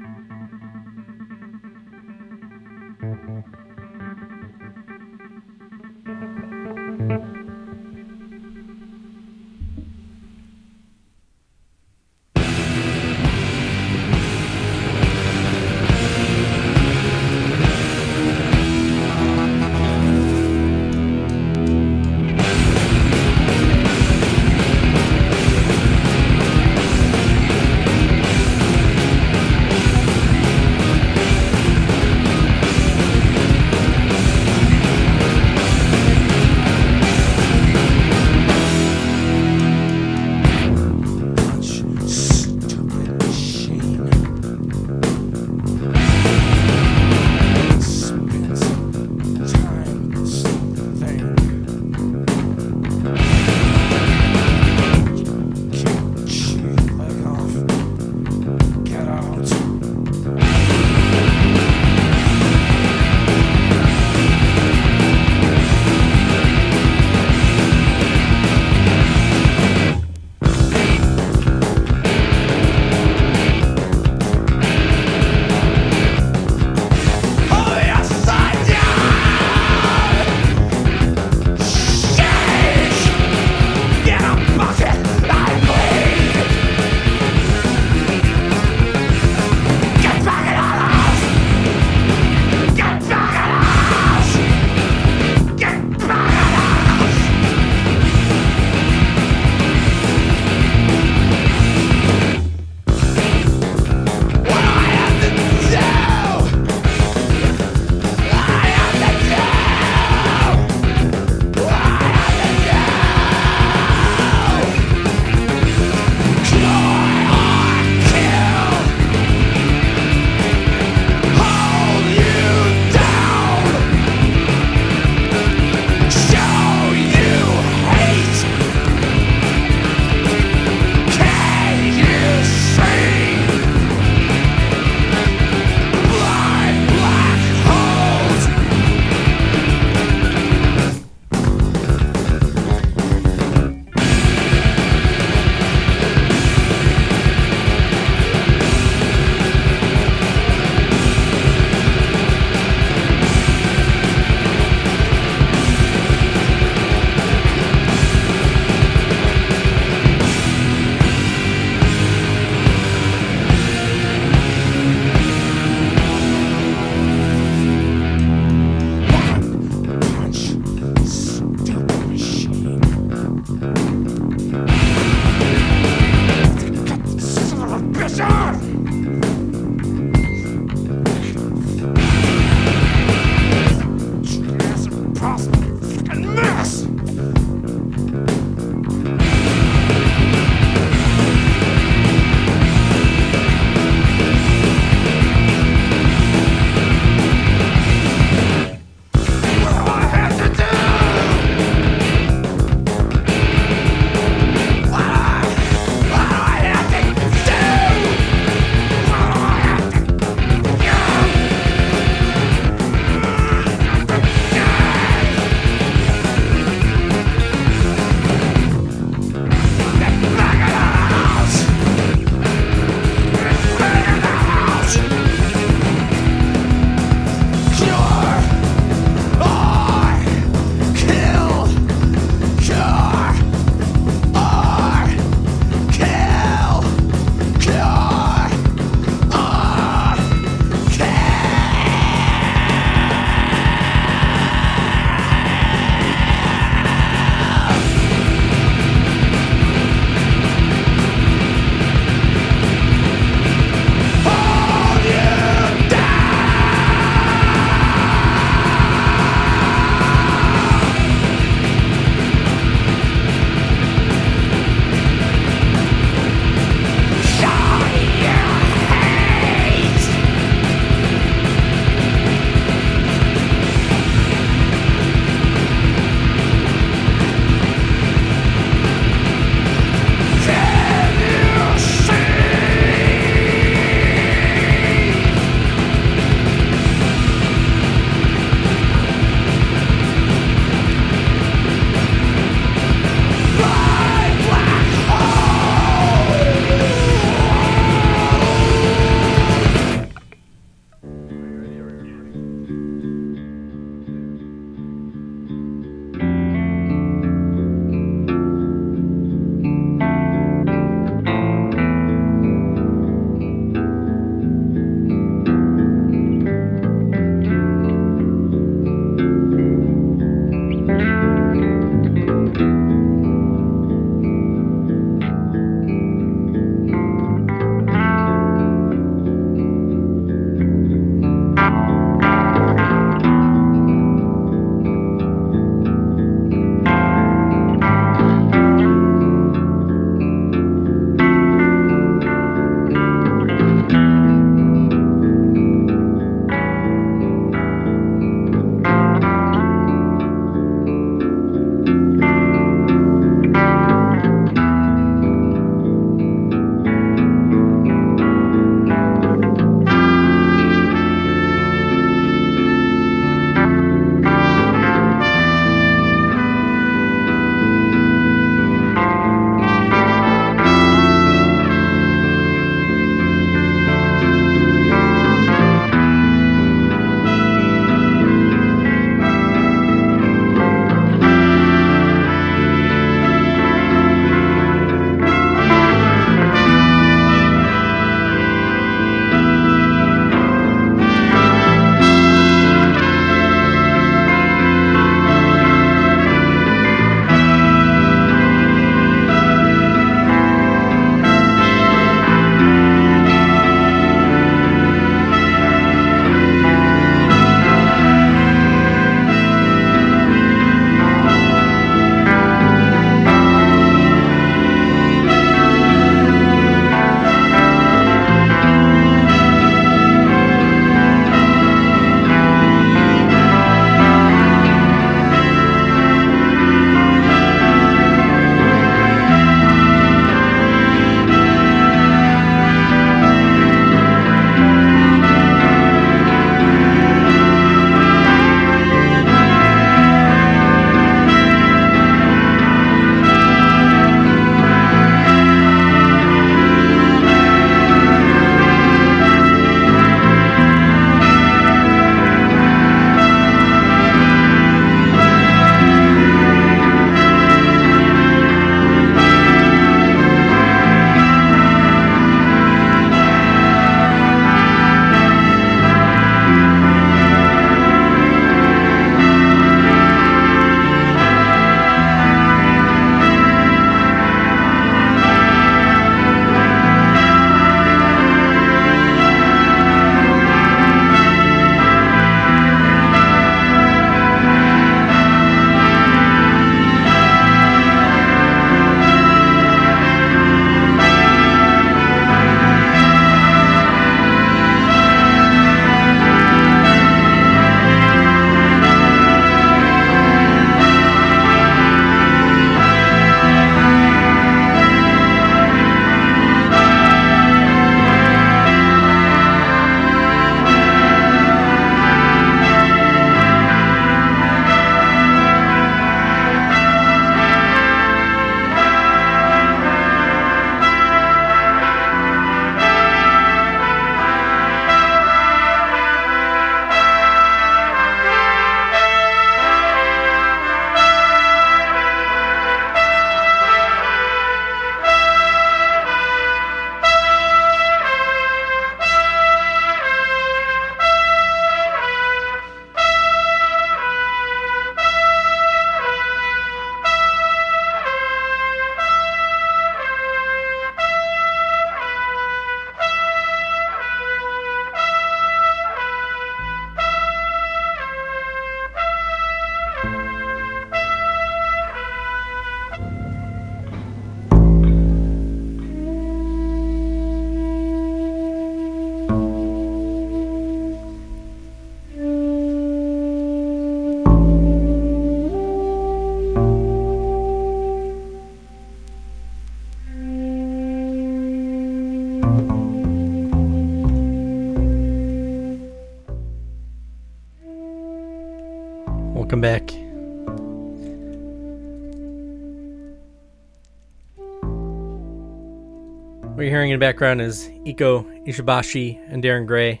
Hearing in the background is Eiko Ishibashi and Darin Gray.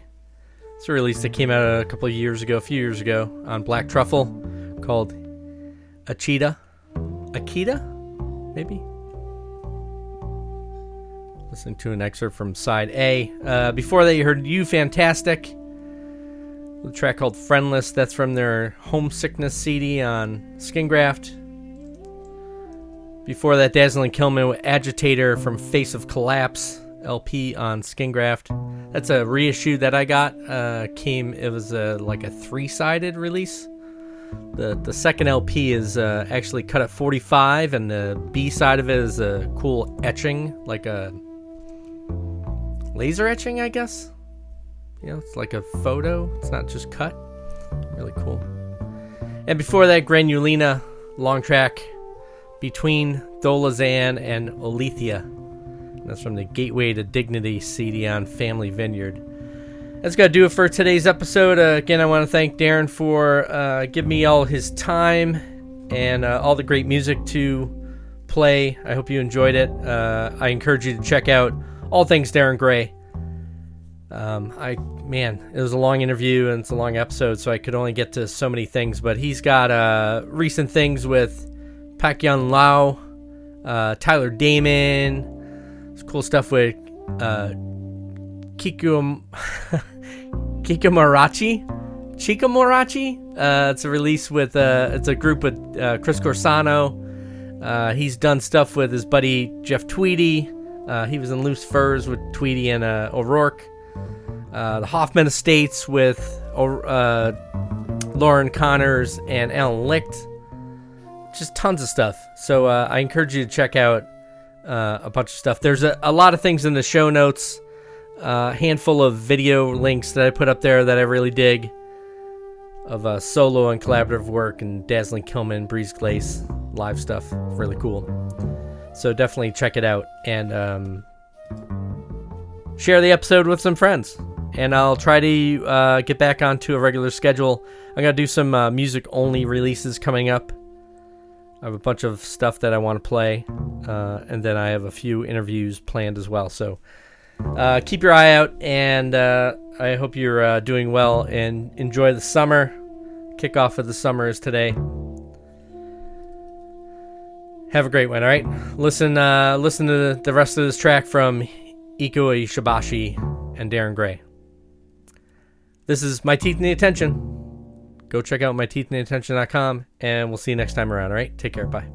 It's a release that came out a couple of years ago, a few years ago, on Black Truffle called Achita. Akita? Maybe? Listening to an excerpt from side A. Uh, before that, you heard You Fantastic. The track called Friendless. That's from their Homesickness CD on Skin Graft. Before that, Dazzling Killmen with Agitator from Face of Collapse LP on Skingraft. That's a reissue that I got. Uh, came it was a like a three sided release. The the second LP is uh, actually cut at 45, and the B side of it is a cool etching, like a laser etching, I guess. You know, it's like a photo. It's not just cut. Really cool. And before that, Grand Ulena long track between Tholozan and Oleatha. That's from the Gateway to Dignity CD on Family Vineyard. That's going to do it for today's episode. Uh, again, I want to thank Darin for uh, giving me all his time and uh, all the great music to play. I hope you enjoyed it. Uh, I encourage you to check out all things Darin Gray. Um, I man, it was a long interview and it's a long episode, so I could only get to so many things. But he's got uh, recent things with Yan Lau, uh, Tyler Damon. It's cool stuff with uh, Kiku Kikamarachi. Chikamorachi. Uh, it's a release with uh, it's a group with uh, Chris Corsano. Uh, he's done stuff with his buddy Jeff Tweedy. Uh, he was in Loose Furs with Tweedy and uh, O'Rourke. The Hoffman Estates with Loren Connors and Alan Licht. Just tons of stuff. So uh, I encourage you to check out uh, a bunch of stuff. There's a, a, lot of things in the show notes, a uh, handful of video links that I put up there that I really dig of uh, solo and collaborative work and Dazzling Killmen, Brise Glace, live stuff. Really cool. So definitely check it out and um, share the episode with some friends and I'll try to uh, get back onto a regular schedule. I'm gonna do some uh, music only releases coming up. I have a bunch of stuff that I want to play, uh, and then I have a few interviews planned as well. So uh, keep your eye out, and uh, I hope you're uh, doing well and enjoy the summer. Kickoff of the summer is today. Have a great one. All right, listen. listen to the rest of this track from Eiko Ishibashi and Darin Gray. This is My Teeth Need Attention. Go check out myteethneedattention.com and we'll see you next time around. All right. Take care. Bye.